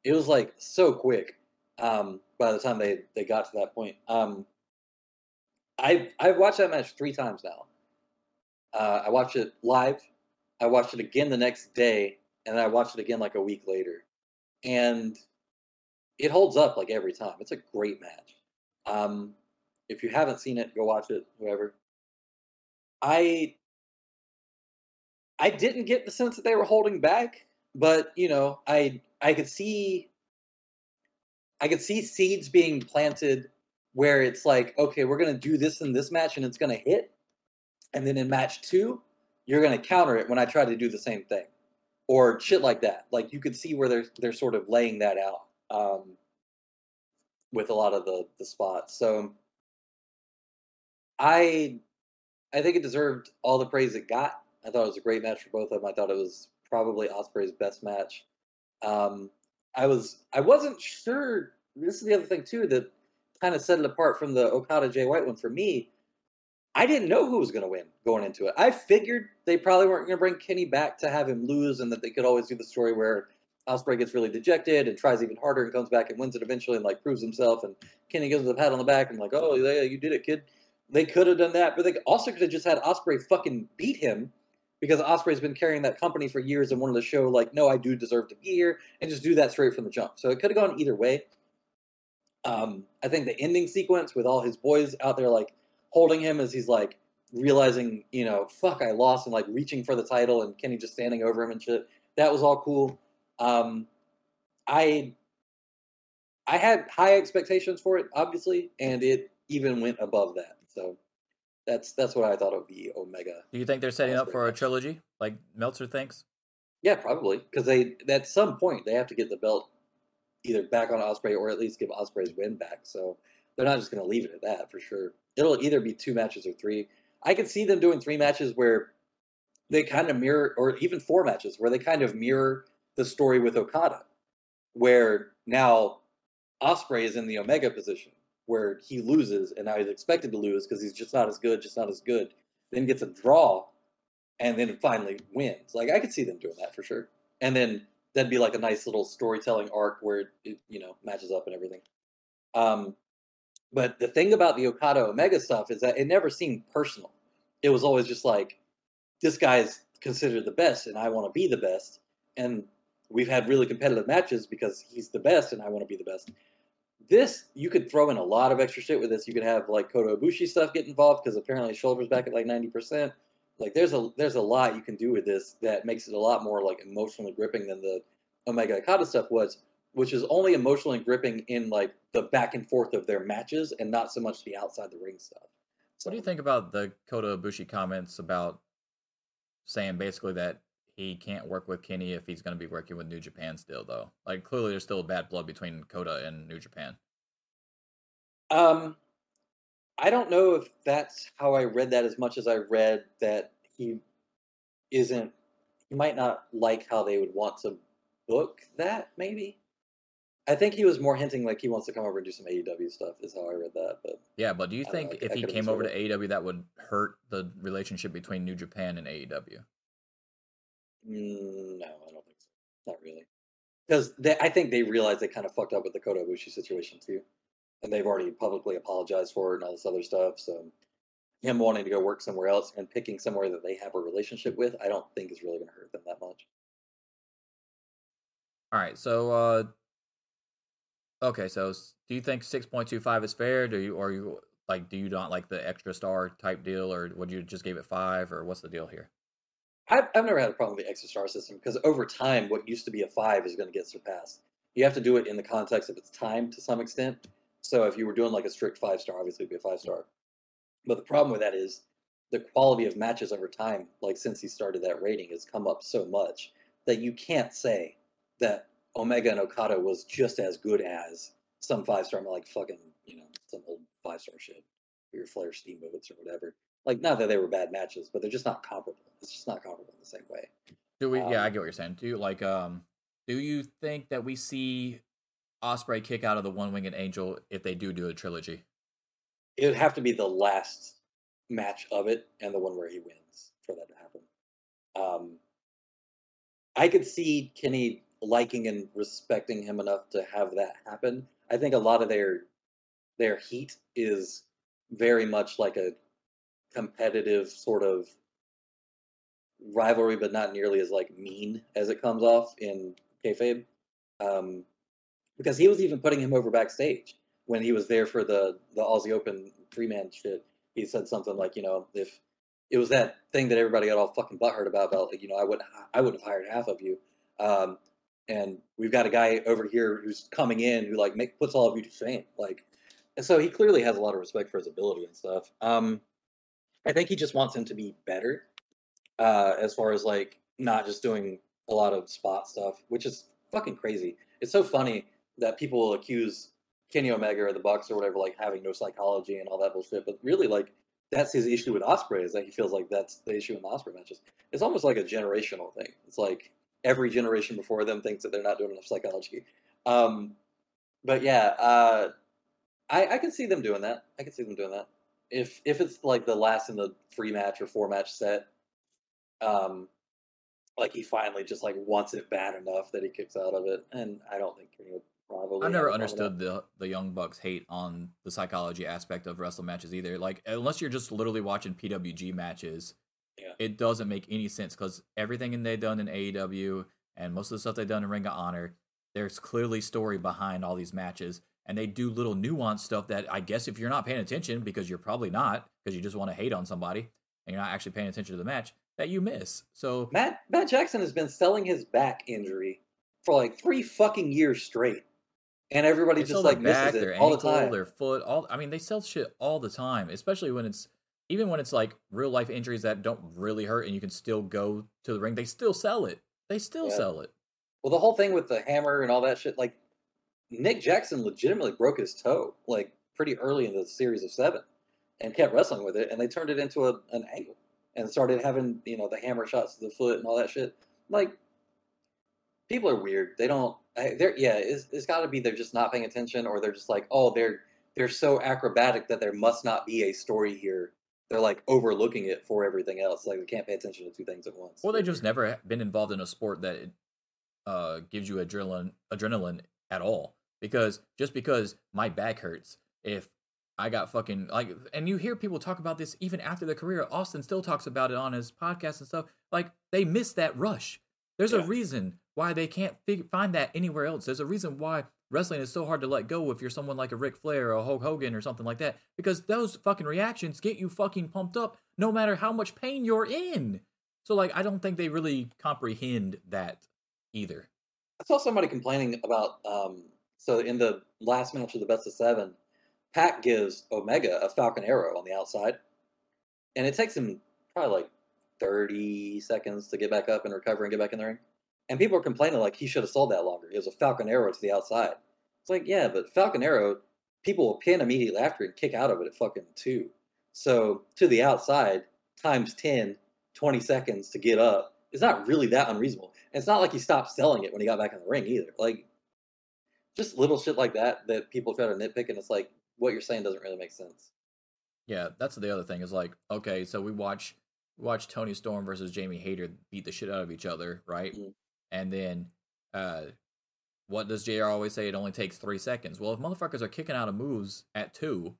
It was like so quick um, by the time they, they got to that point. Um, I've, I've watched that match three times now. Uh, I watched it live. I watched it again the next day, and I watched it again like a week later. And it holds up like every time. It's a great match. Um, if you haven't seen it, go watch it. Whoever. I I didn't get the sense that they were holding back, but you know, I I could see I could see seeds being planted where it's like, okay, we're gonna do this in this match and it's gonna hit, and then in match two, you're gonna counter it when I try to do the same thing, or shit like that. Like you could see where they're they're sort of laying that out um, with a lot of the the spots. So I I think it deserved all the praise it got. I thought it was a great match for both of them. I thought it was probably Ospreay's best match. Um, I was I wasn't sure. This is the other thing too that kind of set it apart from the Okada Jay White one for me. I didn't know who was going to win going into it. I figured they probably weren't going to bring Kenny back to have him lose, and that they could always do the story where Ospreay gets really dejected and tries even harder and comes back and wins it eventually and like proves himself. And Kenny gives him a pat on the back and like, oh yeah, you did it, kid. They could have done that, but they also could have just had Ospreay fucking beat him because Ospreay's been carrying that company for years and wanted to show like, no, I do deserve to be here, and just do that straight from the jump. So it could have gone either way. Um, I think the ending sequence with all his boys out there like holding him as he's like realizing, you know, fuck, I lost, and like reaching for the title, and Kenny just standing over him and shit. That was all cool. Um, I I had high expectations for it, obviously, and it even went above that. So that's that's what I thought of the Omega. Do you think they're setting up for a trilogy, like Meltzer thinks? Yeah, probably because they at some point they have to get the belt either back on Ospreay or at least give Ospreay's win back. So they're not just going to leave it at that for sure. It'll either be two matches or three. I could see them doing three matches where they kind of mirror, or even four matches where they kind of mirror the story with Okada, where now Ospreay is in the Omega position where he loses and now he's expected to lose because he's just not as good, just not as good. Then gets a draw and then finally wins. Like I could see them doing that for sure. And then that'd be like a nice little storytelling arc where it, you know, matches up and everything. Um, but the thing about the Okada Omega stuff is that it never seemed personal. It was always just like, this guy's considered the best and I want to be the best. And we've had really competitive matches because he's the best and I want to be the best. This, you could throw in a lot of extra shit with this. You could have like Kota Ibushi stuff get involved because apparently his shoulder's back at like 90%. Like there's a there's a lot you can do with this that makes it a lot more like emotionally gripping than the Omega Okada stuff was, which is only emotionally gripping in like the back and forth of their matches and not so much the outside the ring stuff. So, What do you think about the Kota Ibushi comments about saying basically that he can't work with Kenny if he's going to be working with New Japan still, though? Like clearly, there's still a bad blood between Kota and New Japan. Um, I don't know if that's how I read that as much as I read that he isn't. He might not like how they would want to book that. Maybe. I think he was more hinting like he wants to come over and do some AEW stuff. Is how I read that. But Yeah, but do you think know, if he came over to AEW, that would hurt the relationship between New Japan and AEW? Mm, no, I don't think so. Not really. Because I think they realize they kind of fucked up with the Kota Ibushi situation too, and they've already publicly apologized for it and all this other stuff. So him wanting to go work somewhere else and picking somewhere that they have a relationship with, I don't think is really going to hurt them that much. All right, so uh okay, so do you think 6.25 is fair? Do you or you like do you not like the extra star type deal or would you just give it 5 or what's the deal here? I've, I've never had a problem with the extra star system because over time, what used to be a five is going to get surpassed. You have to do it in the context of its time to some extent. So if you were doing like a strict five star, obviously it'd be a five star. But the problem with that is the quality of matches over time, like since he started that rating, has come up so much that you can't say that Omega and Okada was just as good as some five star, like fucking, you know, some old five star shit, or your Flair Steamboats or whatever. Like, not that they were bad matches, but they're just not comparable. It's just not comparable in the same way. Do we Yeah, I Um, get what you're saying. Do you like um do you think that we see Ospreay kick out of the one-winged angel if they do do a trilogy? it would have to be the last match of it and the one where he wins for that to happen. Um, I could see Kenny liking and respecting him enough to have that happen. I think a lot of their their heat is very much like a competitive sort of rivalry, but not nearly as like mean as it comes off in kayfabe. Um, because he was even putting him over backstage when he was there for the the Aussie Open three man shit. He said something like, you know, if it was that thing that everybody got all fucking butthurt about, about like, you know, I would I would have hired half of you. Um, and we've got a guy over here who's coming in who like make, puts all of you to shame. Like, and so he clearly has a lot of respect for his ability and stuff. Um, I think he just wants him to be better, uh, as far as like not just doing a lot of spot stuff, which is fucking crazy. It's so funny that people will accuse Kenny Omega or the Bucks or whatever like having no psychology and all that bullshit, but really like that's his issue with Ospreay is that he feels like that's the issue in the Ospreay matches. It's almost like a generational thing. It's like every generation before them thinks that they're not doing enough psychology. Um, but yeah, uh, I, I can see them doing that. I can see them doing that. If if it's like the last in the three match or four match set, um, like he finally just like wants it bad enough that he kicks out of it, and I don't think he would probably. I've never a problem with that. understood the the Young Bucks hate on the psychology aspect of wrestling matches either. Like unless you're just literally watching PWG matches, Yeah. it doesn't make any sense because everything they've done in AEW and most of the stuff they've done in Ring of Honor, there's clearly story behind all these matches, and they do little nuanced stuff that I guess if you're not paying attention because you're probably not because you just want to hate on somebody and you're not actually paying attention to the match that you miss. So Matt Matt Jackson has been selling his back injury for like three fucking years straight, and everybody just like back, misses their it all the time. their foot. All I mean, they sell shit all the time, especially when it's even when it's like real life injuries that don't really hurt and you can still go to the ring. They still sell it. They still Yeah. sell it. Well, the whole thing with the hammer and all that shit, like Nick Jackson legitimately broke his toe like pretty early in the series of seven, and kept wrestling with it, and they turned it into a, an angle and started having you know the hammer shots to the foot and all that shit. Like people are weird. They don't. They're yeah. It's, it's got to be they're just not paying attention, or they're just like oh they're they're so acrobatic that there must not be a story here. They're like overlooking it for everything else. Like they can't pay attention to two things at once. Well, they just never been involved in a sport that uh, gives you adrenaline adrenaline at all. Because just because my back hurts, if I got fucking like, and you hear people talk about this even after their career. Austin still talks about it on his podcast and stuff. Like they miss that rush. There's a reason why they can't fig- find that anywhere else. There's a reason why wrestling is so hard to let go if you're someone like a Ric Flair or a Hulk Hogan or something like that. Because those fucking reactions get you fucking pumped up no matter how much pain you're in. So like I don't think they really comprehend that either. I saw somebody complaining about um so in the last match of the best of seven, Pac gives Omega a Falcon Arrow on the outside. And it takes him probably like 30 seconds to get back up and recover and get back in the ring. And people are complaining like he should have sold that longer. It was a Falcon Arrow to the outside. It's like, yeah, but Falcon Arrow, people will pin immediately after and kick out of it at fucking two. So to the outside, times 10, 20 seconds to get up is not really that unreasonable. And it's not like he stopped selling it when he got back in the ring either. Like, just little shit like that that people try to nitpick, and it's like what you're saying doesn't really make sense. Yeah, that's the other thing is like, okay, so we watch we watch Toni Storm versus Jamie Hayter beat the shit out of each other, right? Mhm. And then uh what does JR always say? It only takes three seconds. Well, if motherfuckers are kicking out of moves at two,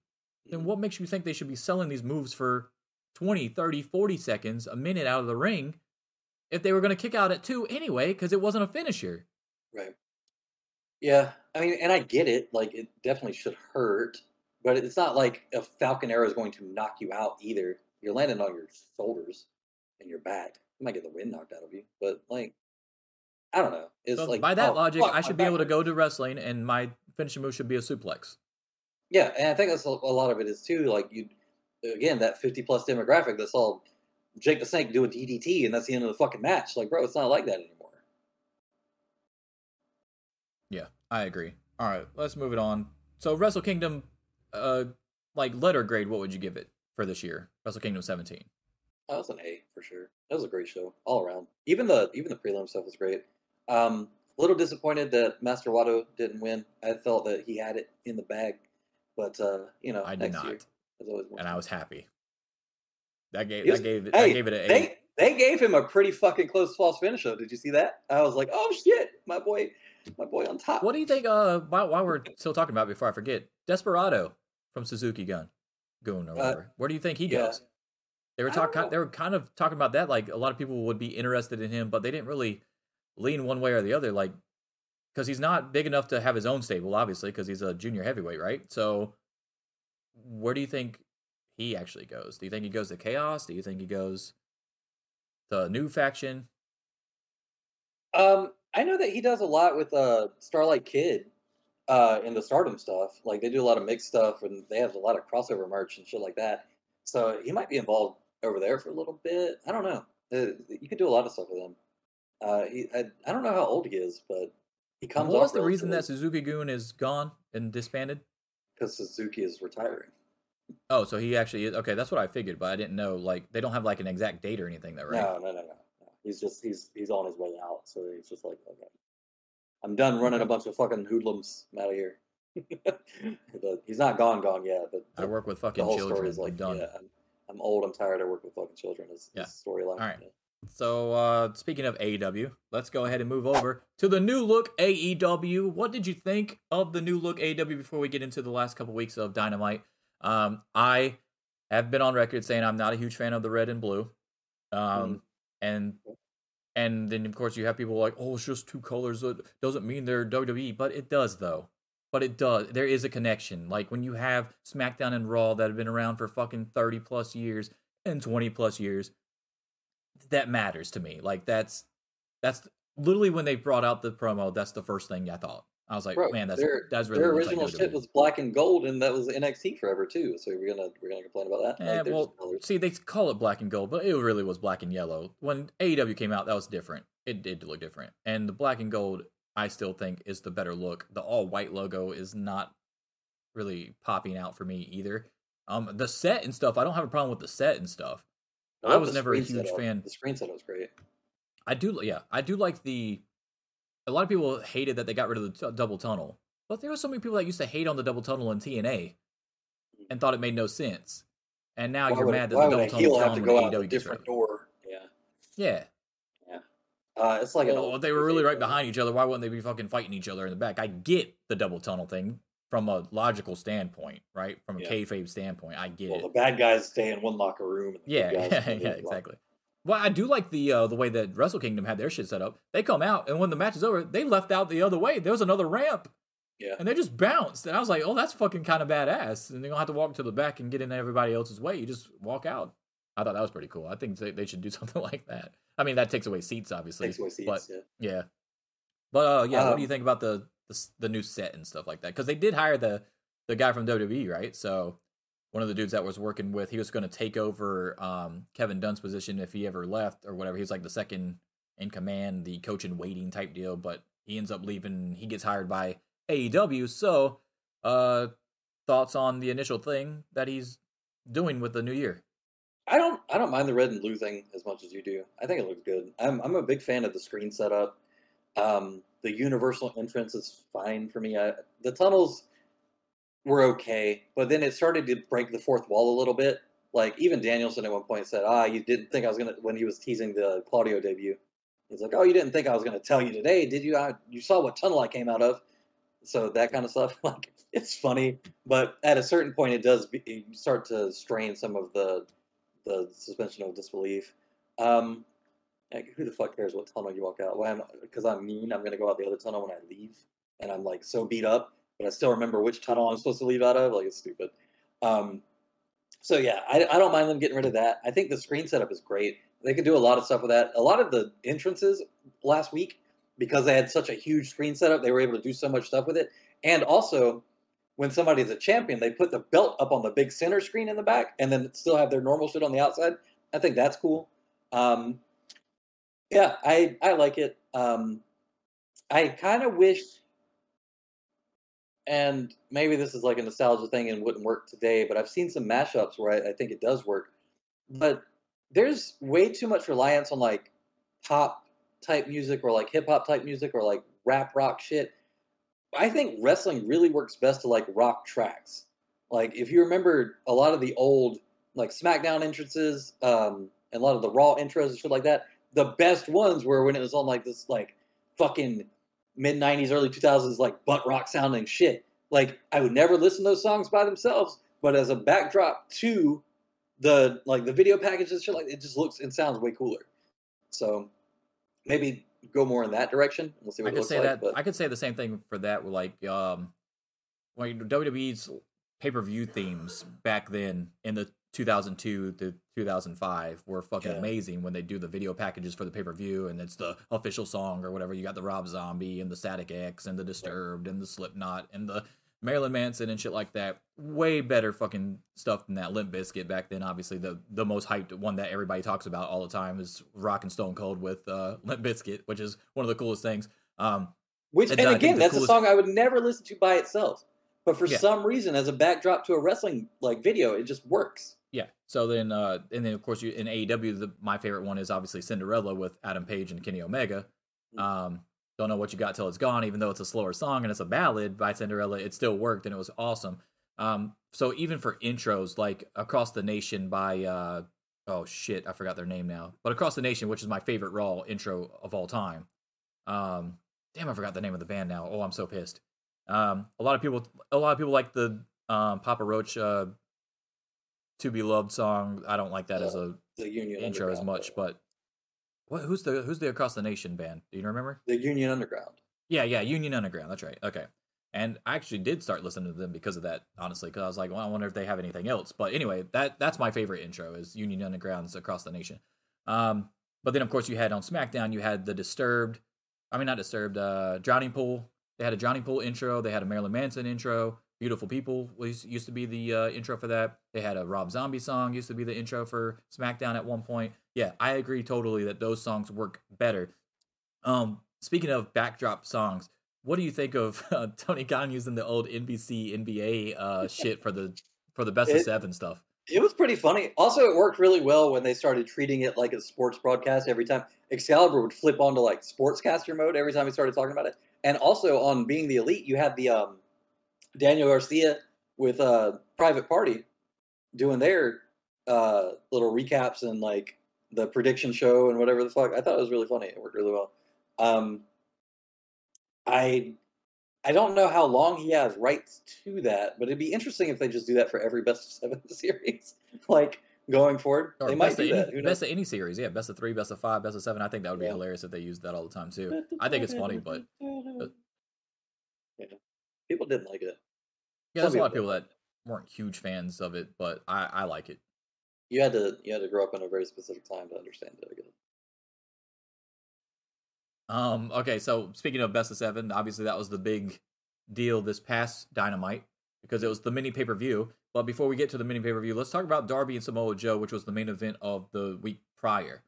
then what makes you think they should be selling these moves for 20, 30, 40 seconds, a minute out of the ring if they were going to kick out at two anyway because it wasn't a finisher? Right. Yeah, I mean, and I get it. Like, it definitely should hurt, but it's not like a Falcon Arrow is going to knock you out either. You're landing on your shoulders and your back. You might get the wind knocked out of you, but like, I don't know. It's So like by that oh, logic, fuck, I should be able to go to wrestling and my finishing move should be a suplex. Yeah, and I think that's a, a lot of it is too. Like you, again, that fifty plus demographic that saw Jake the Snake do a DDT, and that's the end of the fucking match. Like, bro, it's not like that anymore. I agree. All right, let's move it on. So Wrestle Kingdom, uh, like letter grade, what would you give it for this year? Wrestle Kingdom 17. That was an A for sure. That was a great show all around. Even the even the prelim stuff was great. Um, a little disappointed that Master Wato didn't win. I felt that he had it in the bag, but uh, you know, I did not. year. There's always more and I was happy. That gave was- that gave it Hey, I gave it an they they gave him a pretty fucking close false finish though. Did you see that? I was like, oh shit, my boy, my boy on top. What do you think? Uh, while, while we're [laughs] still talking about, it before I forget, Desperado from Suzuki Gun, Goon or whatever. Where do you think he Uh, yeah. goes? They were talking. They were kind of talking about that. Like a lot of people would be interested in him, but they didn't really lean one way or the other. Like because he's not big enough to have his own stable, obviously, because he's a junior heavyweight, right? So, where do you think he actually goes? Do you think he goes to Chaos? Do you think he goes to a new faction? Um, I know that he does a lot with uh Starlight Kid, uh, in the Stardom stuff. Like they do a lot of mixed stuff, and they have a lot of crossover merch and shit like that. So he might be involved over there for a little bit. I don't know. Uh, you could do a lot of stuff with him. Uh, he, I, I don't know how old he is, but he comes. What was the reason that Suzuki Goon is gone and disbanded? because Suzuki is retiring? Oh, so he actually is okay. That's what I figured, but I didn't know. Like, they don't have like an exact date or anything, though, right? No, no, no, no, no. He's just he's he's on his way out. So he's just like, okay, I'm done running a bunch of fucking hoodlums out of here. [laughs] but he's not gone, gone yet. But I work with fucking the whole children. story is I'm like, done. yeah, I'm, I'm old. I'm tired. I work with fucking children. Is Yeah. storyline. All right. Yeah. So, uh, speaking of AEW, let's go ahead and move over to the new look AEW. What did you think of the new look AEW before we get into the last couple weeks of Dynamite? Um, I have been on record saying I'm not a huge fan of the red and blue. Um, and and then of course you have people like, oh, it's just two colors. It doesn't mean they're WWE, but it does though. But it does. There is a connection. Like when you have SmackDown and Raw that have been around for fucking thirty plus years and twenty plus years, that matters to me. Like that's that's literally when they brought out the promo. That's the first thing I thought. I was like, Bro, man, that's their, that's really their looks like original shit was black and gold, and that was NXT forever too. So we're gonna we're gonna complain about that. Eh, Like, well, see, they call it black and gold, but it really was black and yellow. When AEW came out, that was different. It did look different, and the black and gold, I still think, is the better look. The all white logo is not really popping out for me either. Um, the set and stuff, I don't have a problem with the set and stuff. I love was never a huge setup. fan. The screen setup was great. I do, yeah, I do like the. A lot of people hated that they got rid of the t- double tunnel, but there were so many people that used to hate on the double tunnel in TNA, and thought it made no sense. And now Why you're mad that the double heel have to go out a different door? Yeah, Yeah, uh, it's like well, old they were really right behind each other, why wouldn't they be fucking fighting each other in the back? I get the double tunnel thing from a logical standpoint, right? From a Yeah. kayfabe standpoint, I get Well, it. the bad guys stay in one locker room. And the Yeah, [laughs] guys yeah, stay in the yeah, other locker exactly. Well, I do like the uh, the way that Wrestle Kingdom had their shit set up. They come out, and when the match is over, they left out the other way. There was another ramp, Yeah. and they just bounced. And I was like, oh, that's fucking kind of badass. And they don't have to walk to the back and get in everybody else's way. You just walk out. I thought that was pretty cool. I think they, they should do [laughs] something like that. I mean, that takes away seats, obviously. Takes away seats. but yeah. yeah. But uh, yeah, what do you Um, think about the the, the new set and stuff like that? Because they did hire the the guy from WWE, right? So one of the dudes that was working with, he was going to take over um, Kevin Dunn's position if he ever left or whatever. He was like the second in command, the coach in waiting type deal. But he ends up leaving. He gets hired by AEW. So, uh, thoughts on the initial thing that he's doing with the new year? I don't I don't mind the red and blue thing as much as you do. I think it looks good. I'm I'm a big fan of the screen setup. Um, the universal entrance is fine for me. I, the tunnels were okay, but then it started to break the fourth wall a little bit. Like even Danielson at one point said, "Ah, you didn't think I was gonna." When he was teasing the Claudio debut, he's like, "Oh, you didn't think I was gonna tell you today, did you? I, you saw what tunnel I came out of." So that kind of stuff, [laughs] like it's funny, but at a certain point, it does be, you start to strain some of the the suspension of disbelief. Um, like, who the fuck cares what tunnel you walk out? Well, because I'm mean, I'm gonna go out the other tunnel when I leave, and I'm like so beat up, but I still remember which tunnel I'm supposed to leave out of. Like it's stupid. Um, so yeah, I, I don't mind them getting rid of that. I think the screen setup is great. They could do a lot of stuff with that. A lot of the entrances last week, because they had such a huge screen setup, they were able to do so much stuff with it. And also, when somebody's a champion, they put the belt up on the big center screen in the back, and then still have their normal shit on the outside. I think that's cool. Um, yeah, I I like it. Um, I kind of wish, and maybe this is like a nostalgia thing and wouldn't work today, but I've seen some mashups where I, I think it does work. But there's way too much reliance on like pop type music or like hip hop type music or like rap rock shit. I think wrestling really works best to like rock tracks. Like if you remember a lot of the old like SmackDown entrances, um, and a lot of the Raw intros and shit like that, the best ones were when it was on like this like fucking mid '90s, early 2000s like butt rock sounding shit. Like I would never listen to those songs by themselves, but as a backdrop to the like the video packages, shit like it just looks and sounds way cooler. So maybe go more in that direction. We'll see what I could say like. that. but I could say the same thing for that. With like, um, like WWE's pay per view themes back then in the 2002 to 2005 were fucking Yeah. amazing when they do the video packages for the pay per view and it's the official song or whatever. You got the Rob Zombie and the Static X and the Disturbed and the Slipknot and the Marilyn Manson and shit like that. Way better fucking stuff than that Limp Bizkit back then. Obviously, the the most hyped one that everybody talks about all the time is Rock and Stone Cold with uh, Limp Bizkit, which is one of the coolest things. Um, Which And and, again, that's coolest- a song I would never listen to by itself. But for Yeah. some reason, as a backdrop to a wrestling like video, it just works. Yeah. So then, uh, and then of course, you in AEW, the, my favorite one is obviously Cinderella with Adam Page and Kenny Omega. Mm. Um, don't know what you got till it's gone. Even though it's a slower song and it's a ballad by Cinderella, it still worked and it was awesome. Um, so even for intros, like Across the Nation by uh, oh shit, I forgot their name now, but Across the Nation, which is my favorite Raw intro of all time. Um, damn, I forgot the name of the band now. Oh, I'm so pissed. Um, a lot of people, a lot of people like the um, Papa Roach uh, "To Be Loved" song. I don't like that as a The Union intro as much, but what? Who's the who's the Across the Nation band? Do you remember? the Union Underground. Yeah, yeah, Union Underground. That's right. Okay. And I actually did start listening to them because of that, honestly, because I was like, well, I wonder if they have anything else. But anyway, that that's my favorite intro is Union Underground's Across the Nation. Um, but then of course you had on SmackDown, you had the Disturbed, I mean not Disturbed, uh, Drowning Pool. They had a Drowning Pool intro. They had a Marilyn Manson intro. Beautiful People was used to be the uh, intro for that. They had a Rob Zombie song used to be the intro for SmackDown at one point. Yeah, I agree totally that those songs work better. Um, speaking of backdrop songs, what do you think of [laughs] uh, Tony Khan using the old NBC NBA uh, [laughs] shit for the for the best of seven stuff? It was pretty funny. Also, it worked really well when they started treating it like a sports broadcast every time. Excalibur would flip onto like sportscaster mode every time he started talking about it. And also on Being the Elite, you had the um, Daniel Garcia with uh, Private Party doing their uh, little recaps and like the prediction show and whatever the fuck. I thought it was really funny. It worked really well. Um, I I don't know how long he has rights to that, but it'd be interesting if they just do that for every best of seven [laughs] series, like going forward. Or they might best, do of that. any, Who knows? best of any series, yeah, best of three, best of five, best of seven. I think that would be Yeah. hilarious if they used that all the time too. I think it's funny, but yeah. people didn't like it. yeah, Some there's a lot of people that weren't huge fans of it, but I, I like it. You had to you had to grow up in a very specific time to understand it. I guess. Um, okay, so speaking of best of seven, obviously that was the big deal this past Dynamite because it was the mini pay per view. But before we get to the mini pay per view, let's talk about Darby and Samoa Joe, which was the main event of the week prior.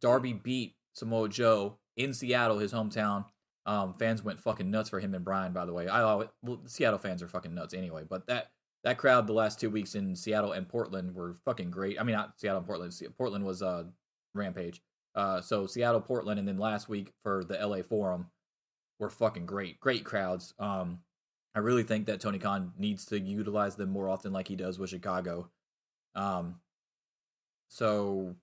Darby beat Samoa Joe in Seattle, his hometown. Um, fans went fucking nuts for him and Brian. By the way, I always, well, Seattle fans are fucking nuts anyway. But that that crowd the last two weeks in Seattle and Portland were fucking great. I mean, not Seattle and Portland. Portland was uh, Rampage. Uh, so Seattle, Portland, and then last week for the LA Forum were fucking great. Great crowds. Um, I really think that Tony Khan needs to utilize them more often, like he does with Chicago. Um, so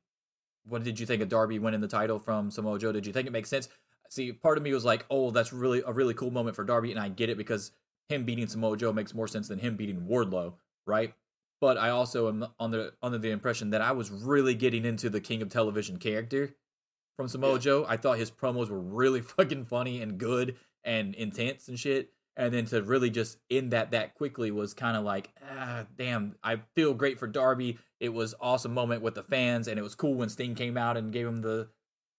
what did you think of Darby winning the title from Samoa Joe? Did you think it makes sense? See, part of me was like, "Oh, that's really a really cool moment for Darby," and I get it because him beating Samoa Joe makes more sense than him beating Wardlow, right? But I also am on the under the impression that I was really getting into the King of Television character from Samoa Yeah. Joe. I thought his promos were really [laughs] fucking funny and good and intense and shit. And then to really just end that that quickly was kind of like, ah, damn. I feel great for Darby. It was awesome moment with the fans, and it was cool when Sting came out and gave him the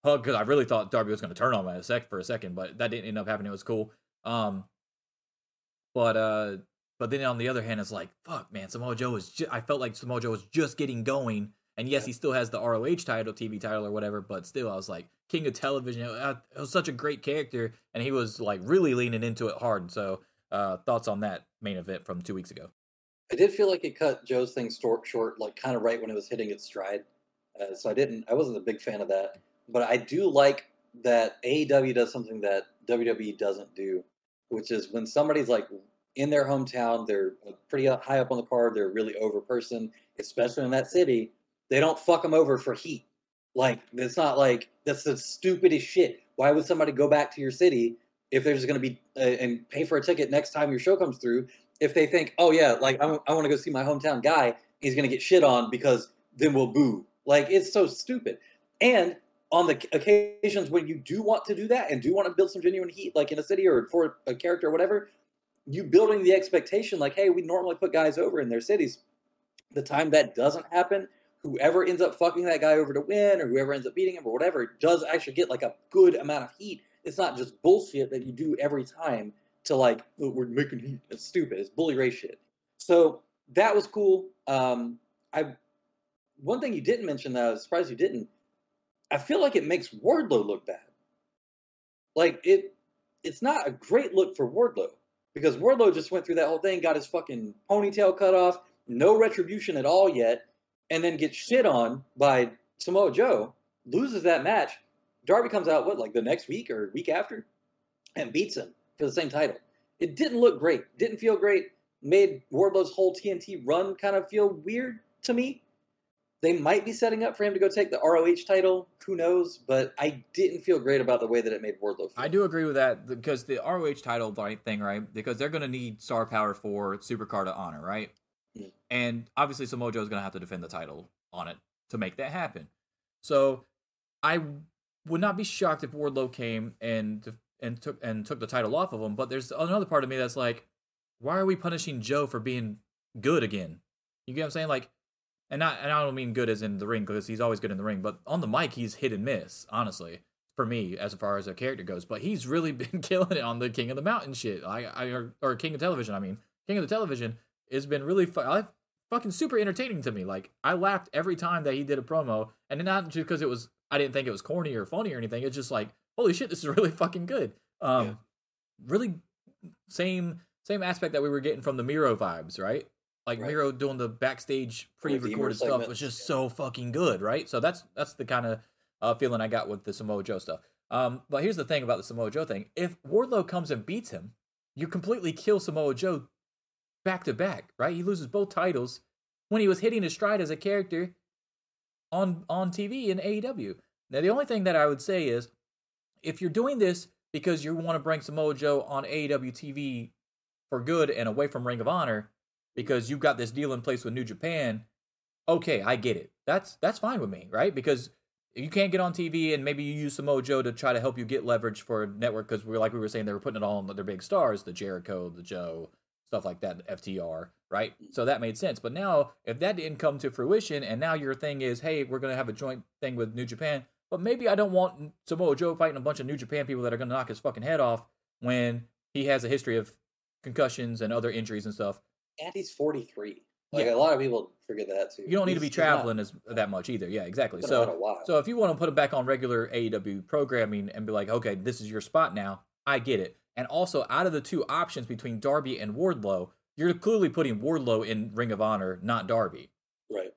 hug because I really thought Darby was going to turn on him sec for a second, but that didn't end up happening. It was cool. Um, but uh, but then on the other hand, it's like, fuck, man, Samoa Joe was. Ju- I felt like Samoa Joe was just getting going, and yes, Yeah. he still has the ROH title, TV title, or whatever. But still, I was like, King of Television. It, uh, was such a great character, and he was like really leaning into it hard. So, uh, thoughts on that main event from two weeks ago? I did feel like it cut Joe's thing short, short, like kind of right when it was hitting its stride. Uh, so I didn't, I wasn't a big fan of that. But I do like that AEW does something that WWE doesn't do, which is when somebody's like in their hometown. They're uh, pretty high up on the card. They're a really over person, especially in that city. They don't fuck them over for heat. Like it's not like that's the stupidest shit. Why would somebody go back to your city if they're just going to be uh, and pay for a ticket next time your show comes through? If they think, oh yeah, like I, I want to go see my hometown guy, he's going to get shit on because then we'll boo. Like it's so stupid. And on the occasions when you do want to do that and do want to build some genuine heat, like in a city or for a character or whatever, you building the expectation, like, hey, we normally put guys over in their cities. The time that doesn't happen, whoever ends up fucking that guy over to win or whoever ends up beating him or whatever does actually get like a good amount of heat. It's not just bullshit that you do every time to like, oh, we're making heat. It's stupid. It's Bully Ray's shit. So that was cool. Um, I one thing you didn't mention that I was surprised you didn't. I feel like it makes Wardlow look bad. Like it, it's not a great look for Wardlow because Wardlow just went through that whole thing, got his fucking ponytail cut off, no retribution at all yet, and then gets shit on by Samoa Joe, loses that match. Darby comes out what like the next week or week after, and beats him for the same title. It didn't look great, didn't feel great. Made Wardlow's whole TNT run kind of feel weird to me. They might be setting up for him to go take the ROH title. Who knows? But I didn't feel great about the way that it made Wardlow feel. I do agree with that because the ROH title thing, right? Because they're going to need star power for Supercard to honor, right? And obviously, Samoa Joe is going to have to defend the title on it to make that happen. So I would not be shocked if Wardlow came and and took and took the title off of him. But there's another part of me that's like, why are we punishing Joe for being good again? You get what I'm saying? Like, and not and I don't mean good as in the ring because he's always good in the ring, but on the mic he's hit and miss. Honestly, for me, as far as a character goes, but he's really [laughs] been killing it on the King of the Mountain shit. I, I or, or King of Television. I mean, King of the Television has been really I, fucking super entertaining to me. Like I laughed every time that he did a promo, and not just because it was I didn't think it was corny or funny or anything. It's just like holy shit, this is [laughs] really fucking good. Um, Yeah. really same same aspect that we were getting from the Miro vibes, right? Like Right. Miro doing the backstage pre-recorded stuff was just yeah. so fucking good, right? So that's that's the kind of uh, feeling I got with the Samoa Joe stuff. Um, but here's the thing about the Samoa Joe thing: if Wardlow comes and beats him, you completely kill Samoa Joe back to back, right? He loses both titles when he was hitting his stride as a character on on TV in AEW. Now, the only thing that I would say is, if you're doing this because you want to bring Samoa Joe on AEW TV for good and away from Ring of Honor, because you've got this deal in place with New Japan, okay, I get it. That's that's fine with me, right? Because you can't get on TV and maybe you use Samoa Joe to try to help you get leverage for a network because we're like we were saying they were putting it all on their big stars, the Jericho, the Joe, stuff like that, FTR, right? Mm. So that made sense. But now if that didn't come to fruition and now your thing is, hey, we're gonna have a joint thing with New Japan, but maybe I don't want Samoa Joe fighting a bunch of New Japan people that are gonna knock his fucking head off when he has a history of concussions and other injuries and stuff. and he's 43. Like Yeah. a lot of people forget that too. You don't need to be He's- he's not- traveling as that much either. Yeah, exactly. So around a while. So if you want to put him back on regular AEW programming and be like, okay, this is your spot now, I get it. And also, out of the two options between Darby and Wardlow, you're clearly putting Wardlow in Ring of Honor, not Darby. right.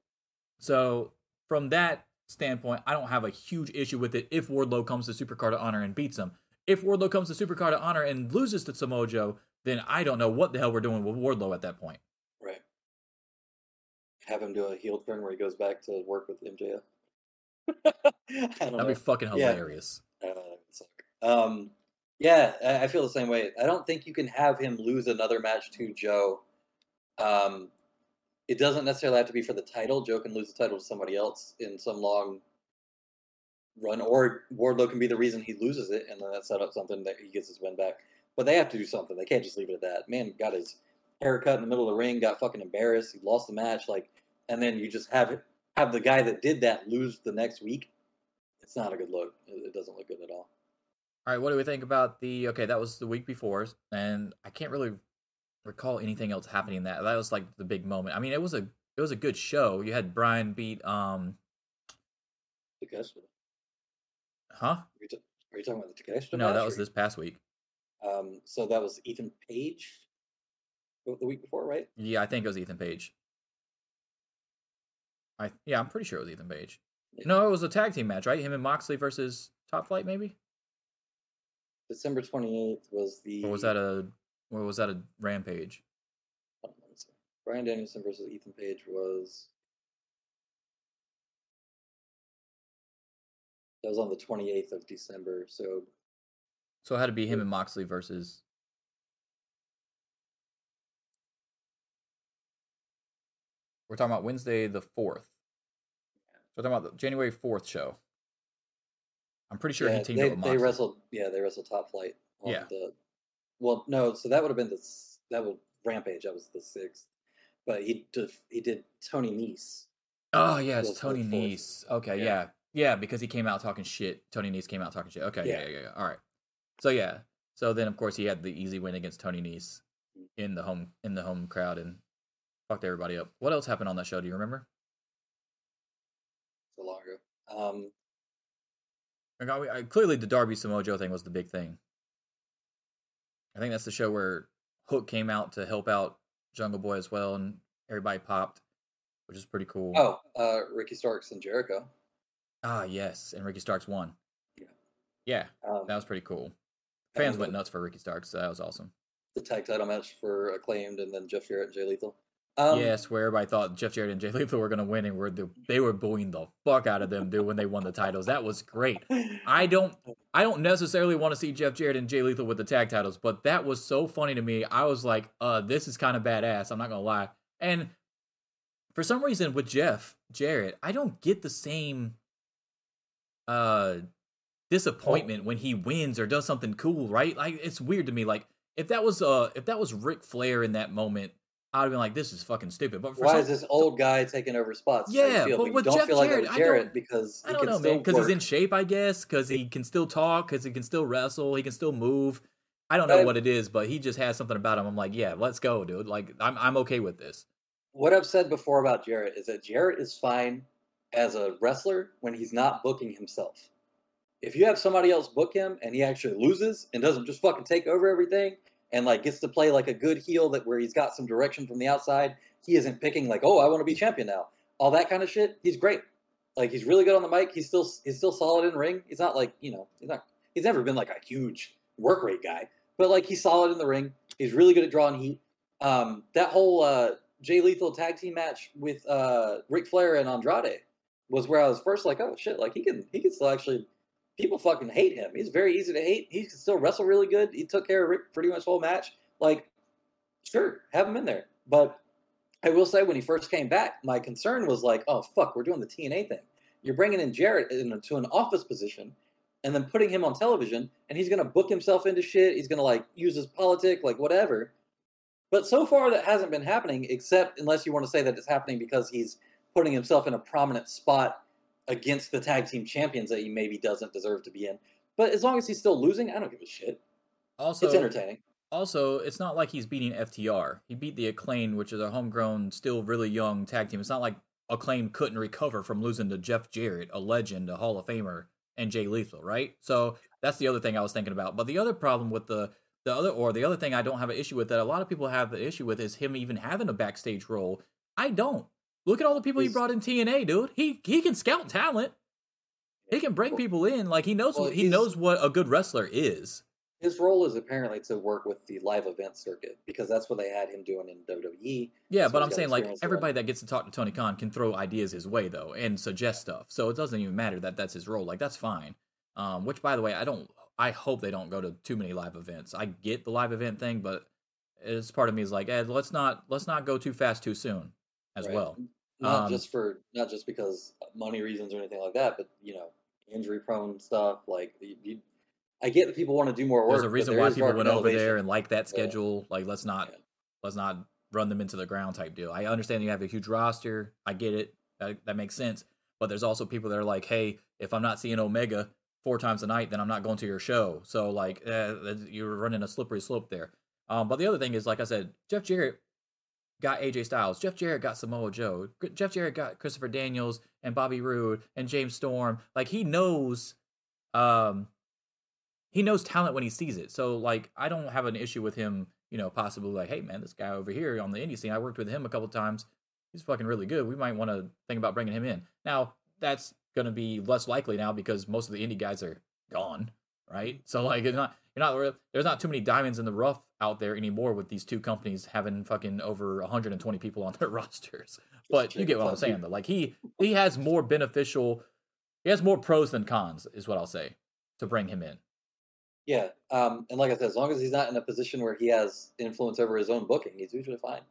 So from that standpoint, I don't have a huge issue with it if Wardlow comes to Supercard of Honor and beats him. If Wardlow comes to Supercard of Honor and loses to Samoa Joe, then I don't know what the hell we're doing with Wardlow at that point. Right. Have him do a heel turn where he goes back to work with MJF. [laughs] I don't That'd know. be fucking Yeah. hilarious. I don't know. It would suck. Um, yeah, I feel the same way. I don't think you can have him lose another match to Joe. Um, it doesn't necessarily have to be for the title. Joe can lose the title to somebody else in some long run, or Wardlow can be the reason he loses it, and then that set up something that he gets his win back. But they have to do something. They can't just leave it at that. Man got his haircut in the middle of the ring, got fucking embarrassed. He lost the match, like, and then you just have it have the guy that did that lose the next week. It's not a good look. It doesn't look good at all. All right, what do we think about the? Okay, that was the week before, and I can't really recall anything else happening. That that was like the big moment. I mean, it was a it was a good show. You had Brian beat um, Takeshita. huh? Are you, ta- are you talking about the Takeshita? No, that was this past week. Um, so that was Ethan Page the the week before, right? Yeah, I think it was Ethan Page. I yeah, I'm pretty sure it was Ethan Page. Yeah. No, it was a tag team match, right? Him and Moxley versus Top Flight, maybe. December twenty eighth was the. Or was that a Or was that a Rampage? Hold on, let's. Brian Danielson versus Ethan Page was that was on the 28th of December. So So it had to be him and Moxley versus. We're talking about Wednesday the fourth. So We're talking about the January fourth show. I'm pretty sure yeah, he teamed they, up with they wrestled. Yeah, they wrestled Top Flight. On Yeah. The, well, no, so that would have been the that would Rampage. That was the sixth. But he did he did Tony Nese. Oh yeah, it's Tony. Nese. Okay, yeah. Yeah. yeah, because he came out talking shit. Tony Nese came out talking shit. Okay, yeah, Yeah. yeah, yeah. All right. So yeah, so then of course he had the easy win against Tony Nese in the home in the home crowd and fucked everybody up. What else happened on that show? Do you remember? So long ago. Um, I got, I, clearly, the Darby Samoa Joe thing was the big thing. I think that's the show where Hook came out to help out Jungle Boy as well, and everybody popped, which is pretty cool. oh, uh, Ricky Starks and Jericho. ah, yes, and Ricky Starks won. Yeah. Yeah, Um, that was pretty cool. Fans went the- nuts for Ricky Starks. So that was awesome. the tag title match for acclaimed, and then Jeff Jarrett and Jay Lethal. Um, yes, where everybody thought Jeff Jarrett and Jay Lethal were gonna win, and were the, they were booing the fuck out of them, dude, when they won the titles. That was great. I don't I don't necessarily want to see Jeff Jarrett and Jay Lethal with the tag titles, but that was so funny to me. I was like, uh, this is kind of badass. I'm not gonna lie. And for some reason with Jeff Jarrett, I don't get the same uh disappointment when he wins or does something cool, right? Like it's weird to me. Like if that was uh if that was Ric Flair in that moment, I'd have been like, this is fucking stupid. But for Why some, is this old guy taking over spots? Yeah, feel? but you with don't Jeff feel like Jarrett, I with Jarrett don't- because I don't know, man, because he's in shape, I guess, because he can still talk, because he can still wrestle, he can still move. I don't know But- what it is, but he just has something about him. I'm like, yeah, let's go, dude. Like, I'm I'm okay with this. What I've said before about Jarrett is that Jarrett is fine as a wrestler when he's not booking himself. If you have somebody else book him and he actually loses and doesn't just fucking take over everything and like gets to play like a good heel that where he's got some direction from the outside, he isn't picking like, oh, I want to be champion now. All that kind of shit. He's great. Like he's really good on the mic. He's still he's still solid in ring. He's not like you know he's not he's never been like a huge work rate guy, but like he's solid in the ring. He's really good at drawing heat. Um, that whole uh, Jay Lethal tag team match with uh, Ric Flair and Andrade was where I was first like, oh shit, like he can he can still actually people fucking hate him. He's very easy to hate. He can still wrestle really good. He took care of Rick pretty much the whole match. Like, sure, have him in there. But I will say when he first came back, my concern was like, oh fuck, we're doing the TNA thing. You're bringing in Jarrett into an office position and then putting him on television and he's to book himself into shit. He's to like use his politic, like whatever. But so far that hasn't been happening, except unless you want to say that it's happening because he's putting himself in a prominent spot against the tag team champions that he maybe doesn't deserve to be in. But as long as he's still losing, I don't give a shit. Also, it's entertaining. also, it's not like he's beating FTR. He beat the Acclaim, which is a homegrown, still really young tag team. It's not like Acclaim couldn't recover from losing to Jeff Jarrett, a legend, a Hall of Famer, and Jay Lethal, right? So that's the other thing I was thinking about. But the other problem with the the other or the other thing I don't have an issue with that a lot of people have the issue with is him even having a backstage role. I don't. Look at all the people he brought in TNA, dude. He he can scout talent. He can bring people in. Like he knows Well, he knows what a good wrestler is. His role is apparently to work with the live event circuit because that's what they had him doing in. WWE. Yeah, So but I'm saying like everybody that gets to talk to Tony Khan can throw ideas his way though and suggest stuff. So it doesn't even matter that that's his role. Like that's fine. Um, which by the way, I don't. I hope they don't go to too many live events. I get the live event thing, but it's part of me is like, Ed, let's not let's not go too fast too soon as Right. well. Not Um, just for not just because money reasons or anything like that, but you know, injury prone stuff. Like I get that people want to do more work. There's a reason why people went over there and like that Yeah. schedule. Like let's not Yeah. let's not run them into the ground type deal. I understand you have a huge roster. I get it. That, that makes sense. But there's also people that are like, hey, if I'm not seeing Omega four times a night, then I'm not going to your show. So like, uh, you're running a slippery slope there. Um, but the other thing is, like I said, Jeff Jarrett got AJ Styles. Jeff Jarrett got Samoa Joe. Jeff Jarrett got Christopher Daniels and Bobby Roode and James Storm. Like he knows, um, he knows talent when he sees it. So like, I don't have an issue with him. You know, possibly like, hey man, this guy over here on the indie scene, I worked with him a couple times. He's fucking really good. We might want to think about bringing him in. Now that's going to be less likely now because most of the indie guys are gone, right? So like, it's not you're not re- there's not too many diamonds in the rough out there anymore with these two companies having fucking over 120 people on [laughs] their rosters. But you get what I'm saying though. Like he [laughs] he has more beneficial, he has more pros than cons, is what I'll say, to bring him in. Yeah, um, and like I said, as long as he's not in a position where he has influence over his own booking, he's usually fine.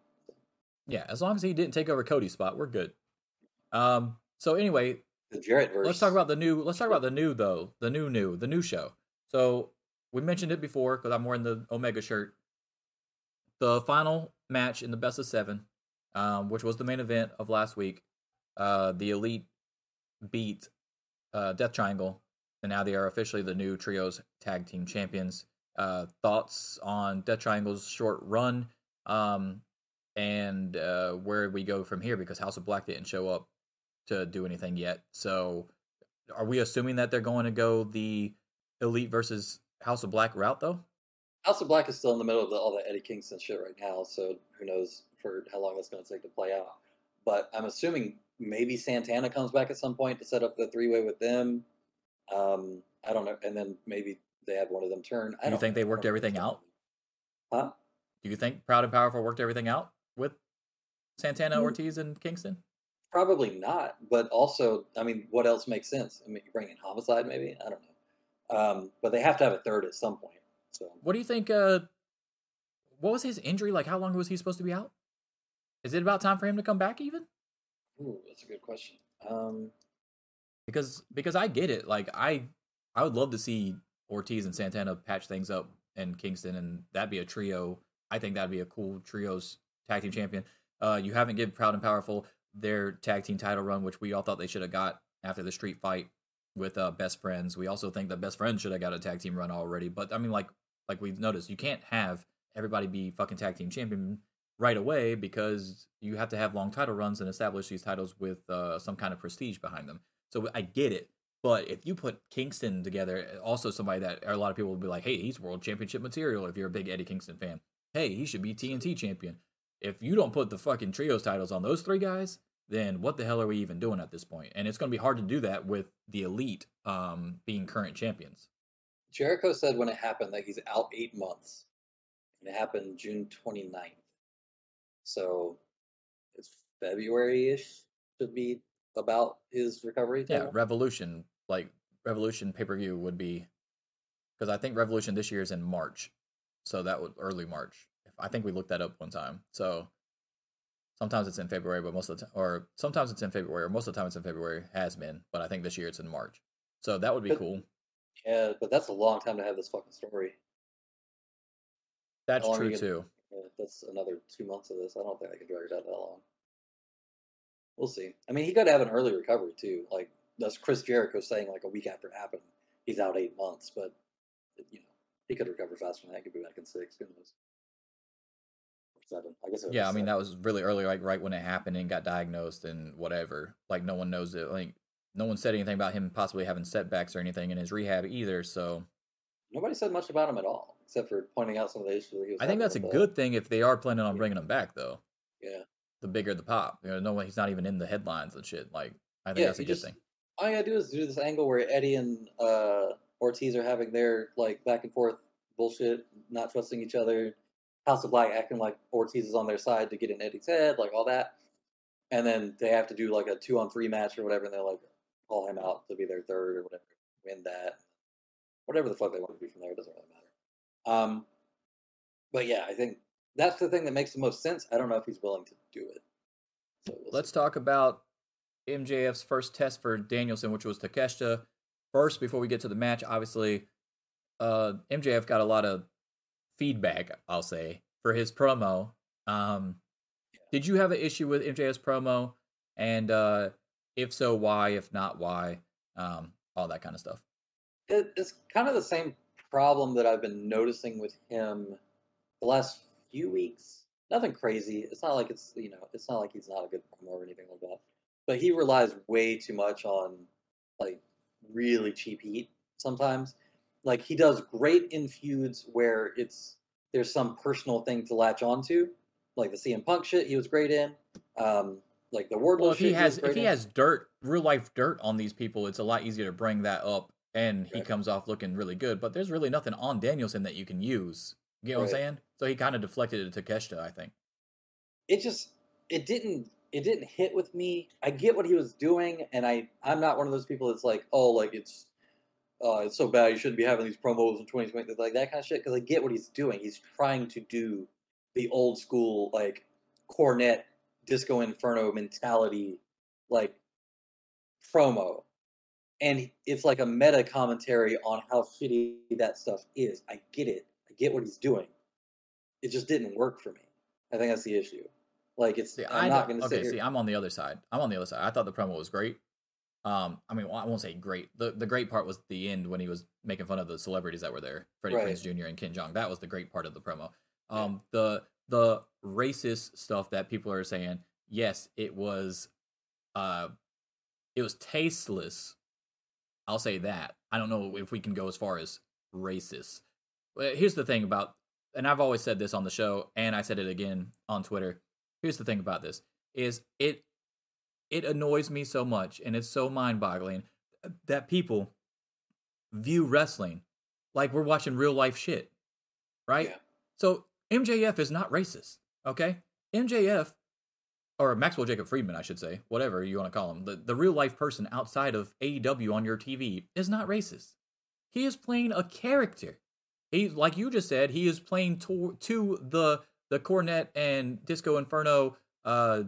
Yeah, as long as he didn't take over Cody's spot, we're good. Um. So anyway, The Jarrett verse. let's talk about the new. Let's talk about the new though. The new new the new show. So we mentioned it before because I'm wearing the Omega shirt. The final match in the best of seven, um, which was the main event of last week. Uh, the Elite beat uh, Death Triangle, and now they are officially the new trios tag team champions. Uh, thoughts on Death Triangle's short run, um, and uh, where we go from here because House of Black didn't show up to do anything yet. So, are we assuming that they're going to go the Elite versus House of Black route though? House of Black is still in the middle of the, all the Eddie Kingston shit right now, so who knows for how long that's going to take to play out. But I'm assuming maybe Santana comes back at some point to set up the three way with them. Um, I don't know, and then maybe they have one of them turn. I You don't think they worked everything out? Huh? Do you think Proud and Powerful worked everything out with Santana, Hmm. Ortiz, and Kingston? Probably not, but also, I mean, what else makes sense? I mean, you bring in Homicide, maybe. I don't know, um, but they have to have a third at some point. So What do you think? Uh, what was his injury like? How long was he supposed to be out? Is it about time for him to come back even? ooh, that's a good question. Um, Because because I get it. Like I I would love to see Ortiz and Santana patch things up and Kingston and that'd be a trio. I think that'd be a cool trios tag team champion. Uh, you haven't given Proud and Powerful their tag team title run, which we all thought they should have got after the street fight with uh, Best Friends. We also think that Best Friends should have got a tag team run already. But I mean, like like we've noticed, you can't have everybody be fucking tag team champion right away because you have to have long title runs and establish these titles with uh, some kind of prestige behind them. So I get it. But if you put Kingston together, also somebody that a lot of people will be like, hey, he's world championship material if you're a big Eddie Kingston fan. Hey, he should be TNT champion. If you don't put the fucking trios titles on those three guys, then what the hell are we even doing at this point? And it's going to be hard to do that with the elite um, being current champions. Jericho said when it happened that he's out eight months. And it happened June 29th. So it's February ish should be about his recovery. Yeah. Revolution, like Revolution pay per view would be because I think Revolution this year is in March, so that would early March. I think we looked that up one time. So sometimes it's in February, but most of the time, or sometimes it's in February, or most of the time it's in February. Has been, but I think this year it's in March. So that would be But- cool. Yeah, but that's a long time to have this fucking story. That's true gonna- too. Yeah, that's another two months of this. I don't think I can drag it out that long. We'll see. I mean, he could have an early recovery too. Like that's Chris Jericho saying like a week after it happened, he's out eight months, but you know he could recover faster than that. He could be back in six. Who knows? Seven. I guess. Yeah, I mean seven. that was really early, like right when it happened and got diagnosed and whatever. Like no one knows it. Like no one said anything about him possibly having setbacks or anything in his rehab either. So nobody said much about him at all, except for pointing out some of the issues that he was. I think that's a good thing if they are planning on bringing him back, though. Yeah. The bigger the pop, you know, no one he's not even in the headlines and shit. Like I think Yeah, that's a good just- thing. all you gotta do is do this angle where Eddie and uh, Ortiz are having their like back and forth bullshit, not trusting each other. House of Black acting like Ortiz is on their side to get in Eddie's head, like all that. And then they have to do like a two on three match or whatever, and they're like call him out to be their third or whatever, win that. Whatever the fuck they want to do from there, it doesn't really matter. Um, but yeah, I think that's the thing that makes the most sense. I don't know if he's willing to do it. So we'll. Let's talk about MJF's first test for Danielson, which was Takeshita. First, before we get to the match, obviously, uh, MJF got a lot of feedback. I'll say for his promo. Um, did you have an issue with MJF's promo? And uh, if so, why? If not, why? Um, all that kind of stuff. it, it's kind of the same problem that I've been noticing with him the last few weeks. Nothing crazy. It's not like it's you know, it's not like he's not a good promo or anything like that. But he relies way too much on like really cheap heat sometimes. Like he does great in feuds where it's there's some personal thing to latch onto, like the CM Punk shit he was great in. Um, like the Wardlow Well, if he has was if he in. has dirt, real life dirt on these people, it's a lot easier to bring that up and he Right. comes off looking really good. But there's really nothing on Danielson that you can use. You know what I'm saying? So he kind of deflected it to Takeshita, I think. it just it didn't it didn't hit with me. I get what he was doing, and I I'm not one of those people that's like, oh, like it's uh, it's so bad you shouldn't be having these promos in 2020, like that kind of shit. Because I get what he's doing. He's trying to do the old school like Cornette disco inferno mentality, like promo, and it's like a meta commentary on how shitty that stuff is. I get it. I get what he's doing. It just didn't work for me. I think that's the issue. Like it's See, I'm I not going to okay. See. I'm on the other side. I'm on the other side. I thought the promo was great. Um, I mean, well, I won't say great. the The great part was the end when he was making fun of the celebrities that were there, Freddie Right. Prinze Jr. and Ken Jeong. That was the great part of the promo. Yeah. Um, the the racist stuff that people are saying, yes, it was, uh, it was tasteless. I'll say that. I don't know if we can go as far as racist. But here's the thing about, and I've always said this on the show, and I said it again on Twitter. Here's the thing about this: is it it annoys me so much, and it's so mind-boggling that people view wrestling like we're watching real life shit, right? Yeah. So MJF is not racist, okay? MJF or Maxwell Jacob Friedman, I should say, whatever you want to call him, the, the real life person outside of AEW on your TV is not racist. He is playing a character. He, like you just said, he is playing to, to the the Cornette and Disco Inferno uh,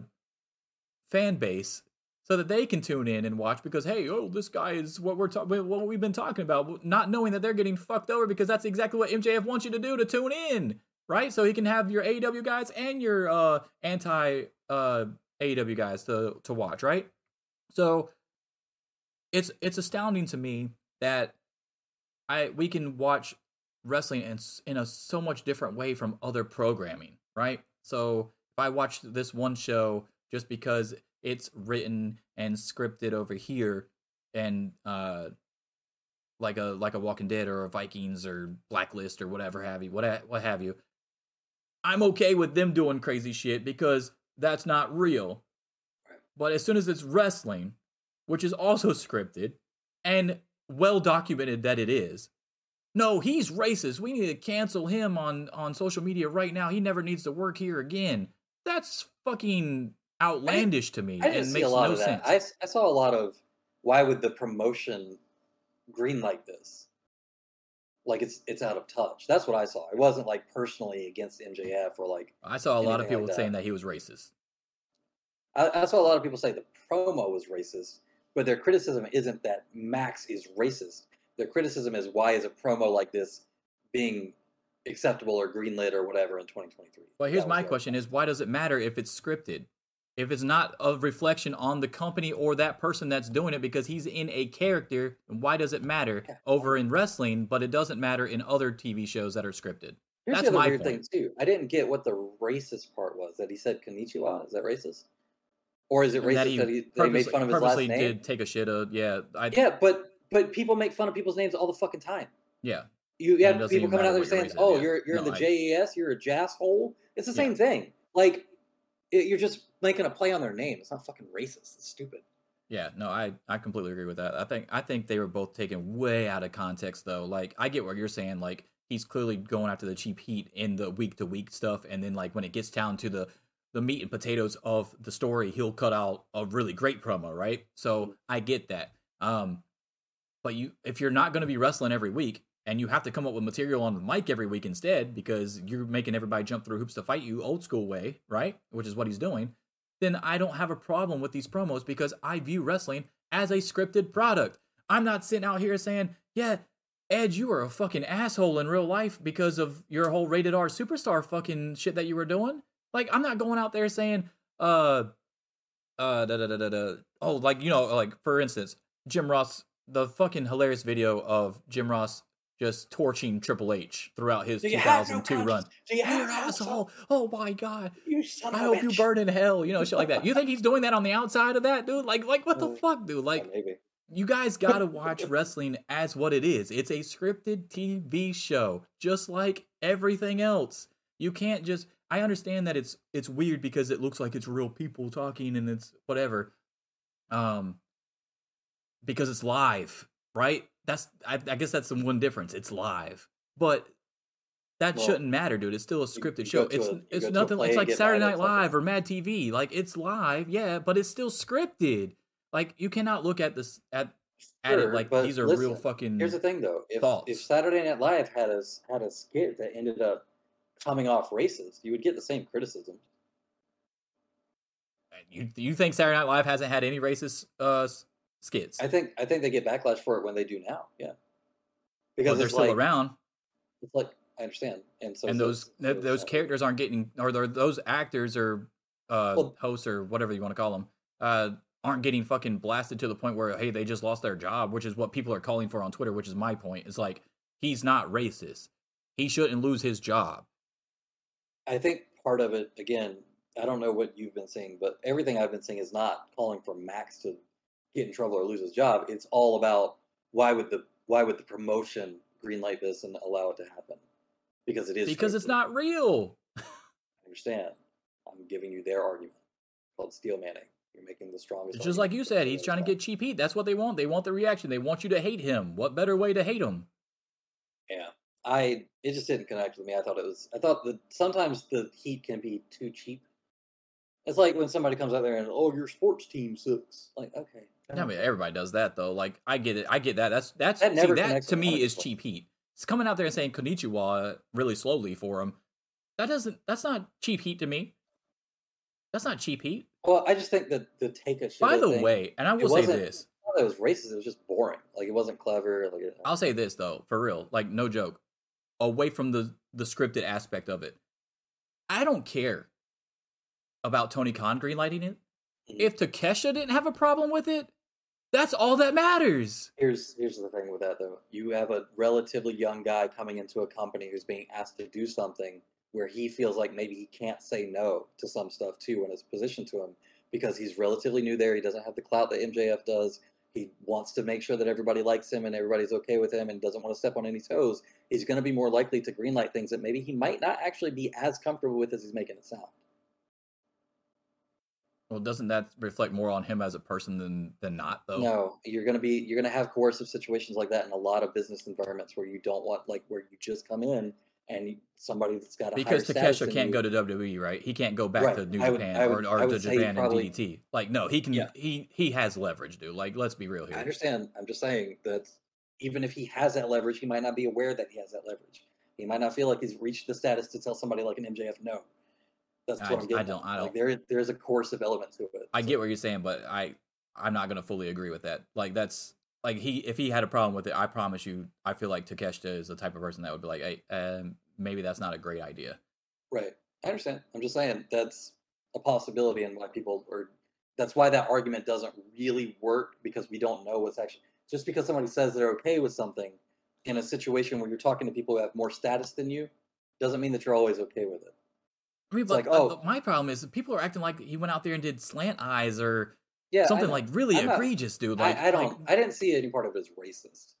fan base so that they can tune in and watch because hey, oh, this guy is what we're talking, what we've been talking about, not knowing that they're getting fucked over because that's exactly what MJF wants you to do to tune in, right? So he can have your AEW guys and your uh, anti uh, AEW guys to to watch, right? So it's it's astounding to me that I we can watch wrestling in in a so much different way from other programming, right? So if I watch this one show just because it's written and scripted over here and uh like a like a Walking Dead or a Vikings or Blacklist or whatever have you, what ha- what have you. I'm okay with them doing crazy shit because that's not real. But as soon as it's wrestling, which is also scripted and well documented that it is, no, he's racist. We need to cancel him on on social media right now. He never needs to work here again. That's fucking outlandish to me I didn't and see makes a lot no of that. sense. I, I saw a lot of why would the promotion green like this? Like it's it's out of touch. That's what I saw. It wasn't like personally against MJF or like I saw a lot of people like saying that. that he was racist. I, I saw a lot of people say the promo was racist, but their criticism isn't that Max is racist. Their criticism is why is a promo like this being acceptable or greenlit or whatever in 2023. Well, here's my question: Is why does it matter if it's scripted? If it's not a reflection on the company or that person that's doing it because he's in a character, why does it matter over in wrestling, but it doesn't matter in other TV shows that are scripted? Here's That's the my weird point. thing too. I didn't get what the racist part was that he said Konnichiwa. Is that racist? Or is it racist that that he, he, that he made fun of his last name? did take a shit. Of, yeah, I, Yeah, but but people make fun of people's names all the fucking time. yeah. You have people coming out there saying, oh, is, "Oh, you're you're in the I- JAS, you're a jasshole." It's the Yeah. same thing. Like it, you're just making a play on their name. It's not fucking racist. It's stupid. Yeah, no, I I completely agree with that. I think I think they were both taken way out of context though. Like I get what you're saying. Like he's clearly going after the cheap heat in the week to week stuff, and then like when it gets down to the the meat and potatoes of the story, he'll cut out a really great promo, right? So I get that. Um, but you if you're not going to be wrestling every week and you have to come up with material on the mic every week instead because you're making everybody jump through hoops to fight you old school way, right? Which is what he's doing then I don't have a problem with these promos because I view wrestling as a scripted product. I'm not sitting out here saying, yeah, Edge, you are a fucking asshole in real life because of your whole rated R superstar fucking shit that you were doing. Like, I'm not going out there saying, uh, uh, da da da da da. Oh, like, you know, like, for instance, Jim Ross, the fucking hilarious video of Jim Ross just torching Triple H throughout his Do you have no 2002 run. Do you You're have an asshole. Oh my god. You son I of a hope you bitch. burn in hell, you know, shit like that. You think he's doing that on the outside of that, dude? Like, like what the Uh, fuck, dude? Yeah, Like, maybe. you guys gotta [laughs] watch wrestling as what it is. It's a scripted TV show, just like everything else. You can't just. I understand that it's it's weird because it looks like it's real people talking and it's whatever. Um, because it's live, right? That's I, I guess that's the one difference. It's live, but that Well, shouldn't matter, dude. It's still a scripted show. It's a- it's a nothing. It's like Saturday Night. Live or Mad TV. Like it's live, yeah, but it's still scripted. Like you cannot look at this at at Sure, it like these are real fucking. Here's the thing, though. If thoughts. if Saturday Night Live had a had a skit that ended up coming off racist, you would get the same criticism. You you think Saturday Night Live hasn't had any racist uh skits? I think I think they get backlash for it when they do now. Yeah, because Well, they're still like, around, It's like I understand, and so and so- those so th- those characters aren't getting, or those actors or uh Well- hosts or whatever you want to call them, uh, aren't getting fucking blasted to the point where hey they just lost their job, which is what people are calling for on Twitter. Which is my point. It's like he's not racist. He shouldn't lose his job. I think part of it, again, I don't know what you've been seeing, but everything I've been seeing is not calling for Max to get in trouble or lose his job. It's all about why would the why would the promotion greenlight this and allow it to happen? Because it is because it's not real. I [laughs] understand. I'm giving you their argument called steel manning. You're making the strongest. It's just like you said, he's trying to get cheap heat. That's what they want. They want the reaction. They want you to hate him. What better way to hate him? Yeah, I it just didn't connect with me. I thought it was. I thought that sometimes the heat can be too cheap. It's like when somebody comes out there and oh your sports team sucks. Like okay, I mean, everybody does that though. Like, I get it. I get that. That's that's That see, that to me is cheap heat. It's coming out there and saying konnichiwa really slowly for him. That doesn't. That's not cheap heat to me. That's not cheap heat. Well, I just think that the take a shit. By the thing, way, and I will say this. it was racist. It was just boring. Like it wasn't clever. Like it, I'll say this though, for real, like no joke. Away from the the scripted aspect of it, I don't care about Tony Khan greenlighting it. If Takeshita didn't have a problem with it, that's all that matters. here's here's the thing with that though. You have a relatively young guy coming into a company who's being asked to do something where he feels like maybe he can't say no to some stuff too when it's positioned to him because he's relatively new there. He doesn't have the clout that MJF does. He wants to make sure that everybody likes him and everybody's okay with him and doesn't want to step on any toes. He's going to be more likely to greenlight things that maybe he might not actually be as comfortable with as he's making it sound. Well, doesn't that reflect more on him as a person than than not though? No, you're gonna be you're gonna have coercive situations like that in a lot of business environments where you don't want like where you just come in and somebody that's got a because Takeshita can't you- go to WWE, right? He can't go back Right. to New would- Japan would- or, or to Japan probably- and DDT. Like, no, he can. Yeah. He he has leverage, dude. Like, let's be real here. I understand. I'm just saying that even if he has that leverage, he might not be aware that he has that leverage. He might not feel like he's reached the status to tell somebody like an MJF no. That's I- what I'm I don't-. I don't- there there is a coercive element to it. I So- get what you're saying, but I I'm not gonna fully agree with that. Like, that's like he if he had a problem with it, I promise you, I feel like Takeshita is the type of person that would be like, hey, um, maybe that's not a great idea. Right. I understand. I'm just saying that's a possibility and why people are that's why that argument doesn't really work because we don't know what's actually just because somebody says they're okay with something in a situation where you're talking to people who have more status than you doesn't mean that you're always okay with it. I mean, but like, uh, oh- my problem is people are acting like he went out there and did slant eyes or Yeah. Something like really I'm not- egregious, dude. Like, I, I don't like, I didn't see any part of it as racist.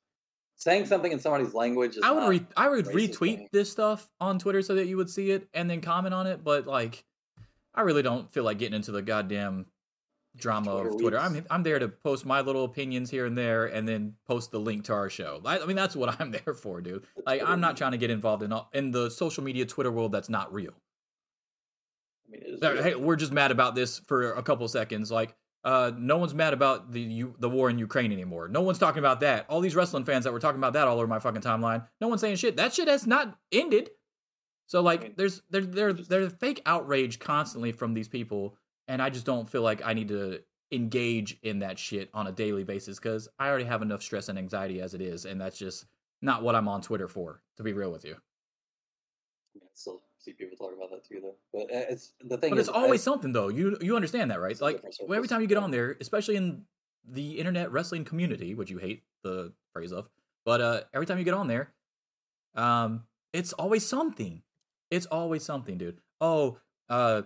Saying something in somebody's language is I would not, re- I would retweet thing. this stuff on Twitter so that you would see it and then comment on it, but like I really don't feel like getting into the goddamn drama Twitter of Twitter. weeks. I'm I'm there to post my little opinions here and there and then post the link to our show. I, I mean that's what [laughs] I'm there for, dude. Like I'm not trying to get involved in all, in the social media Twitter world that's not real. I mean, Hey, we're just mad about this for a couple seconds. Like, uh, no one's mad about the U- the war in Ukraine anymore. No one's talking about that. All these wrestling fans that were talking about that all over my fucking timeline. No one's saying shit. That shit has not ended. So like, mean, there's there there there's fake outrage constantly from these people, and I just don't feel like I need to engage in that shit on a daily basis because I already have enough stress and anxiety as it is, and that's just not what I'm on Twitter for. To be real with you, I I still see people talk about that too, though. But uh, it's the thing. But is, it's always I, something though. You you understand that, right? Like every time you get on there, especially in the internet wrestling community, which you hate the phrase of, but uh every time you get on there, um, it's always something. It's always something, dude. Oh, uh,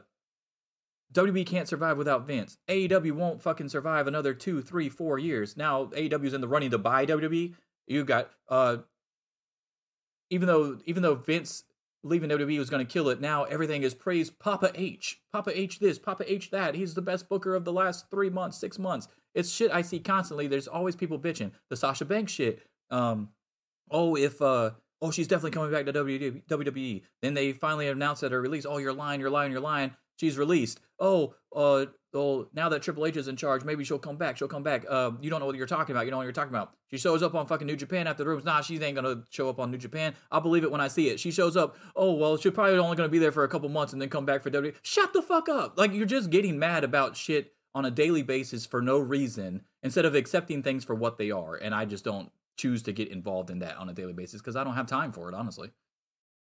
WWE can't survive without Vince. AEW won't fucking survive another two, three, four years. Now AEW's in the running to buy WWE. You got uh, even though even though Vince leaving WWE was going to kill it, now everything is praised Papa H. Papa H this, Papa H that. He's the best booker of the last three months, six months. It's shit I see constantly. There's always people bitching. The Sasha Banks shit. um, oh, if uh, oh, she's definitely coming back to WWE. WWE. Then they finally announced at her release, oh, you're lying, you're lying, you're lying. She's released. Oh, uh, oh, now that Triple H is in charge, maybe she'll come back. She'll come back. Um, you don't know what you're talking about. You know what you're talking about. She shows up on fucking New Japan after the rooms. Nah, she ain't gonna show up on New Japan. I'll believe it when I see it. She shows up. Oh well, she's probably only gonna be there for a couple months and then come back for WWE. Shut the fuck up. Like you're just getting mad about shit on a daily basis for no reason instead of accepting things for what they are. And I just don't choose to get involved in that on a daily basis because I don't have time for it, honestly.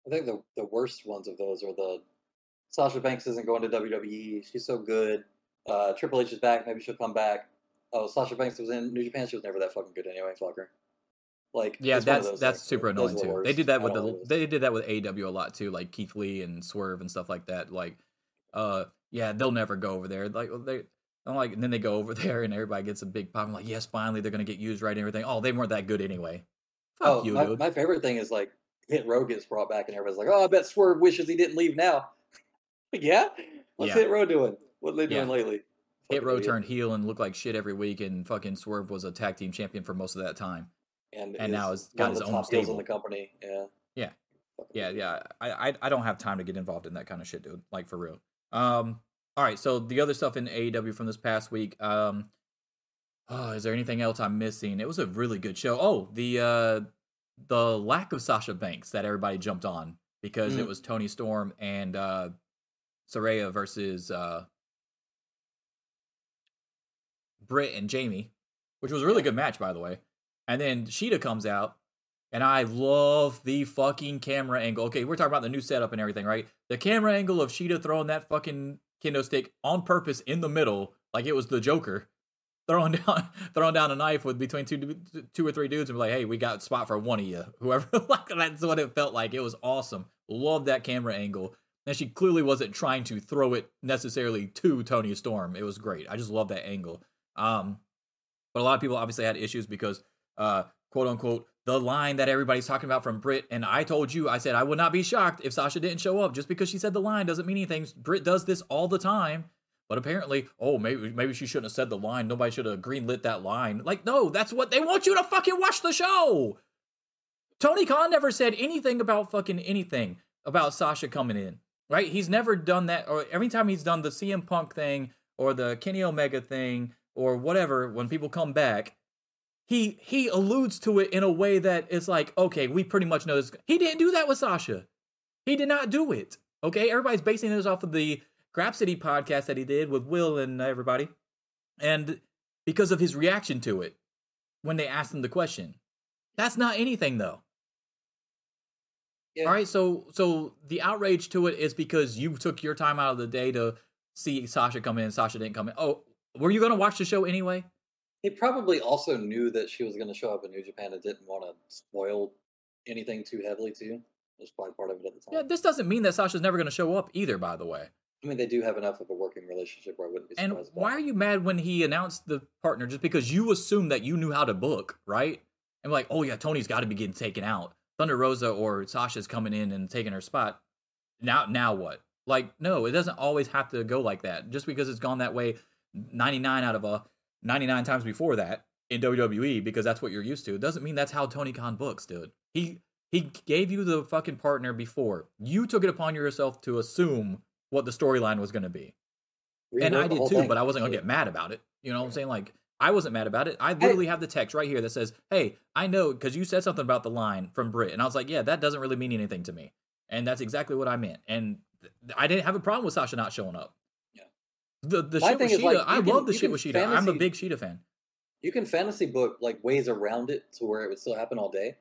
I think the the worst ones of those are the Sasha Banks isn't going to WWE. She's so good. Uh, Triple H is back. Maybe she'll come back. Oh, Sasha Banks was in New Japan. She was never that fucking good anyway. Fuck her. Like Yeah, it's one of that's that's things. super annoying too. They did that with the they did that with AEW a lot too, like Keith Lee and Swerve and stuff like that. Like, uh, yeah, they'll never go over there. Like they. I'm like, and then they go over [laughs] there, and everybody gets a big pop. I'm like, yes, finally they're gonna get used right and everything. Oh, they weren't that good anyway. Fuck Oh, you, my, dude. my favorite thing is like Hit Row gets brought back, and everybody's like, "Oh, I bet Swerve wishes he didn't leave now." [laughs] Yeah, what's Yeah. Hit Row doing? What are they doing Yeah. lately? Hit Row turned heel and looked like shit every week, and fucking Swerve was a tag team champion for most of that time. and, and now he's got his own top stable. in the company. Yeah, Yeah. Yeah, yeah. I, I I don't have time to get involved in that kind of shit, dude. Like for real. Um. All right. So the other stuff in AEW from this past week. Um. Oh, is there anything else I'm missing? It was a really good show. Oh, the uh, the lack of Sasha Banks that everybody jumped on because it Mm. was Toni Storm and uh, Saraya versus uh, Britt and Jamie, which was a really good match, by the way. And then Shida comes out, and I love the fucking camera angle. Okay, we're talking about the new setup and everything, right? The camera angle of Shida throwing that fucking kendo stick on purpose in the middle, like it was the Joker, [laughs] throwing down throwing down a knife with between two two or three dudes, and be like, "Hey, we got a spot for one of you." [laughs] Whoever, like that's what it felt like. It was awesome. Love that camera angle. And she clearly wasn't trying to throw it necessarily to Toni Storm. It was great. I just love that angle. Um, but a lot of people obviously had issues because, uh, quote unquote, the line that everybody's talking about from Britt, and I told you, I said I would not be shocked if Sasha didn't show up. Just because she said the line doesn't mean anything. Britt does this all the time. But apparently, oh, maybe maybe she shouldn't have said the line. Nobody should have greenlit that line. Like, no, that's what they want you to fucking watch the show. Tony Khan never said anything about fucking anything about Sasha coming in. Right? He's never done that. Or every time he's done the CM Punk thing or the Kenny Omega thing or whatever, when people come back, he he alludes to it in a way that is like, okay, we pretty much know this. He didn't do that with Sasha. He did not do it. Okay, everybody's basing this off of the Grapsody podcast that he did with Will and everybody, and because of his reaction to it when they asked him the question. That's not anything though. Yeah. All right, so so the outrage to it is because you took your time out of the day to see Sasha come in. Sasha didn't come in. Oh, were you gonna watch the show anyway? He probably also knew that she was going to show up in New Japan and didn't want to spoil anything too heavily too. That's probably part of it at the time. Yeah, this doesn't mean that Sasha's never gonna show up either. By the way, I mean, they do have enough of a working relationship where I wouldn't be surprised. and why are you mad when he announced the partner just because you assumed that you knew how to book, right? And like, oh yeah, Toni's got to be getting taken out. Thunder Rosa or Sasha's coming in and taking her spot. Now, now what? Like, no, it doesn't always have to go like that. Just because it's gone that way, ninety nine out of uh, a ninety nine times before that in WWE, because that's what you're used to, doesn't mean that's how Tony Khan books, dude. He he gave you the fucking partner before. You took it upon yourself to assume what the storyline was going to be and I did too, thing. but I wasn't gonna get mad about it. You know what I'm saying? Like I wasn't mad about it. I literally have the text right here that says, "Hey, I know because you said something about the line from Britt," and I was like, "Yeah, that doesn't really mean anything to me," and that's exactly what I meant. And th- I didn't have a problem with Sasha not showing up. The the My shit with Shida, like, I can- love the shit with Shida. I'm a big Shida fan. You can fantasy book like ways around it to where it would still happen all day.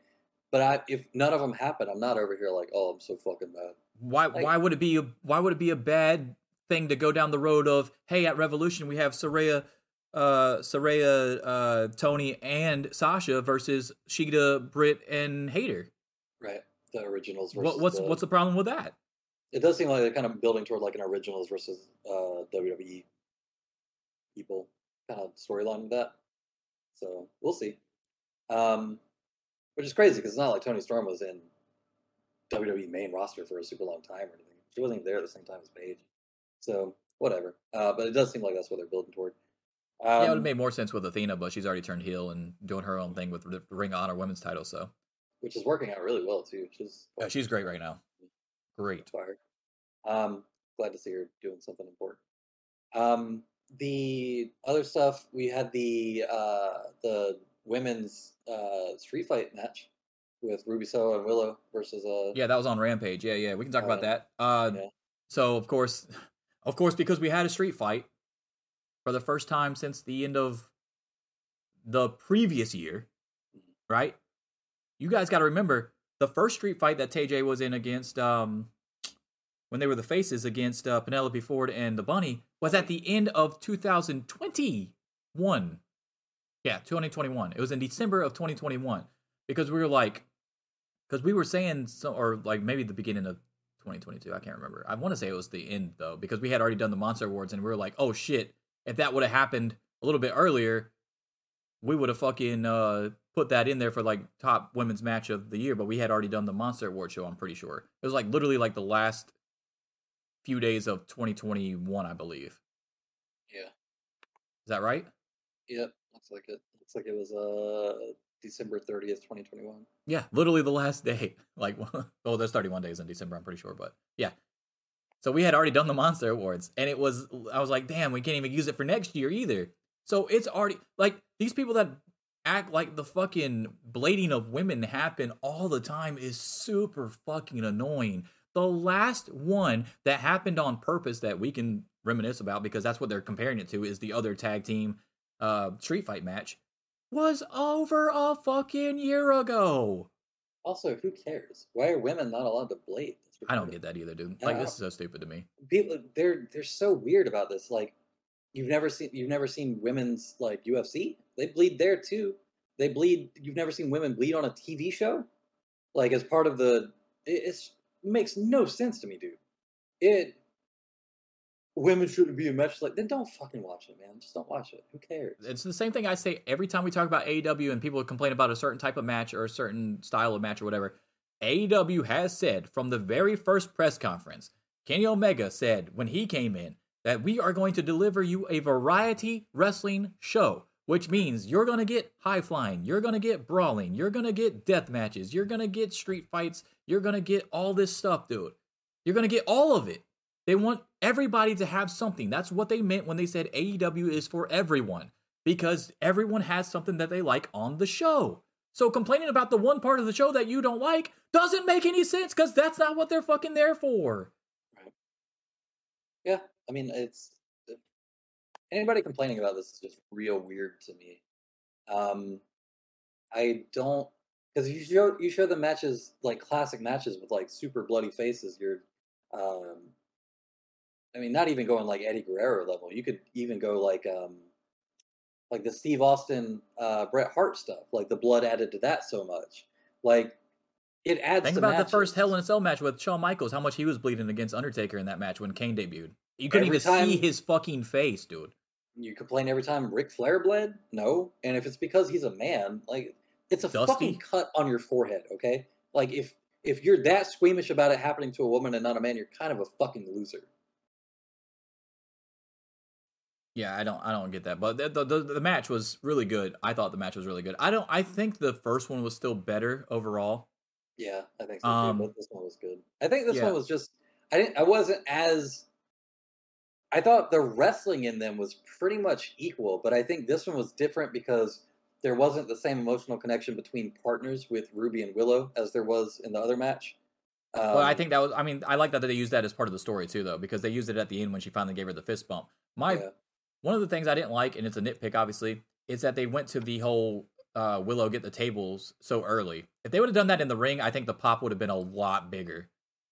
But I, if none of them happen, I'm not over here like, oh, I'm so fucking mad. Why Like- why would it be a, why would it be a bad thing to go down the road of hey at Revolution we have Saraya uh Saraya uh Toni and Sasha versus Shida, Britt and Hayter. Right? The originals versus What, what's the, what's the problem with that? It does seem like they're kind of building toward like an originals versus uh, WWE people kind of storyline with that. So we'll see. Um, which is crazy because it's not like Toni Storm was in WWE main roster for a super long time or anything. She wasn't even there at the same time as Paige. So whatever. Uh, but it does seem like that's what they're building toward. yeah, it would Um, have made more sense with Athena, but she's already turned heel and doing her own thing with the Ring of Honor Women's title. So which is working out really well too. She's yeah, she's great right now. Great. fired. Um, glad to see you're doing something important. Um, the other stuff we had the uh, the women's uh, street fight match with Ruby Soho and Willow versus uh Yeah, that was on Rampage. Yeah, yeah, we can talk about Uh, that. Uh, yeah. so of course, [sighs] of course, because we had a street fight for the first time since the end of the previous year, right? You guys got to remember the first street fight that TJ was in against um when they were the faces against uh, Penelope Ford and the Bunny was at the end of 2021. Yeah, 2021. It was in December of 2021 because we were like because we were saying so, or like maybe the beginning of 2022 i can't remember i want to say it was the end though because we had already done the monster awards and we were like oh shit if that would have happened a little bit earlier we would have fucking uh put that in there for like top women's match of the year but we had already done the monster award show i'm pretty sure it was like literally like the last few days of 2021 i believe yeah is that right yep looks like it looks like it was uh December thirtieth, twenty twenty one. Yeah, literally the last day. [laughs] Like, [laughs] oh, there's 31 days in December, I'm pretty sure, but yeah. So we had already done the Monster Awards, and it was, I was like, damn, we can't even use it for next year either. So it's already, like, these people that act like the fucking blading of women happen all the time is super fucking annoying. The last one that happened on purpose that we can reminisce about because that's what they're comparing it to is the other tag team uh street fight match was over a fucking year ago. Also, who cares? Why are women not allowed to blade? I don't get that either, dude. Like this is so stupid to me. people they're they're so weird about this like you've never seen you've never seen women's like ufc they bleed there too. They bleed you've never seen women bleed on a tv show? Like as part of the it makes no sense to me dude. It women shouldn't be a match like then don't fucking watch it man. Just don't watch it. Who cares? It's the same thing I say every time we talk about AEW and people complain about a certain type of match or a certain style of match or whatever. AEW has said from the very first press conference, Kenny Omega said when he came in that we are going to deliver you a variety wrestling show, which means you're going to get high flying, you're going to get brawling, you're going to get death matches, you're going to get street fights, you're going to get all this stuff, dude. You're going to get all of it. They want everybody to have something. That's what they meant when they said AEW is for everyone because everyone has something that they like on the show. So complaining about the one part of the show that you don't like doesn't make any sense because that's not what they're fucking there for. yeah i mean it's anybody complaining about this is just real weird to me um i don't because you show you show the matches like classic matches with like super bloody faces you're um i mean not even going like eddie guerrero level you could even go like um like the steve austin uh bret hart stuff like the blood added to that so much like it adds Think about the first Hell in a Cell match with Shawn Michaels, how much he was bleeding against Undertaker in that match when Kane debuted. You couldn't Every even time- see his fucking face, dude. You complain every time Ric Flair bled? No. And if it's because he's a man, like it's a Dusty? fucking cut on your forehead, okay? Like if if you're that squeamish about it happening to a woman and not a man, you're kind of a fucking loser. Yeah, I don't, I don't get that. But the, the the the match was really good. I thought the match was really good. I don't, I think the first one was still better overall. Yeah, I think so Um. But this one was good. I think this yeah. one was just I didn't I wasn't as I thought the wrestling in them was pretty much equal, but I think this one was different because there wasn't the same emotional connection between partners with Ruby and Willow as there was in the other match. Um, But I think that was, I mean, I like that they used that as part of the story too, though, because they used it at the end when she finally gave her the fist bump. My yeah. one of the things I didn't like, and it's a nitpick, obviously, is that they went to the whole uh, Willow get the tables so early. If they would have done that in the ring, I think the pop would have been a lot bigger.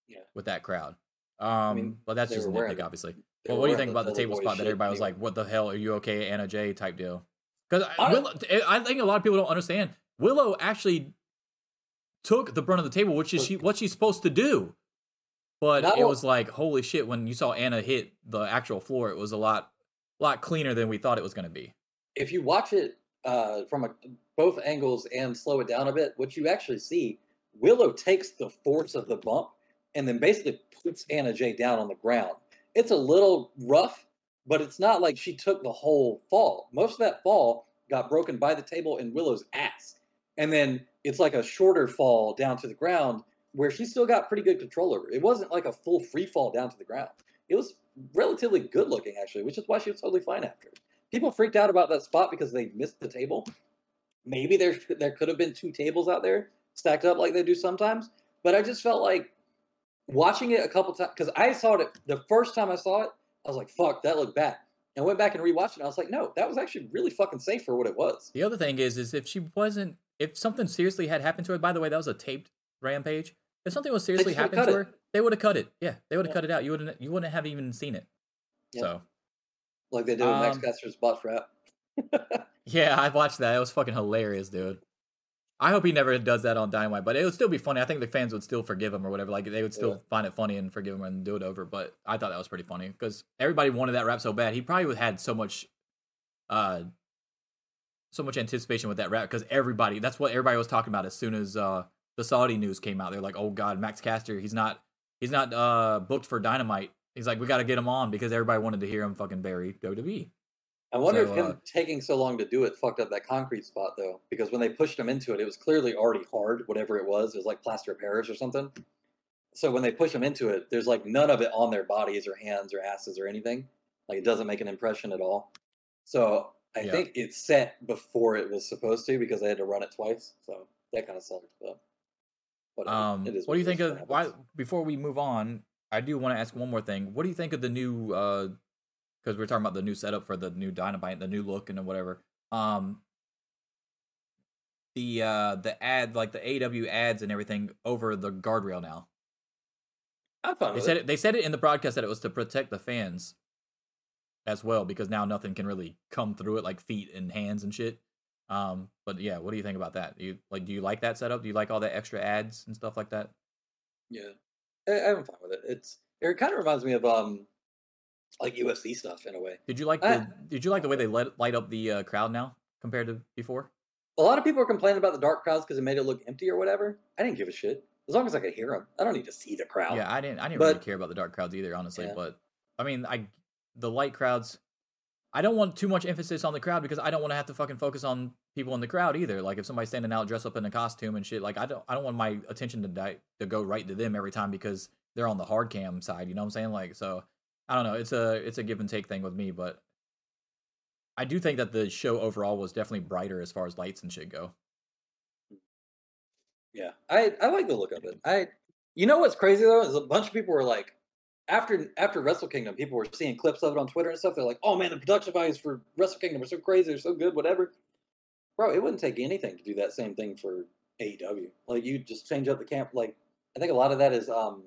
Yeah. With that crowd. Um, mean, but that's just a wearing nitpick, obviously. Well, what do you think about the table spot that everybody was like, "What the hell? Are you okay, Anna Jay?" type deal? Because I I think a lot of people don't understand. Willow actually took the brunt of the table, which is she what she's supposed to do. But it was like, holy shit! When you saw Anna hit the actual floor, it was a lot, lot cleaner than we thought it was going to be. if you watch it uh, from a, both angles and slow it down a bit, what you actually see, Willow takes the force of the bump and then basically puts Anna Jay down on the ground. It's a little rough, but it's not like she took the whole fall. Most of that fall got broken by the table in Willow's ass. And then it's like a shorter fall down to the ground where she still got pretty good control over. it. Wasn't like a full free fall down to the ground. It was relatively good looking actually, which is why she was totally fine after. People freaked out about that spot because they missed the table. Maybe there there could have been two tables out there stacked up like they do sometimes, but I just felt like watching it a couple times because I saw it the first time I saw it, I was like, "Fuck, that looked bad." And I went back and rewatched it. I was like, "No, that was actually really fucking safe for what it was." The other thing is, is if she wasn't, if something seriously had happened to her. By the way, that was a taped rampage. If something was seriously happened to her, they would have cut it. Yeah, they would have Yeah. cut it out. You wouldn't. You wouldn't have even seen it. Yeah. So Like they did with Max Um, Caster's botch rap. [laughs] yeah, I watched that. It was fucking hilarious, dude. I hope he never does that on Dynamite, but it would still be funny. I think the fans would still forgive him or whatever. Like they would still Yeah. find it funny and forgive him and do it over. But I thought that was pretty funny because everybody wanted that rap so bad. He probably would had so much, uh, so much anticipation with that rap because everybody. That's what everybody was talking about as soon as uh the Saudi news came out. They're like, "Oh God, Max Caster, he's not, he's not uh booked for Dynamite." He's like, "We got to get him on because everybody wanted to hear him fucking bury WWE." I wonder So, if him uh, taking so long to do it fucked up that concrete spot though, because when they pushed him into it, it was clearly already hard. Whatever it was, it was like plaster of Paris or something. So when they push him into it, there's like none of it on their bodies or hands or asses or anything. Like it doesn't make an impression at all. So I Yeah. think it set before it was supposed to because they had to run it twice. So that kind of sucked. But whatever. Um, It is what do you think of It why? Before we move on, I do want to ask one more thing. What do you think of the new? Because we're talking about the new setup for the new Dynamite, the new look, and whatever. Um, the uh the ad, like the AEW ads and everything, over the guardrail now. I'm fine They said it. it, they said it in the broadcast that it was to protect the fans as well because now nothing can really come through it like feet and hands and shit. Um, but yeah, what do you think about that? Do you like do you like that setup? Do you like all the extra ads and stuff like that? Yeah, I, I'm fine with it. It's it kind of reminds me of um like UFC stuff in a way. Did you like the Did you like the way they let light up the uh, crowd now compared to before? A lot of people are complaining about the dark crowds because it made it look empty or whatever. I didn't give a shit as long as I could hear them. I don't need to see the crowd. Yeah, I didn't. I didn't really care about the dark crowds either, honestly. Yeah. But I mean, I the light crowds. I don't want too much emphasis on the crowd because I don't want to have to fucking focus on people in the crowd either. Like if somebody's standing out dressed up in a costume and shit, like I don't. I don't want my attention to die, to go right to them every time because they're on the hard cam side. You know what I'm saying? Like so. I don't know. It's a it's a give and take thing with me, but I do think that the show overall was definitely brighter as far as lights and shit go. Yeah, I I like the look of it. I, you know what's crazy though is a bunch of people were like, after after Wrestle Kingdom, people were seeing clips of it on Twitter and stuff. They're like, oh man, the production values for Wrestle Kingdom are so crazy, they're so good, whatever. Bro, it wouldn't take anything to do that same thing for AEW. Like you just change up the camp. Like I think a lot of that is um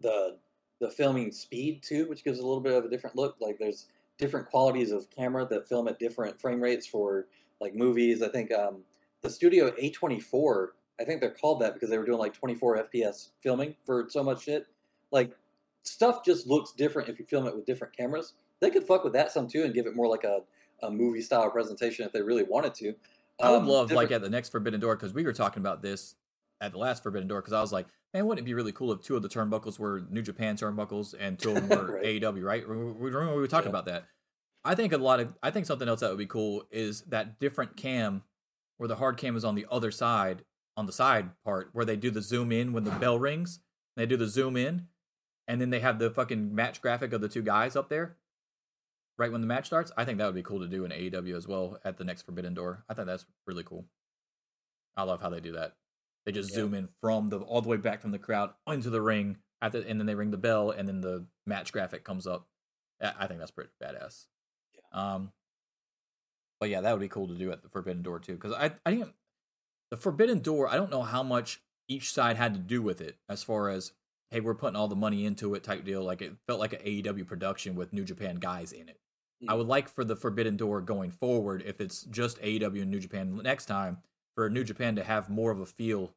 the the filming speed too, which gives a little bit of a different look. Like there's different qualities of camera that film at different frame rates for like movies. I think um the studio A24, I think they're called that because they were doing like 24 FPS filming for so much shit. Like stuff just looks different if you film it with different cameras. They could fuck with that some too and give it more like a, a movie style presentation if they really wanted to. I would Um, love like different- at the next Forbidden Door because we were talking about this at the last Forbidden Door because I was like, man, wouldn't it be really cool if two of the turnbuckles were New Japan turnbuckles and two of them [laughs] were Right. AEW, right? We, we, remember we were talking Yeah. about that. I think a lot of I think something else that would be cool is that different cam where the hard cam is on the other side on the side part where they do the zoom in when the [sighs] bell rings. They do the zoom in, and then they have the fucking match graphic of the two guys up there right when the match starts. I think that would be cool to do in AEW as well at the next Forbidden Door. I think that's really cool. I love how they do that. They just Yeah. zoom in from the all the way back from the crowd into the ring, at the, and then they ring the bell, and then the match graphic comes up. I think that's pretty badass. Um, but yeah, that would be cool to do at the Forbidden Door too, because I I think the Forbidden Door. I don't know how much each side had to do with it as far as hey, we're putting all the money into it type deal. Like it felt like an AEW production with New Japan guys in it. I would like for the Forbidden Door going forward, if it's just AEW and New Japan next time, for New Japan to have more of a feel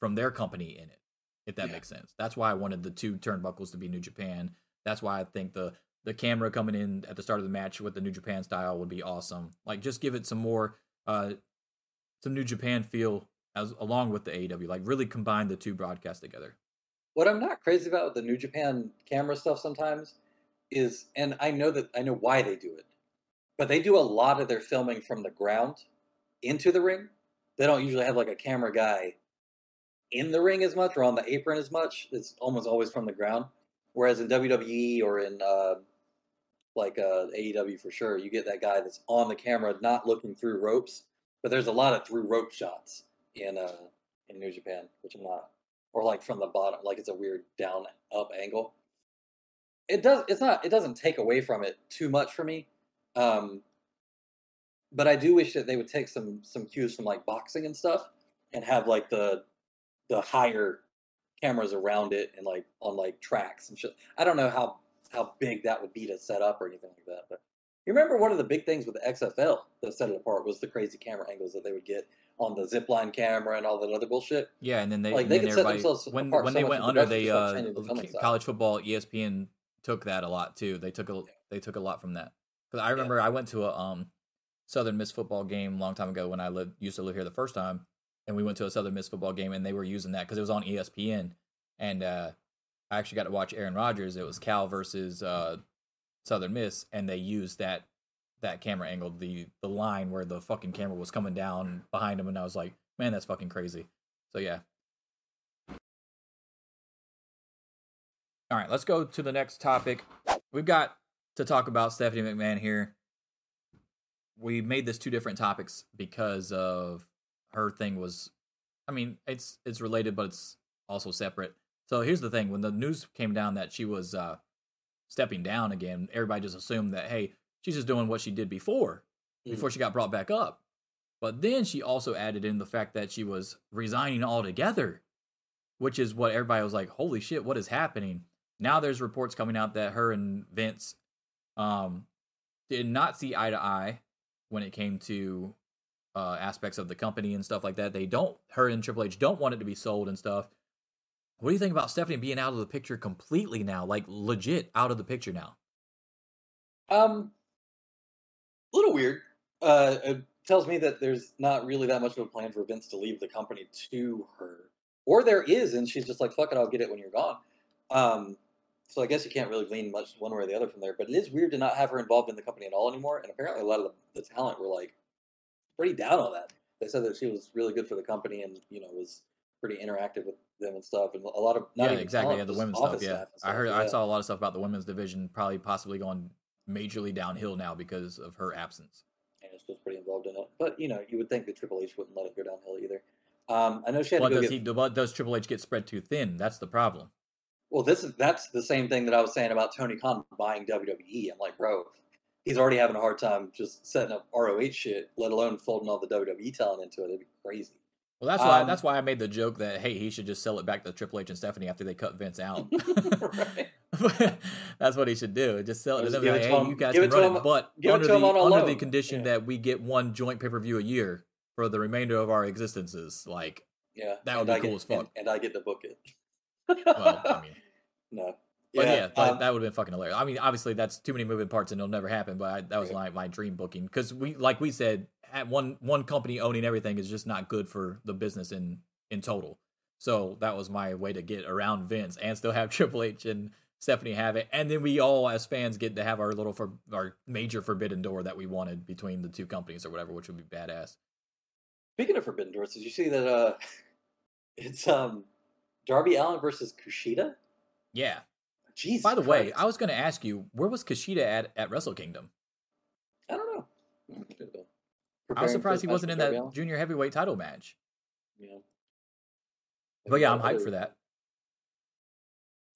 from their company in it, if that Yeah. makes sense. That's why I wanted the two turnbuckles to be New Japan. That's why I think the the camera coming in at the start of the match with the New Japan style would be awesome. Like just give it some more uh some New Japan feel as along with the AEW. Like really combine the two broadcasts together. What I'm not crazy about with the New Japan camera stuff sometimes is, and I know that I know why they do it, but they do a lot of their filming from the ground into the ring. They don't usually have like a camera guy in the ring as much or on the apron as much. It's almost always from the ground. Whereas in WWE or in uh, like uh, AEW for sure, you get that guy that's on the camera, not looking through ropes. But there's a lot of through rope shots in uh, in New Japan, which I'm not, or like from the bottom, like it's a weird down up angle. It does. It's not. It doesn't take away from it too much for me. Um, but I do wish that they would take some some cues from like boxing and stuff, and have like the the higher cameras around it and like on like tracks and shit. I don't know how how big that would be to set up or anything like that, but you remember one of the big things with the XFL that set it apart was the crazy camera angles that they would get on the zipline camera and all that other bullshit. Yeah, and then they Like, they could set themselves when apart when so they went under, they uh, the college football ESPN took that a lot too. They took a they took a lot from that because I remember I went to a um Southern Miss football game a long time ago when I lived used to live here the first time, and we went to a Southern Miss football game and they were using that because it was on ESPN, and uh, I actually got to watch Aaron Rodgers. It was Cal versus uh, Southern Miss, and they used that that camera angle, the the line where the fucking camera was coming down behind him, and I was like, man, that's fucking crazy. So yeah. All right, let's go to the next topic. We've got to talk about Stephanie McMahon here. We made this two different topics because of her thing was I mean, it's it's related but it's also separate. So here's the thing, when the news came down that she was uh stepping down again, everybody just assumed that hey, she's just doing what she did before before she got brought back up. But then she also added in the fact that she was resigning altogether, which is what everybody was like, holy shit, what is happening? Now there's reports coming out that her and Vince um, did not see eye to eye when it came to uh, aspects of the company and stuff like that. They don't, her and Triple H don't want it to be sold and stuff. What do you think about Stephanie being out of the picture completely now? Like legit out of the picture now? Um, a little weird. Uh, it tells me that there's not really that much of a plan for Vince to leave the company to her, or there is, and she's just like, "Fuck it, I'll get it when you're gone." Um, so I guess you can't really lean much one way or the other from there. But it is weird to not have her involved in the company at all anymore. And apparently, a lot of the, the talent were like pretty down on that. They said that she was really good for the company, and you know was pretty interactive with them and stuff. And a lot of not yeah, exactly. talent, Yeah, the women's stuff. Yeah, staff I heard. stuff, I saw a lot of stuff about the women's division probably possibly going majorly downhill now because of her absence. and she was pretty involved in it. But you know, you would think that Triple H wouldn't let it go downhill either. Um, I know she had go does get. he? What does Triple H get spread too thin? That's the problem. Well, this is that's the same thing that I was saying about Tony Khan buying WWE. I'm like, bro, he's already having a hard time just setting up ROH shit, let alone folding all the WWE talent into it. It'd be crazy. Well, that's why. Um, that's why I made the joke that hey, he should just sell it back to Triple H and Stephanie after they cut Vince out. [laughs] [laughs] That's what he should do. Just sell it to them. Like, hey, him- you guys can it run him- it, but under the him under the condition Yeah. that we get one joint pay per view a year for the remainder of our existences. Like, Yeah, That would and be I cool get, as fuck. And, and I get to book it. well, I mean. No. But yeah, but um, that would have been fucking hilarious. I mean, obviously that's too many moving parts and it'll never happen. But I, that was my, my dream booking because we, like we said, at one one company owning everything is just not good for the business in in total. So that was my way to get around Vince and still have [laughs] Triple H and Stephanie have it, and then we all as fans get to have our little for our major forbidden door that we wanted between the two companies or whatever, which would be badass. Speaking of Forbidden Doors, did you see that? Uh, [laughs] it's um, Darby Allin versus Kushida. Yeah. Jesus. By the way, I was going to ask you where was Kushida at at Wrestle Kingdom? I don't know. Could have been. I was surprised he wasn't in that Allin? junior heavyweight title match. Yeah. But yeah, I'm hyped for that.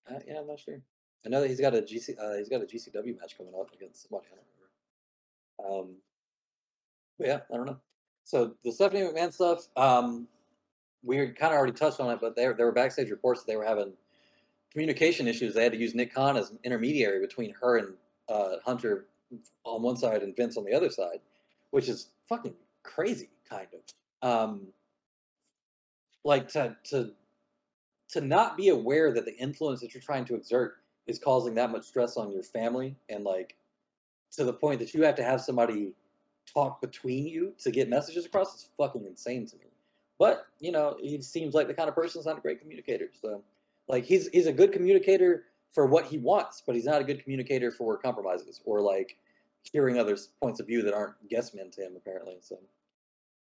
Uh, yeah, I'm not sure. I know that he's got a GC. Uh, he's got a GCW match coming up against somebody. I don't remember. Um, but yeah, I don't know. So the Stephanie McMahon stuff, um, we kind of already touched on it, but there there were backstage reports that they were having communication issues. They had to use Nick Khan as an intermediary between her and uh, Hunter on one side and Vince on the other side, which is fucking crazy, kind of. Um, like to to to not be aware that the influence that you're trying to exert is causing that much stress on your family and like to the point that you have to have somebody talk between you to get messages across is fucking insane to me. But, you know, he seems like the kind of person who's not a great communicator. So like he's he's a good communicator for what he wants, but he's not a good communicator for compromises or like hearing others' points of view that aren't guess men to him apparently. So,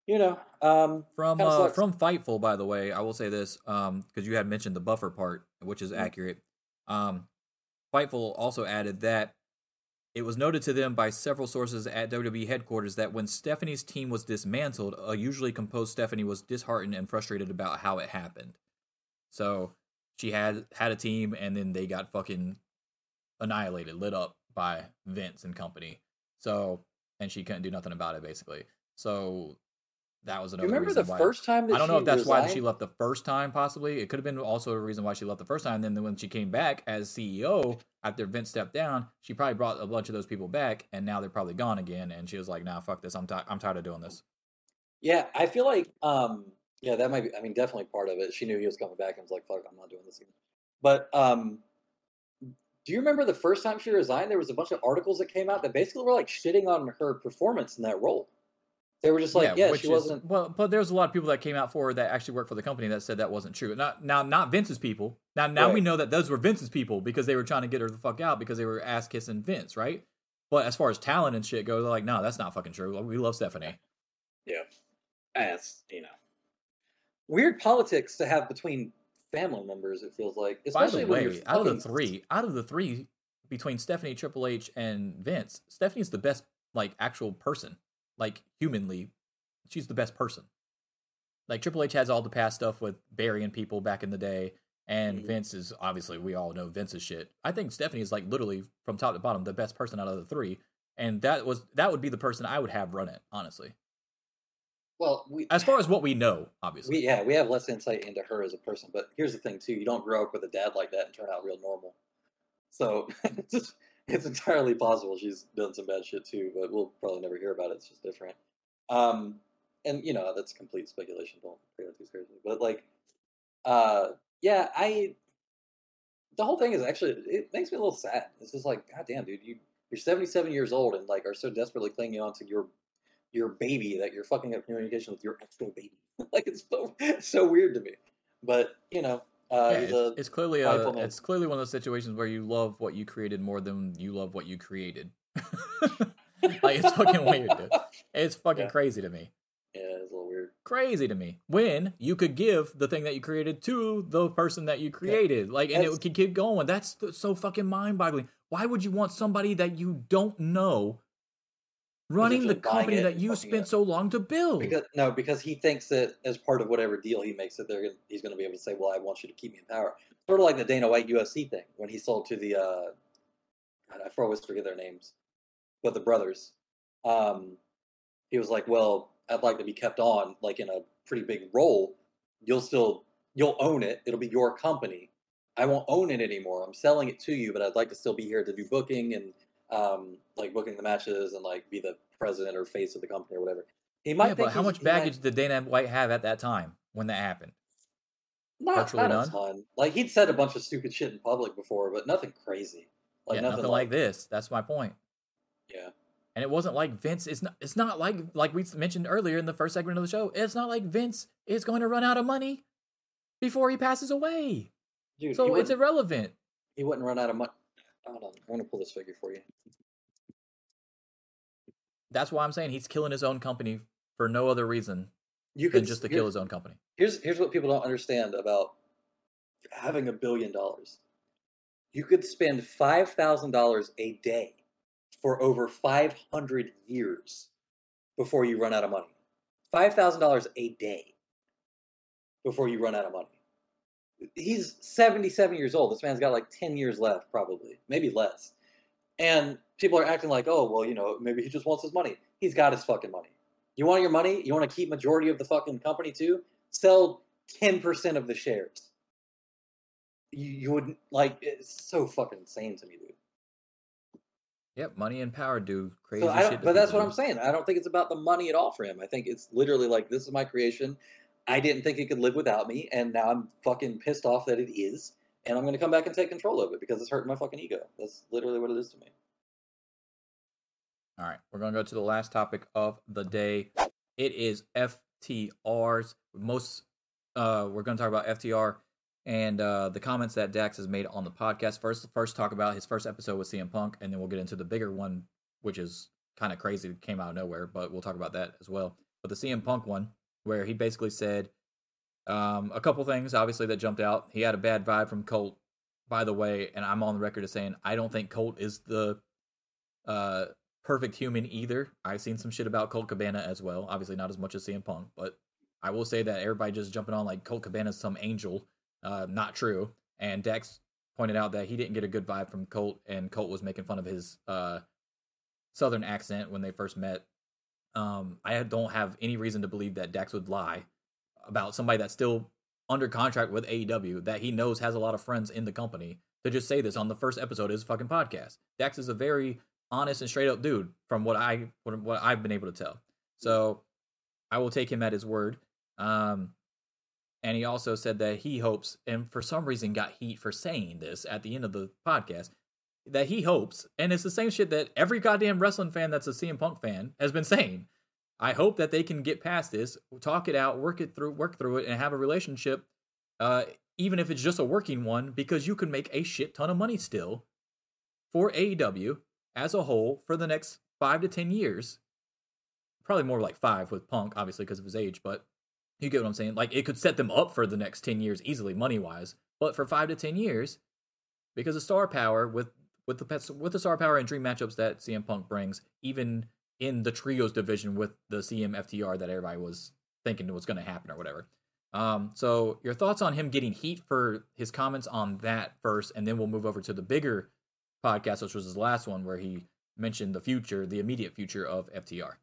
you know, um, From uh, from Fightful, by the way, I will say this um because you had mentioned the buffer part, which is Mhm. accurate. Um, Fightful also added that it was noted to them by several sources at WWE headquarters that when Stephanie's team was dismantled, a usually composed Stephanie was disheartened and frustrated about how it happened. So she had had a team, and then they got fucking annihilated, lit up by Vince and company. So and she couldn't do nothing about it, basically. So that was do another. you remember the why- first time that I don't know if that's why she left the first time. Possibly, it could have been also a reason why she left the first time. Then when she came back as CEO after Vince stepped down, she probably brought a bunch of those people back, and now they're probably gone again. And she was like, "Nah, fuck this. I'm ti I'm tired of doing this." Yeah, I feel like um yeah, that might be I mean definitely part of it. She knew he was coming back and was like, fuck, I'm not doing this again. But um do you remember the first time she resigned? There was a bunch of articles that came out that basically were like shitting on her performance in that role. They were just like, yeah, which she is- wasn't Well, but there's a lot of people that came out for her that actually worked for the company that said that wasn't true. Not now, not Vince's people. Now, now we know that those were Vince's people because they were trying to get her the fuck out because they were ass kissing Vince, right? But as far as talent and shit go, they're like, no, that's not fucking true. We love Stephanie. Yeah. That's you know. Weird politics to have between family members, it feels like. By Especially the when you're way, out of the three, out of the three between Stephanie, Triple H, and Vince, Stephanie's the best, like actual person, like humanly, she's the best person. Like Triple H has all the past stuff with burying people back in the day, and Mhm. Vince is obviously we all know Vince's shit. I think Stephanie is like literally from top to bottom the best person out of the three, and that was that would be the person I would have run it honestly. Well, we As far as what we know, obviously. we yeah, we have less insight into her as a person, but here's the thing too, you don't grow up with a dad like that and turn out real normal. So [laughs] it's just it's entirely possible she's done some bad shit too, but we'll probably never hear about it. It's just different. Um and you know, that's complete speculation, don't take that too seriously. But like uh yeah, I the whole thing is actually it makes me a little sad. It's just like, God damn, dude, you you're 77 years old and like are so desperately clinging on to your your baby that you're fucking up communication with your actual baby. [laughs] like it's so, so weird to me. But you know, uh, Yeah, it's, it's clearly a, man. it's clearly one of those situations where you love what you created more than you love what you created. [laughs] like it's fucking weird, dude. It's [laughs] fucking Yeah. crazy to me. yeah, it's a little weird. Crazy to me. When you could give the thing that you created to the person that you created, like, and That's- it could keep going. That's th- so fucking mind-boggling. Why would you want somebody that you don't know running the company that you spent it. so long to build? Because no, because he thinks that as part of whatever deal he makes, that they're he's going to be able to say, "Well, I want you to keep me in power." Sort of like the Dana White UFC thing when he sold to the uh, I always forget their names, but the brothers. Um, he was like, "Well, I'd like to be kept on, like in a pretty big role. You'll still you'll own it. It'll be your company. I won't own it anymore. I'm selling it to you, but I'd like to still be here to do booking and um, like booking the matches and like be the president or face of the company or whatever." He might yeah, think but how much he might- baggage did Dana White have at that time when that happened? Not, Virtually not a ton. Like he'd said a bunch of stupid shit in public before, but nothing crazy. Like yeah, nothing, nothing like this. That's my point. Yeah, And it wasn't like Vince. It's not. It's not like like we mentioned earlier in the first segment of the show. It's not like Vince is going to run out of money before he passes away. dude. So it's irrelevant. he wouldn't run out of money. Hold on, I'm gonna pull this figure for you. That's why I'm saying he's killing his own company for no other reason You than could just to kill his own company. Here's here's what people don't understand about having a billion dollars. You could spend five thousand dollars a day for over five hundred years before you run out of money. Five thousand dollars a day before you run out of money. He's seventy-seven years old. This man's got like ten years left, probably, maybe less. And people are acting like, oh, well, you know, maybe he just wants his money. He's got his fucking money. You want your money? You want to keep majority of the fucking company too? Sell 10% of the shares. You, you wouldn't like it's so fucking insane to me, dude. Yep, money and power do crazy So shit. but that's people, what I'm saying. I don't think it's about the money at all for him. I think it's literally like this is my creation. I didn't think it could live without me, and now I'm fucking pissed off that it is, and I'm gonna come back and take control of it because it's hurting my fucking ego. That's literally what it is to me. All right, we're gonna go to the last topic of the day. It is FTRs. Most, uh, we're gonna talk about FTR and uh, the comments that Dax has made on the podcast. First, first talk about his first episode with CM Punk, and then we'll get into the bigger one, which is kind of crazy, came out of nowhere, but we'll talk about that as well. But the CM Punk one, where he basically said um, a couple things, obviously that jumped out. He had a bad vibe from Colt, by the way, and I'm on the record as saying I don't think Colt is the uh, perfect human either. I've seen some shit about Colt Cabana as well. Obviously, not as much as CM Punk, but I will say that everybody just jumping on like Colt Cabana's some angel. Uh, not true. And Dax pointed out that he didn't get a good vibe from Colt, and Colt was making fun of his uh, southern accent when they first met. Um, I don't have any reason to believe that Dax would lie about somebody that's still under contract with AEW that he knows has a lot of friends in the company to just say this on the first episode of his fucking podcast. Dax is a very honest and straight up dude from what I what I've been able to tell. So I will take him at his word. Um, and he also said that he hopes, and for some reason got heat for saying this at the end of the podcast, that he hopes, and it's the same shit that every goddamn wrestling fan that's a CM Punk fan has been saying. I hope that they can get past this, talk it out, work it through, work through it, and have a relationship, uh, even if it's just a working one, because you can make a shit ton of money still for AEW as a whole for the next five to ten years. Probably more like five with Punk, obviously because of his age, but you get what I'm saying. Like it could set them up for the next ten years easily, money wise. But for five to ten years, because of star power with with the with the star power and dream matchups that CM Punk brings, even in the trios division with the CM FTR that everybody was thinking was going to happen or whatever. Um, so your thoughts on him getting heat for his comments on that first, and then we'll move over to the bigger podcast, which was his last one, where he mentioned the future, the immediate future of FTR.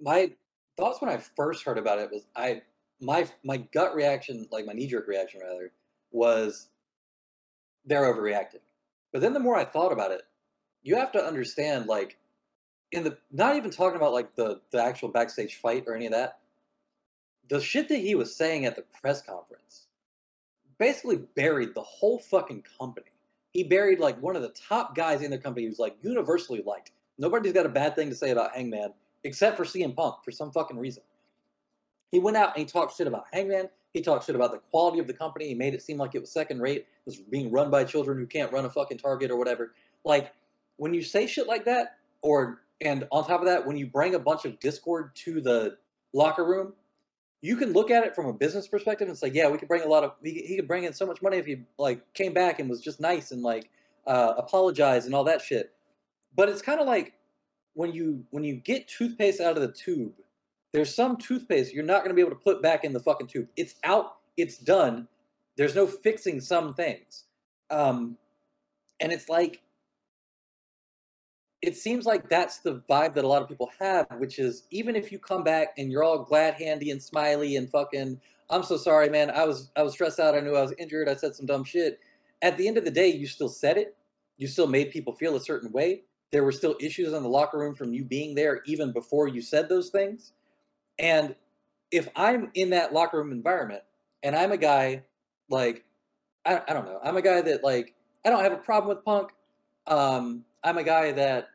My thoughts when I first heard about it was I my my gut reaction, like my knee jerk reaction rather, was they're overreacting. But then the more I thought about it, you have to understand like in the not even talking about like the the actual backstage fight or any of that. The shit that he was saying at the press conference basically buried the whole fucking company. He buried like one of the top guys in the company who's like universally liked. Nobody's got a bad thing to say about Hangman except for CM Punk for some fucking reason. He went out and he talked shit about Hangman. He talked shit about the quality of the company. He made it seem like it was second rate. It was being run by children who can't run a fucking Target or whatever. Like when you say shit like that, or and on top of that, when you bring a bunch of discord to the locker room, you can look at it from a business perspective and say, yeah, we could bring a lot of he, he could bring in so much money if he like came back and was just nice and like uh, apologize and all that shit. But it's kind of like when you when you get toothpaste out of the tube, there's some toothpaste you're not going to be able to put back in the fucking tube. It's out, it's done. There's no fixing some things. Um, and it's like it seems like that's the vibe that a lot of people have, which is even if you come back and you're all glad handy and smiley and fucking, I'm so sorry, man. I was I was stressed out. I knew I was injured. I said some dumb shit. At the end of the day, you still said it. You still made people feel a certain way. There were still issues in the locker room from you being there even before you said those things. And if I'm in that locker room environment and I'm a guy like I, I don't know, I'm a guy that like I don't have a problem with punk. Um, I'm a guy that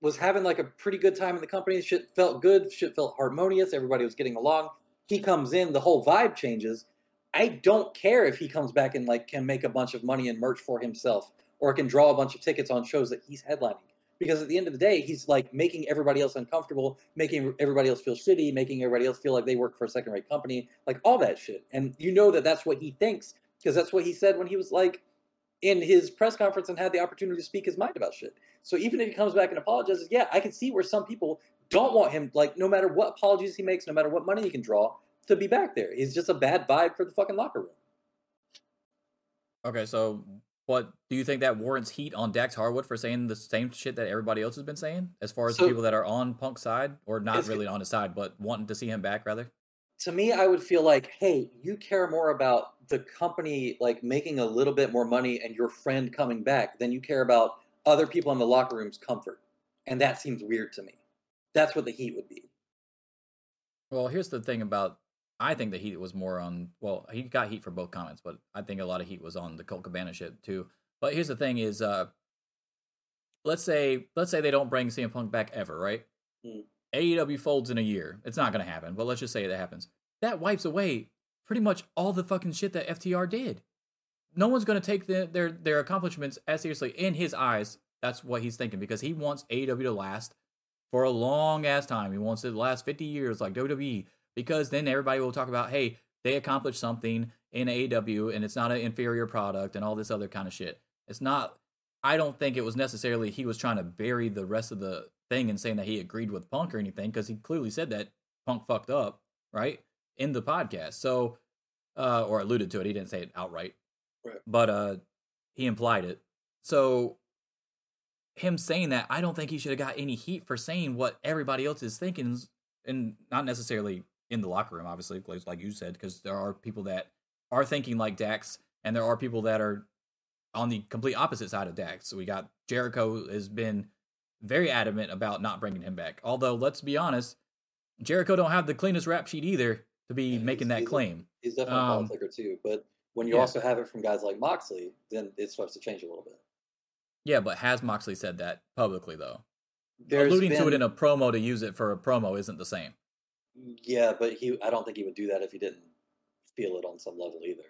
was having like a pretty good time in the company. Shit felt good. Shit felt harmonious. Everybody was getting along. He comes in, the whole vibe changes. I don't care if he comes back and like can make a bunch of money and merch for himself or can draw a bunch of tickets on shows that he's headlining. Because at the end of the day, he's like making everybody else uncomfortable, making everybody else feel shitty, making everybody else feel like they work for a second rate company, like all that shit. And you know that that's what he thinks because that's what he said when he was like in his press conference and had the opportunity to speak his mind about shit. So even if he comes back and apologizes, yeah, I can see where some people don't want him, like, no matter what apologies he makes, no matter what money he can draw, to be back there. He's just a bad vibe for the fucking locker room. Okay, so what do you think that warrants heat on Dax Harwood for saying the same shit that everybody else has been saying, as far as so, the people that are on Punk's side, or not really on his side, but wanting to see him back rather? To me, I would feel like, hey, you care more about the company like making a little bit more money and your friend coming back than you care about other people in the locker room's comfort. And that seems weird to me. That's what the heat would be. Well, here's the thing about I think the heat was more on well, he got heat for both comments, but I think a lot of heat was on the Colt Cabana shit too. But here's the thing is uh let's say let's say they don't bring CM Punk back ever, right? Hmm. AEW folds in a year. It's not gonna happen, but let's just say that happens. That wipes away pretty much all the fucking shit that FTR did. No one's going to take the, their their accomplishments as seriously in his eyes. That's what he's thinking because he wants AEW to last for a long ass time. He wants it to last 50 years like WWE because then everybody will talk about, hey, they accomplished something in AEW and it's not an inferior product and all this other kind of shit. It's not. I don't think it was necessarily he was trying to bury the rest of the thing and saying that he agreed with Punk or anything because he clearly said that Punk fucked up, right, in the podcast. So, uh, or alluded to it. He didn't say it outright, Right. but uh, he implied it. So, him saying that, I don't think he should have got any heat for saying what everybody else is thinking, and not necessarily in the locker room, obviously, like- you said, because there are people that are thinking like Dax, and there are people that are on the complete opposite side of Dax. So we got Jericho has been very adamant about not bringing him back. Although, let's be honest, Jericho don't have the cleanest rap sheet either to be Yeah, making that he's a- claim. He's definitely Um, a politicker too. But when you yeah. also have it from guys like Moxley, then it starts to change a little bit. Yeah, but has Moxley said that publicly though? There's Alluding to it in a promo to use it for a promo isn't the same. Yeah, but he I don't think he would do that if he didn't feel it on some level either.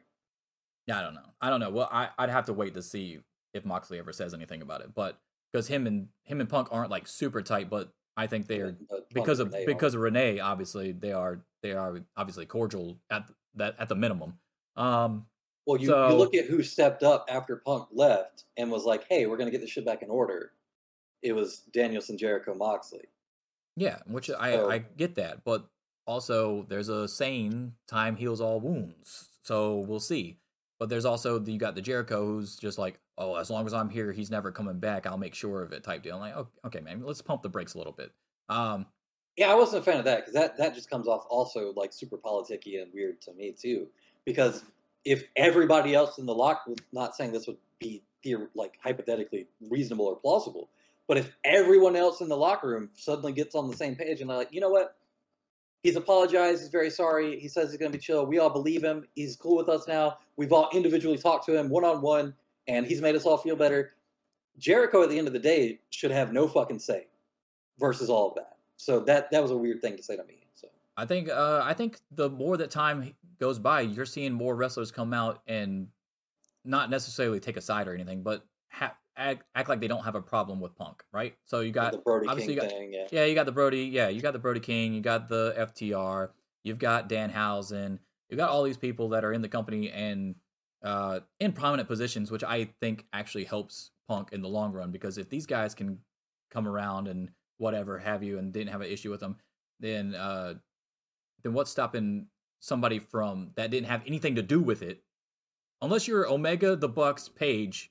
Yeah, I don't know. I don't know. Well, I, I'd have to wait to see if Moxley ever says anything about it. But because him and him and Punk aren't like super tight, but I think they are because of Renee because are. of Renee. Obviously, they are they are obviously cordial at that at the minimum. Um, well, you, so- you look at who stepped up after Punk left and was like, "Hey, we're gonna get this shit back in order." It was Danielson, Jericho, Moxley. yeah, which I I get that, but also there's a saying, "Time heals all wounds." So we'll see. But there's also you got the Jericho who's just like, "Oh, as long as I'm here, he's never coming back. I'll make sure of it." Type deal. I'm like, "Okay, okay man, let's pump the brakes a little bit." Um, Yeah, I wasn't a fan of that because that that just comes off also like super politicky and weird to me too. Because if everybody else in the locker, not saying this would be theor- like hypothetically reasonable or plausible, but if everyone else in the locker room suddenly gets on the same page and they're like, you know what, he's apologized, he's very sorry, he says he's gonna be chill, we all believe him, he's cool with us now, we've all individually talked to him one on one, and he's made us all feel better. Jericho at the end of the day should have no fucking say versus all of that. So that that was a weird thing to say to me. So I think uh, I think the more that time goes by, you're seeing more wrestlers come out and not necessarily take a side or anything, but ha- act, act like they don't have a problem with Punk, right? So you got the Brody obviously King you got- thing, yeah. yeah, you got the Brody, yeah, you got the Brody King, you got the FTR, you've got Dan Danhausen, you got all these people that are in the company and uh, in prominent positions, which I think actually helps Punk in the long run because if these guys can come around and whatever have you and didn't have an issue with them, then uh, then what's stopping somebody from that didn't have anything to do with it, unless you're Omega, the Bucks, Page.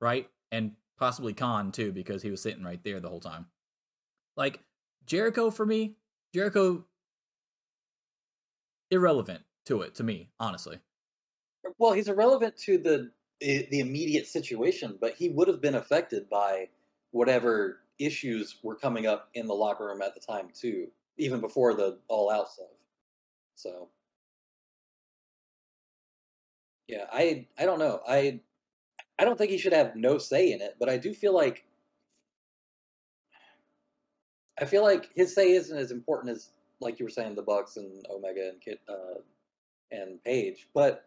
Right, and possibly Khan too because he was sitting right there the whole time. Like Jericho for me, Jericho irrelevant to it to me, honestly. Well, he's irrelevant to the the immediate situation, but he would have been affected by whatever issues were coming up in the locker room at the time too, even before the all out stuff. So yeah, I I don't know. I I don't think he should have no say in it, but I do feel like I feel like his say isn't as important as like you were saying the Bucks and Omega and Kit uh, and Page, but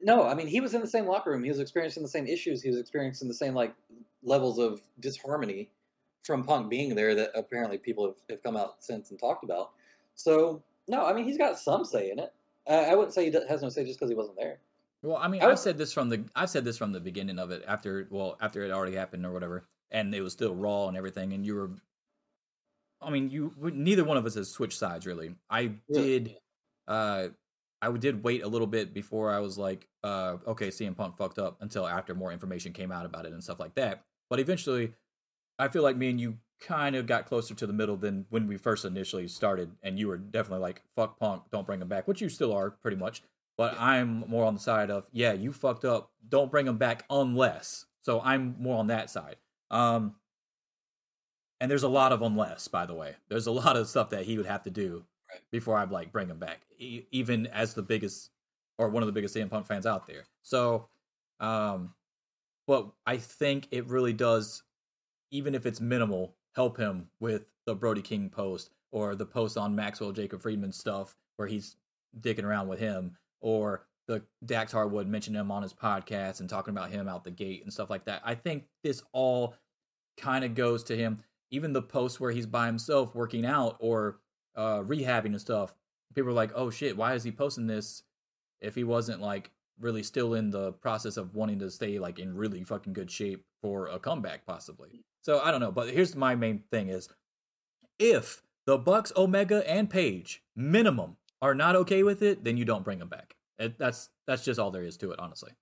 no, I mean he was in the same locker room. He was experiencing the same issues. He was experiencing the same like levels of disharmony from Punk being there that apparently people have, have come out since and talked about. So no, I mean he's got some say in it. I, I wouldn't say he has no say just because he wasn't there. Well, I mean, I I've said this from the I've said this from the beginning of it after well after it already happened or whatever, and it was still raw and everything, and you were. I mean, you neither one of us has switched sides really. I Yeah. did, uh, I did wait a little bit before I was like, uh, okay, CM Punk fucked up until after more information came out about it and stuff like that. But eventually, I feel like me and you kind of got closer to the middle than when we first initially started, and you were definitely like, "Fuck Punk, don't bring him back," which you still are pretty much. But Yeah. I'm more on the side of, yeah, you fucked up, don't bring him back unless. So I'm more on that side. Um, and there's a lot of unless, by the way. There's a lot of stuff that he would have to do Right. before I'd like bring him back, e- even as the biggest or one of the biggest CM Punk fans out there. So, um, but I think it really does, even if it's minimal, help him with the Brody King post or the post on Maxwell Jacob Friedman stuff where he's dicking around with him, or the Dax Harwood mentioning him on his podcast and talking about him out the gate and stuff like that. I think this all kind of goes to him. Even the posts where he's by himself working out or uh, rehabbing and stuff, people are like, "Oh shit, why is he posting this if he wasn't like really still in the process of wanting to stay like in really fucking good shape for a comeback possibly?" So I don't know, but here's my main thing is if the Bucks, Omega, and Page minimum are not okay with it, then you don't bring them back. It, that's that's just all there is to it, honestly.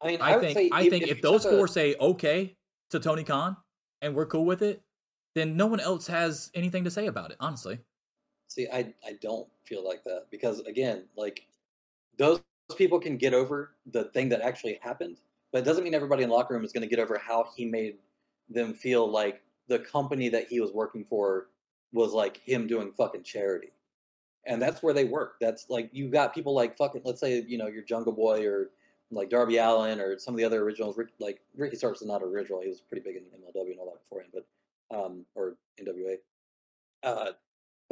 I mean, I, would think I think if, you those took a- four say okay to Tony Khan and we're cool with it, then no one else has anything to say about it, honestly. See, I I don't feel like that because again, like those people can get over the thing that actually happened, but it doesn't mean everybody in the locker room is going to get over how he made them feel like the company that he was working for was like him doing fucking charity. And that's where they work. That's like you got people like fucking let's say, you know, your Jungle Boy or like Darby Allin or some of the other originals. Like Ricky Starks is not original. He was pretty big in MLW and all that beforehand, but um or NWA. Uh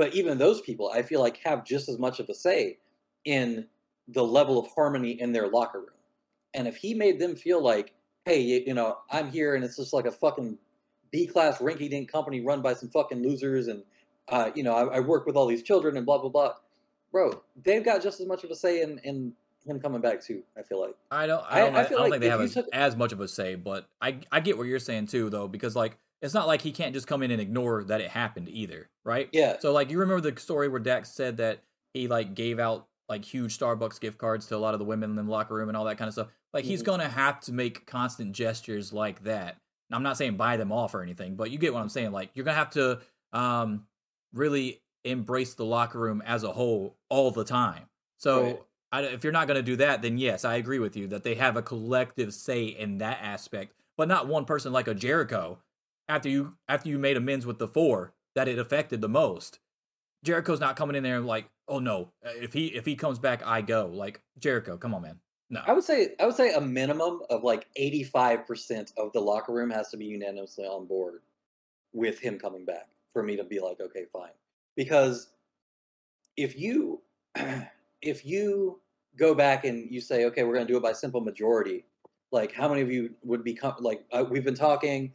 but even those people i feel like have just as much of a say in the level of harmony in their locker room and if he made them feel like hey you, you know i'm here and it's just like a fucking b class rinky dink company run by some fucking losers and uh, you know I, I work with all these children and blah blah blah bro they've got just as much of a say in in him coming back too i feel like I don't. I I- don't, I I feel don't like think they have as, took- as much of a say, but I I get what you're saying too, though, because like it's not like he can't just come in and ignore that it happened either, right? yeah So like you remember the story where Dax said that he like gave out like huge Starbucks gift cards to a lot of the women in the locker room and all that kind of stuff. Like he's Mhm. gonna have to make constant gestures like that. And I'm not saying buy them off or anything, but you get what I'm saying. Like you're gonna have to um really embrace the locker room as a whole all the time. So Right. I, if you're not gonna do that, then yes, I agree with you that they have a collective say in that aspect, but not one person like a Jericho. After you after you made amends with the four that it affected the most, Jericho's not coming in there and like, oh no, uh, if he if he comes back, I go. Like Jericho, come on, man. No, I would say I would say a minimum of like eighty five percent of the locker room has to be unanimously on board with him coming back for me to be like, okay, fine. Because if you [clears throat] if you go back and you say, okay, we're going to do it by simple majority, like how many of you would become like uh, we've been talking,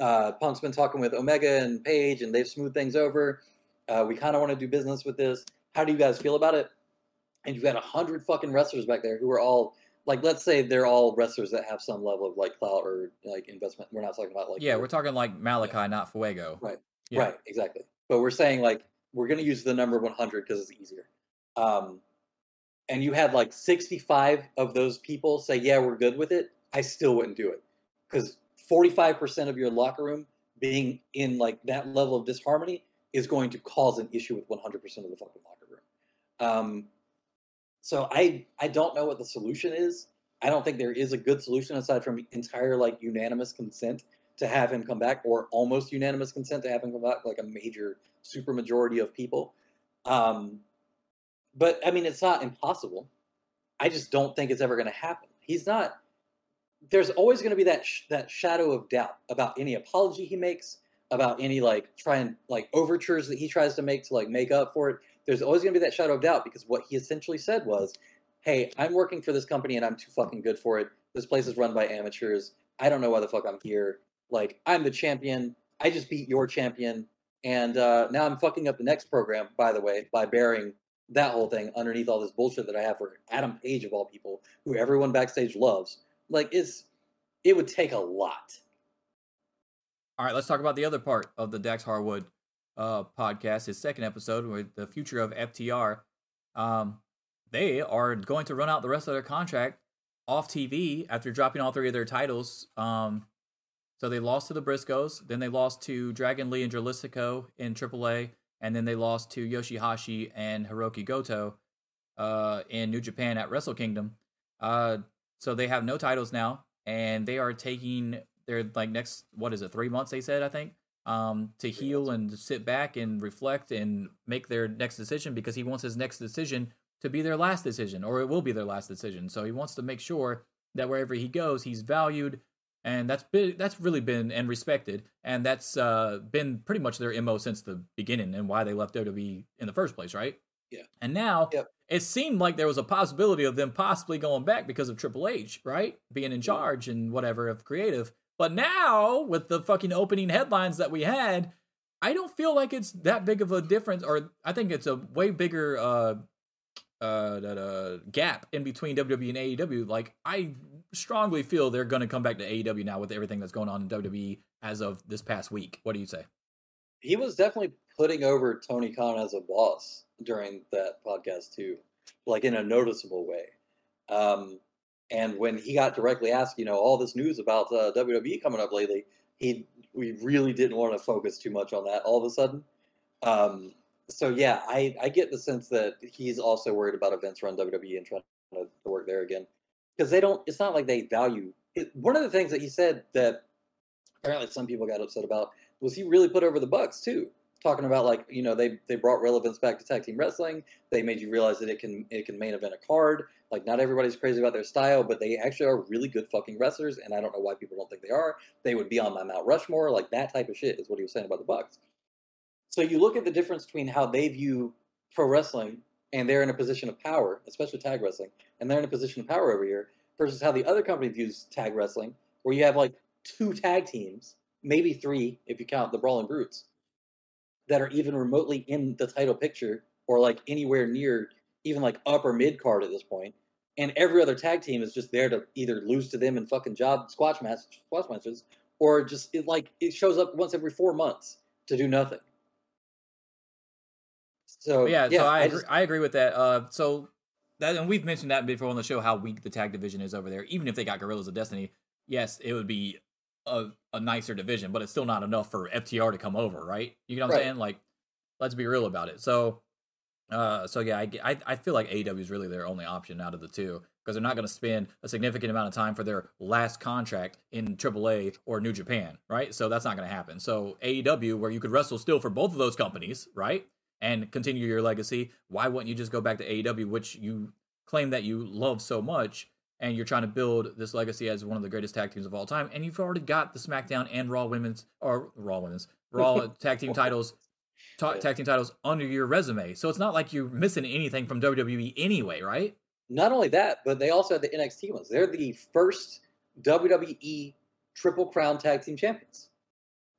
uh, Punk's been talking with Omega and Page, and they've smoothed things over. Uh, we kind of want to do business with this. How do you guys feel about it? And you've got a hundred fucking wrestlers back there who are all like, let's say they're all wrestlers that have some level of like clout or like investment. We're not talking about like yeah, we're talking like Malachi, not Fuego. Right. Yeah. Right, exactly. But we're saying like we're going to use the number 100 because it's easier. Um, and you had like 65 of those people say, "Yeah, we're good with it." I still wouldn't do it because 45% of your locker room being in like that level of disharmony is going to cause an issue with 100% of the fucking locker room. Um, so I I don't know what the solution is. I don't think there is a good solution aside from entire like unanimous consent to have him come back, or almost unanimous consent to have him come back, like a major super majority of people. Um, but I mean, it's not impossible. I just don't think it's ever going to happen. He's not. There's always going to be that sh- that shadow of doubt about any apology he makes, about any like trying like overtures that he tries to make to like make up for it. There's always going to be that shadow of doubt because what he essentially said was, "Hey, I'm working for this company and I'm too fucking good for it. This place is run by amateurs. I don't know why the fuck I'm here. Like, I'm the champion. I just beat your champion, and uh, now I'm fucking up the next program. By the way, by burying that whole thing underneath all this bullshit that I have for Adam Page of all people, who everyone backstage loves. Like, it's it would take a lot. All right, let's talk about the other part of the Dax Harwood uh, podcast, his second episode, with the future of FTR. Um, they are going to run out the rest of their contract off TV after dropping all three of their titles. Um, so they lost to the Briscoes, then they lost to Dragon Lee and Dralistico in AAA, and then they lost to Yoshihashi and Hirooki Goto uh, in New Japan at Wrestle Kingdom. Uh, so they have no titles now, and they are taking their like next what is it three months they said I think um, to heal and sit back and reflect and make their next decision because he wants his next decision to be their last decision or it will be their last decision. So he wants to make sure that wherever he goes, he's valued, and that's been that's really been and respected, and that's uh, been pretty much their mo since the beginning and why they left WWE in the first place, right? Yeah. And now Yep. it seemed like there was a possibility of them possibly going back because of Triple H, right? Being in charge and whatever of creative. But now, with the fucking opening headlines that we had, I don't feel like it's that big of a difference, or I think it's a way bigger uh, uh, that, uh, gap in between WWE and AEW. Like, I strongly feel they're going to come back to AEW now with everything that's going on in WWE as of this past week. What do you say? He was definitely putting over Tony Khan as a boss during that podcast too, like in a noticeable way. Um, and when he got directly asked, you know, all this news about uh, WWE coming up lately, he we really didn't want to focus too much on that all of a sudden. Um, so yeah, I I get the sense that he's also worried about Vince run WWE and trying to, to work there again because they don't. It's not like they value. It, one of the things that he said that apparently some people got upset about was he really put over the Bucks too, talking about like you know they they brought relevance back to tag team wrestling. They made you realize that it can it can main event a card. Like not everybody's crazy about their style, but they actually are really good fucking wrestlers, and I don't know why people don't think they are. They would be on my Mount Rushmore, like that type of shit is what he was saying about the Bucks. So you look at the difference between how they view pro wrestling and they're in a position of power, especially tag wrestling, and they're in a position of power over here, versus how the other company views tag wrestling, where you have like two tag teams, maybe three if you count the Brawling Brutes, that are even remotely in the title picture or like anywhere near even like upper mid card at this point. and every other tag team is just there to either lose to them in fucking job squash match squash matches, or just it like it shows up once every four months to do nothing. So yeah, so I, I agree, I agree with that. Uh, so that and we've mentioned that before on the show how weak the tag division is over there. Even if they got Guerrillas of Destiny, yes, it would be a, a nicer division, but it's still not enough for FTR to come over, right? You know what I'm Right. saying? Like, let's be real about it. So, uh, so yeah, I, I, I feel like AEW is really their only option out of the two because they're not going to spend a significant amount of time for their last contract in AAA or New Japan, right? So that's not going to happen. So AEW, where you could wrestle still for both of those companies, right? And continue your legacy, why wouldn't you just go back to AEW, which you claim that you love so much, and you're trying to build this legacy as one of the greatest tag teams of all time, and you've already got the SmackDown and Raw Women's or Raw Women's Raw [laughs] tag team titles, ta- tag team titles under your resume. So it's not like you're missing anything from WWE anyway, right? Not only that, but they also had the NXT ones. They're the first WWE Triple Crown Tag Team Champions.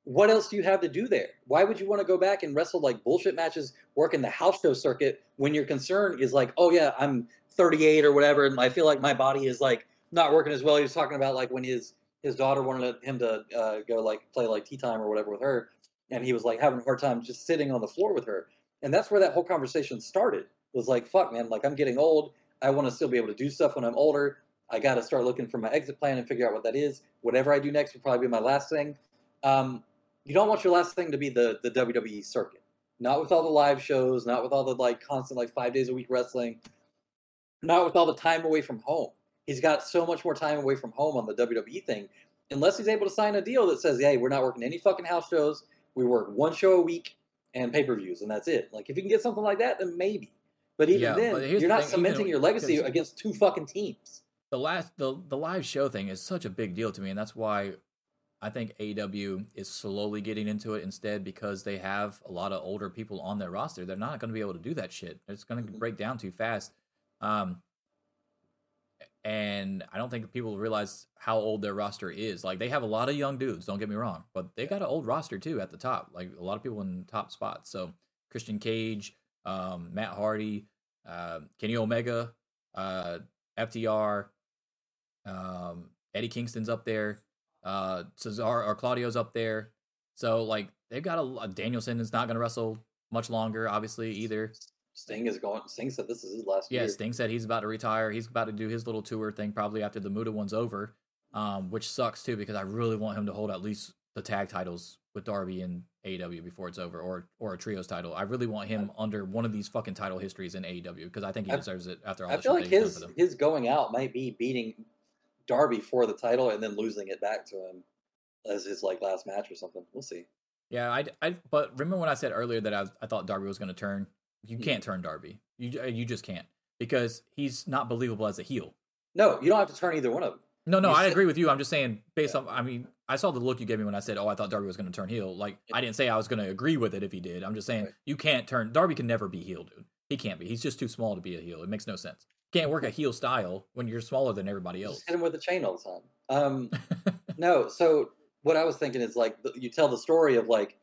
What else do you have to do there? Why would you want to go back and wrestle like bullshit matches, work in the house show circuit when your concern is like, oh yeah, I'm 38 or whatever, and I feel like my body is like not working as well. He was talking about like when his his daughter wanted him to uh, go like play like tea time or whatever with her, and he was like having a hard time just sitting on the floor with her, and that's where that whole conversation started. Was like, fuck, man, like I'm getting old. I want to still be able to do stuff when I'm older. I got to start looking for my exit plan and figure out what that is. Whatever I do next will probably be my last thing. Um, you don't want your last thing to be the the WWE circuit. Not with all the live shows, not with all the like constant like five days a week wrestling, not with all the time away from home. He's got so much more time away from home on the WWE thing. Unless he's able to sign a deal that says, "Hey, we're not working any fucking house shows. We work one show a week and pay per views, and that's it." Like if you can get something like that, then maybe. But even Yeah, then, but you're the not thing, cementing your legacy against two fucking teams. the last the the live show thing is such a big deal to me, and that's why I think AEW is slowly getting into it instead because they have a lot of older people on their roster. They're not going to be able to do that shit. It's going to Mhm. break down too fast. Um, and I don't think people realize how old their roster is. Like they have a lot of young dudes. Don't get me wrong, but they got an old roster too at the top. Like a lot of people in top spots. So Christian Cage, um, Matt Hardy, uh, Kenny Omega, uh, FTR, um, Eddie Kingston's up there, uh, Cesar or Claudio's up there. So like they've got a, a Danielson is not going to wrestle much longer, obviously either. Sting is going. Sting said this is his last Yeah, year. Sting said he's about to retire. He's about to do his little tour thing probably after the Muta one's over, um, which sucks too because I really want him to hold at least the tag titles with Darby and AEW before it's over, or or a trios title. I really want him under one of these fucking title histories in AEW because I think he I- deserves it after all. I feel like his his going out might be beating Darby for the title and then losing it back to him as his like last match or something. We'll see. Yeah, I, I but remember when I said earlier that I, I thought Darby was going to turn. You Mhm. can't turn Darby. You you just can't because he's not believable as a heel. No, you don't have to turn either one of them. No, no, You I said- agree with you. I'm just saying, based Yeah. on, I mean, I saw the look you gave me when I said, "Oh, I thought Darby was going to turn heel." Like, I didn't say I was going to agree with it if he did. I'm just saying Right. you can't turn Darby can never be heel, dude. He can't be. He's just too small to be a heel. It makes no sense. Can't work a heel style when you're smaller than everybody else. Just hit him with a chain all the time. Um, [laughs] no, so what I was thinking is like you tell the story of like,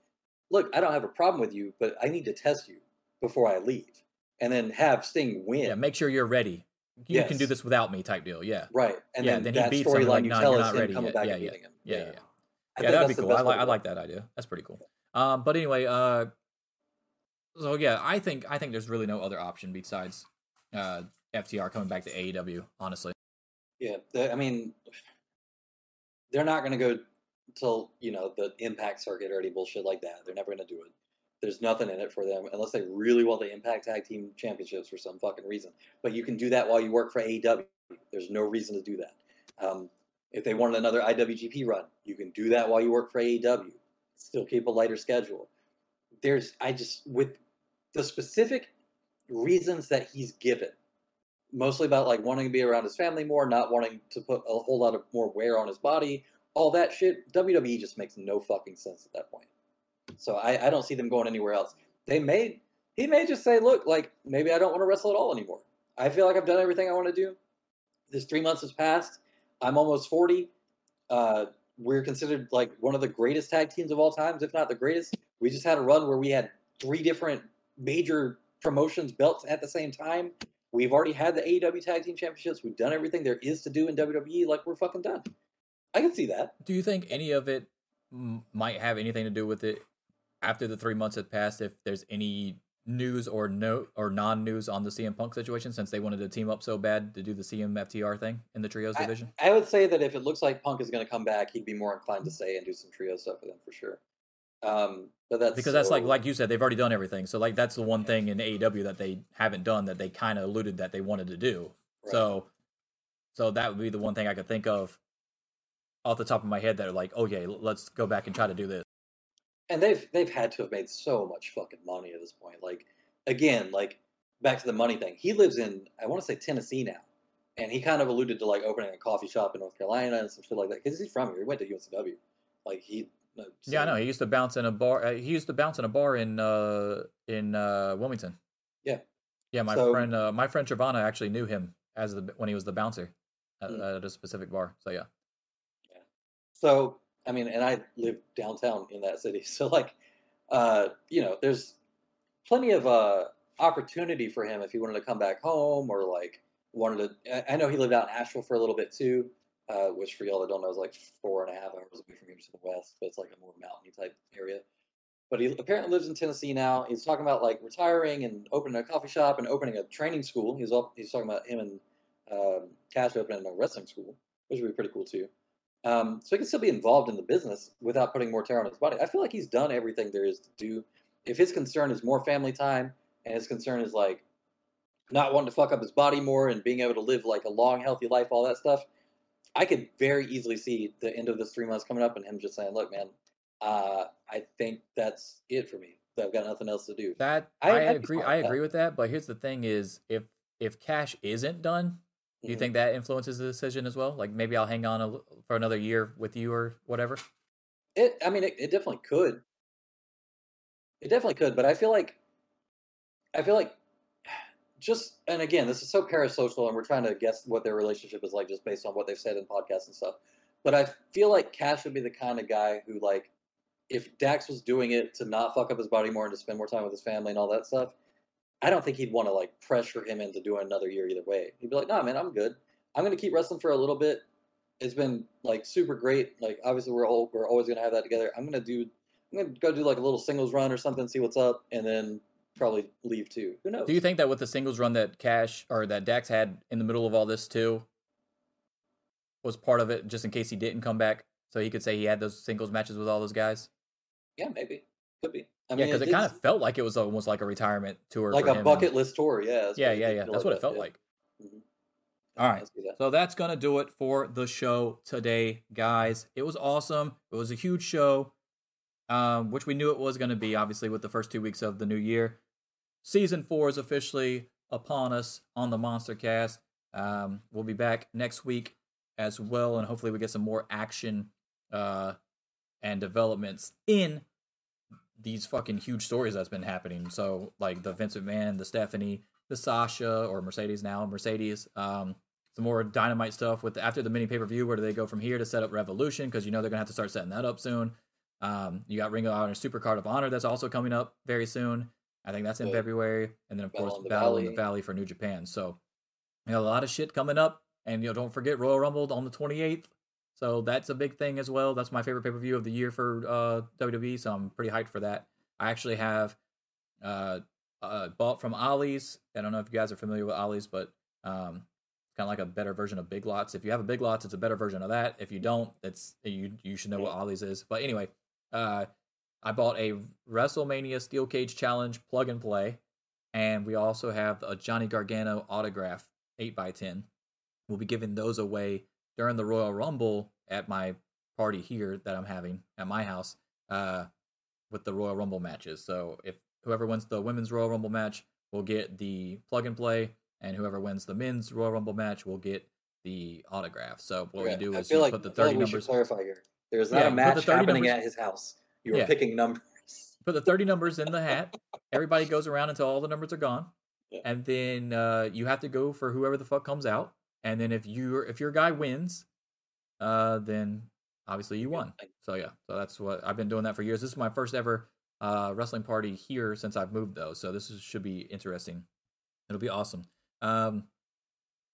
look, I don't have a problem with you, but I need to test you before I leave, and then have Sting win. yeah, make sure you're ready. You can do this without me, type deal. Yeah, right, and Yeah, then, then he that beats him, like, storyline you "Nah, tell you're us not him ready coming yet." back Yeah, and yeah. beating him. yeah, yeah. Yeah, think that'd be cool. I like I like that idea. That's pretty cool. Um, but anyway, uh, so yeah, I think I think there's really no other option besides uh FTR coming back to AEW. Honestly, Yeah, I mean, they're not going to go till you know the Impact circuit or any bullshit like that. They're never going to do it. There's nothing in it for them unless they really want the Impact Tag Team Championships for some fucking reason. But you can do that while you work for AEW. There's no reason to do that. Um, if they wanted another IWGP run, you can do that while you work for AEW. Still keep a lighter schedule. There's, I just with the specific reasons that he's given mostly about like wanting to be around his family more, not wanting to put a whole lot of more wear on his body, all that shit. WWE just makes no fucking sense at that point. So I, I don't see them going anywhere else. They may he may just say, look, like maybe I don't want to wrestle at all anymore. I feel like I've done everything I want to do. This three months has passed. I'm almost forty. Uh, we're considered like one of the greatest tag teams of all times, if not the greatest. We just had a run where we had three different major promotions belts at the same time. We've already had the AEW Tag Team Championships. We've done everything there is to do in WWE. Like we're fucking done. I can see that. do you think any of it m- might have anything to do with it after the three months had passed? If there's any news or no or non-news on the CM Punk situation, since they wanted to team up so bad to do the CMFTR thing in the trios division. I would say that if it looks like Punk is going to come back, he'd be more inclined to stay and do some trio stuff with him for sure. Um, but that's because that's like like you said they've already done everything so like that's the one thing in AEW that they haven't done that they kind of alluded that they wanted to do Right. so so that would be the one thing I could think of off the top of my head that are like okay let's go back and try to do this and they've they've had to have made so much fucking money at this point. Like again, like back to the money thing. He lives in I want to say Tennessee now, and he kind of alluded to like opening a coffee shop in North Carolina and some shit like that because he's from here. He went to UNCW. Like he. Yeah I know he used to bounce in a bar uh, he used to bounce in a bar in uh in uh Wilmington Yeah. yeah my So- friend uh, my friend Travana actually knew him as the when he was the bouncer at, Hmm. at a specific bar so yeah yeah. So I mean, and I live downtown in that city, [laughs] so like, uh, you know, there's plenty of uh opportunity for him if he wanted to come back home or like wanted to. I know he lived out in Asheville for a little bit too, uh, which for y'all that don't know is like four and a half hours away from here to the west, but it's like a more mountainy type area. But he apparently lives in Tennessee now. He's talking about like retiring and opening a coffee shop and opening a training school. He's all, he's talking about him and um, Cash opening a wrestling school, which would be pretty cool too. Um, so he can still be involved in the business without putting more tear on his body. I feel like he's done everything there is to do. If his concern is more family time and his concern is like not wanting to fuck up his body more and being able to live like a long, healthy life, all that stuff, I could very easily see the end of this three months coming up and him just saying, "Look, man, uh, I think that's it for me. I've got nothing else to do." That I- I, agree. I with that. agree with that. But here's the thing: is if if Cash isn't done, do you Mhm. think that influences the decision as well? Like maybe I'll hang on a, for another year with you or whatever. It, I mean, it, it definitely could. It definitely could, but I feel like, I feel like, just and again, this is so parasocial, and we're trying to guess what their relationship is like just based on what they've said in podcasts and stuff. But I feel like Cash would be the kind of guy who, like, if Dax was doing it to not fuck up his body more and to spend more time with his family and all that stuff, I don't think he'd want to like pressure him into doing another year either way. He'd be like, "Nah, man, I'm good. I'm gonna keep wrestling for a little bit. It's been like super great. Like obviously we're all we're always gonna have that together. I'm gonna do I'm gonna go do like a little singles run or something, see what's up, and then probably leave too. Who knows? Do you think that with the singles run that Cash or that Dax had in the middle of all this too was part of it, just in case he didn't come back, so he could say he had those singles matches with all those guys? Yeah, maybe could be. I yeah, mean, because it kind of felt like it was almost like a retirement tour, like for a him and- bucket list tour. Yeah, Yeah, yeah, yeah. That's what it felt yeah. like. Mhm. All Yeah, right. That. So that's going to do it for the show today, guys. It was awesome. It was a huge show, um, which we knew it was going to be, obviously, with the first two weeks of the new year. Season four is officially upon us on the MonsterCast. Um, we'll be back next week as well, and hopefully, we get some more action uh, and developments in these fucking huge stories that's been happening. So like the Vince Man, the Stephanie, the Sasha or Mercedes now, Mercedes. Um, some more dynamite stuff with after the mini pay per view. Where do they go from here to set up Revolution? Because you know they're gonna have to start setting that up soon. Um, you got Ring of Honor Super Card of Honor that's also coming up very soon. I think that's in. February, and then of Battle course in the Battle in the Valley. For New Japan. So you know, a lot of shit coming up, and you know don't forget Royal Rumble on the 28th. So that's a big thing as well. That's my favorite pay per view of the year for uh, WWE. So I'm pretty hyped for that. I actually have uh, uh, bought from Ollie's. I don't know if you guys are familiar with Ollie's, but um, it's kind of like a better version of Big Lots. If you have a Big Lots, it's a better version of that. If you don't, it's you you should know what Ollie's is. But anyway, uh, I bought a WrestleMania Steel Cage Challenge plug and play, and we also have a Johnny Gargano autograph eight x ten. We'll be giving those away during the Royal Rumble at my party here that I'm having at my house uh, with the Royal Rumble matches. So if whoever wins the women's Royal Rumble match will get the plug and play, and whoever wins the men's Royal Rumble match will get the autograph. So what Okay, we do I is feel like, put the I feel 30 like numbers. clarify here. There's not Yeah, a match 30 happening numbers- at his house. You were Yeah. picking numbers. put the 30 numbers in the hat. Everybody goes around until all the numbers are gone. Yeah. And then uh, you have to go for whoever the fuck comes out. And then if you if your guy wins, uh, then obviously you won. So yeah, so that's what I've been doing that for years. This is my first ever uh, wrestling party here since I've moved though. So this is, should be interesting. It'll be awesome. Um,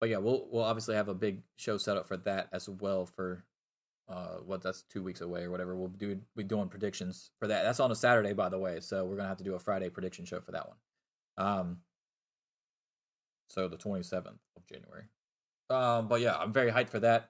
but yeah, we'll we'll obviously have a big show set up for that as well for uh what that's two weeks away or whatever. We'll do be doing predictions for that. That's on a Saturday, by the way. So we're gonna have to do a Friday prediction show for that one. Um so the twenty seventh of January. Um but yeah, I'm very hyped for that.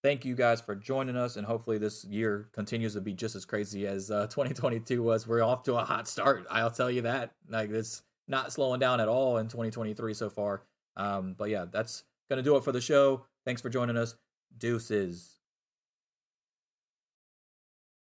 Thank you guys for joining us, and hopefully this year continues to be just as crazy as uh, [laughs] 2022 was. We're off to a hot start. I'll tell you that. Like it's not slowing down at all in 2023 so far. Um, but yeah, that's gonna do it for the show. Thanks for joining us. Deuces.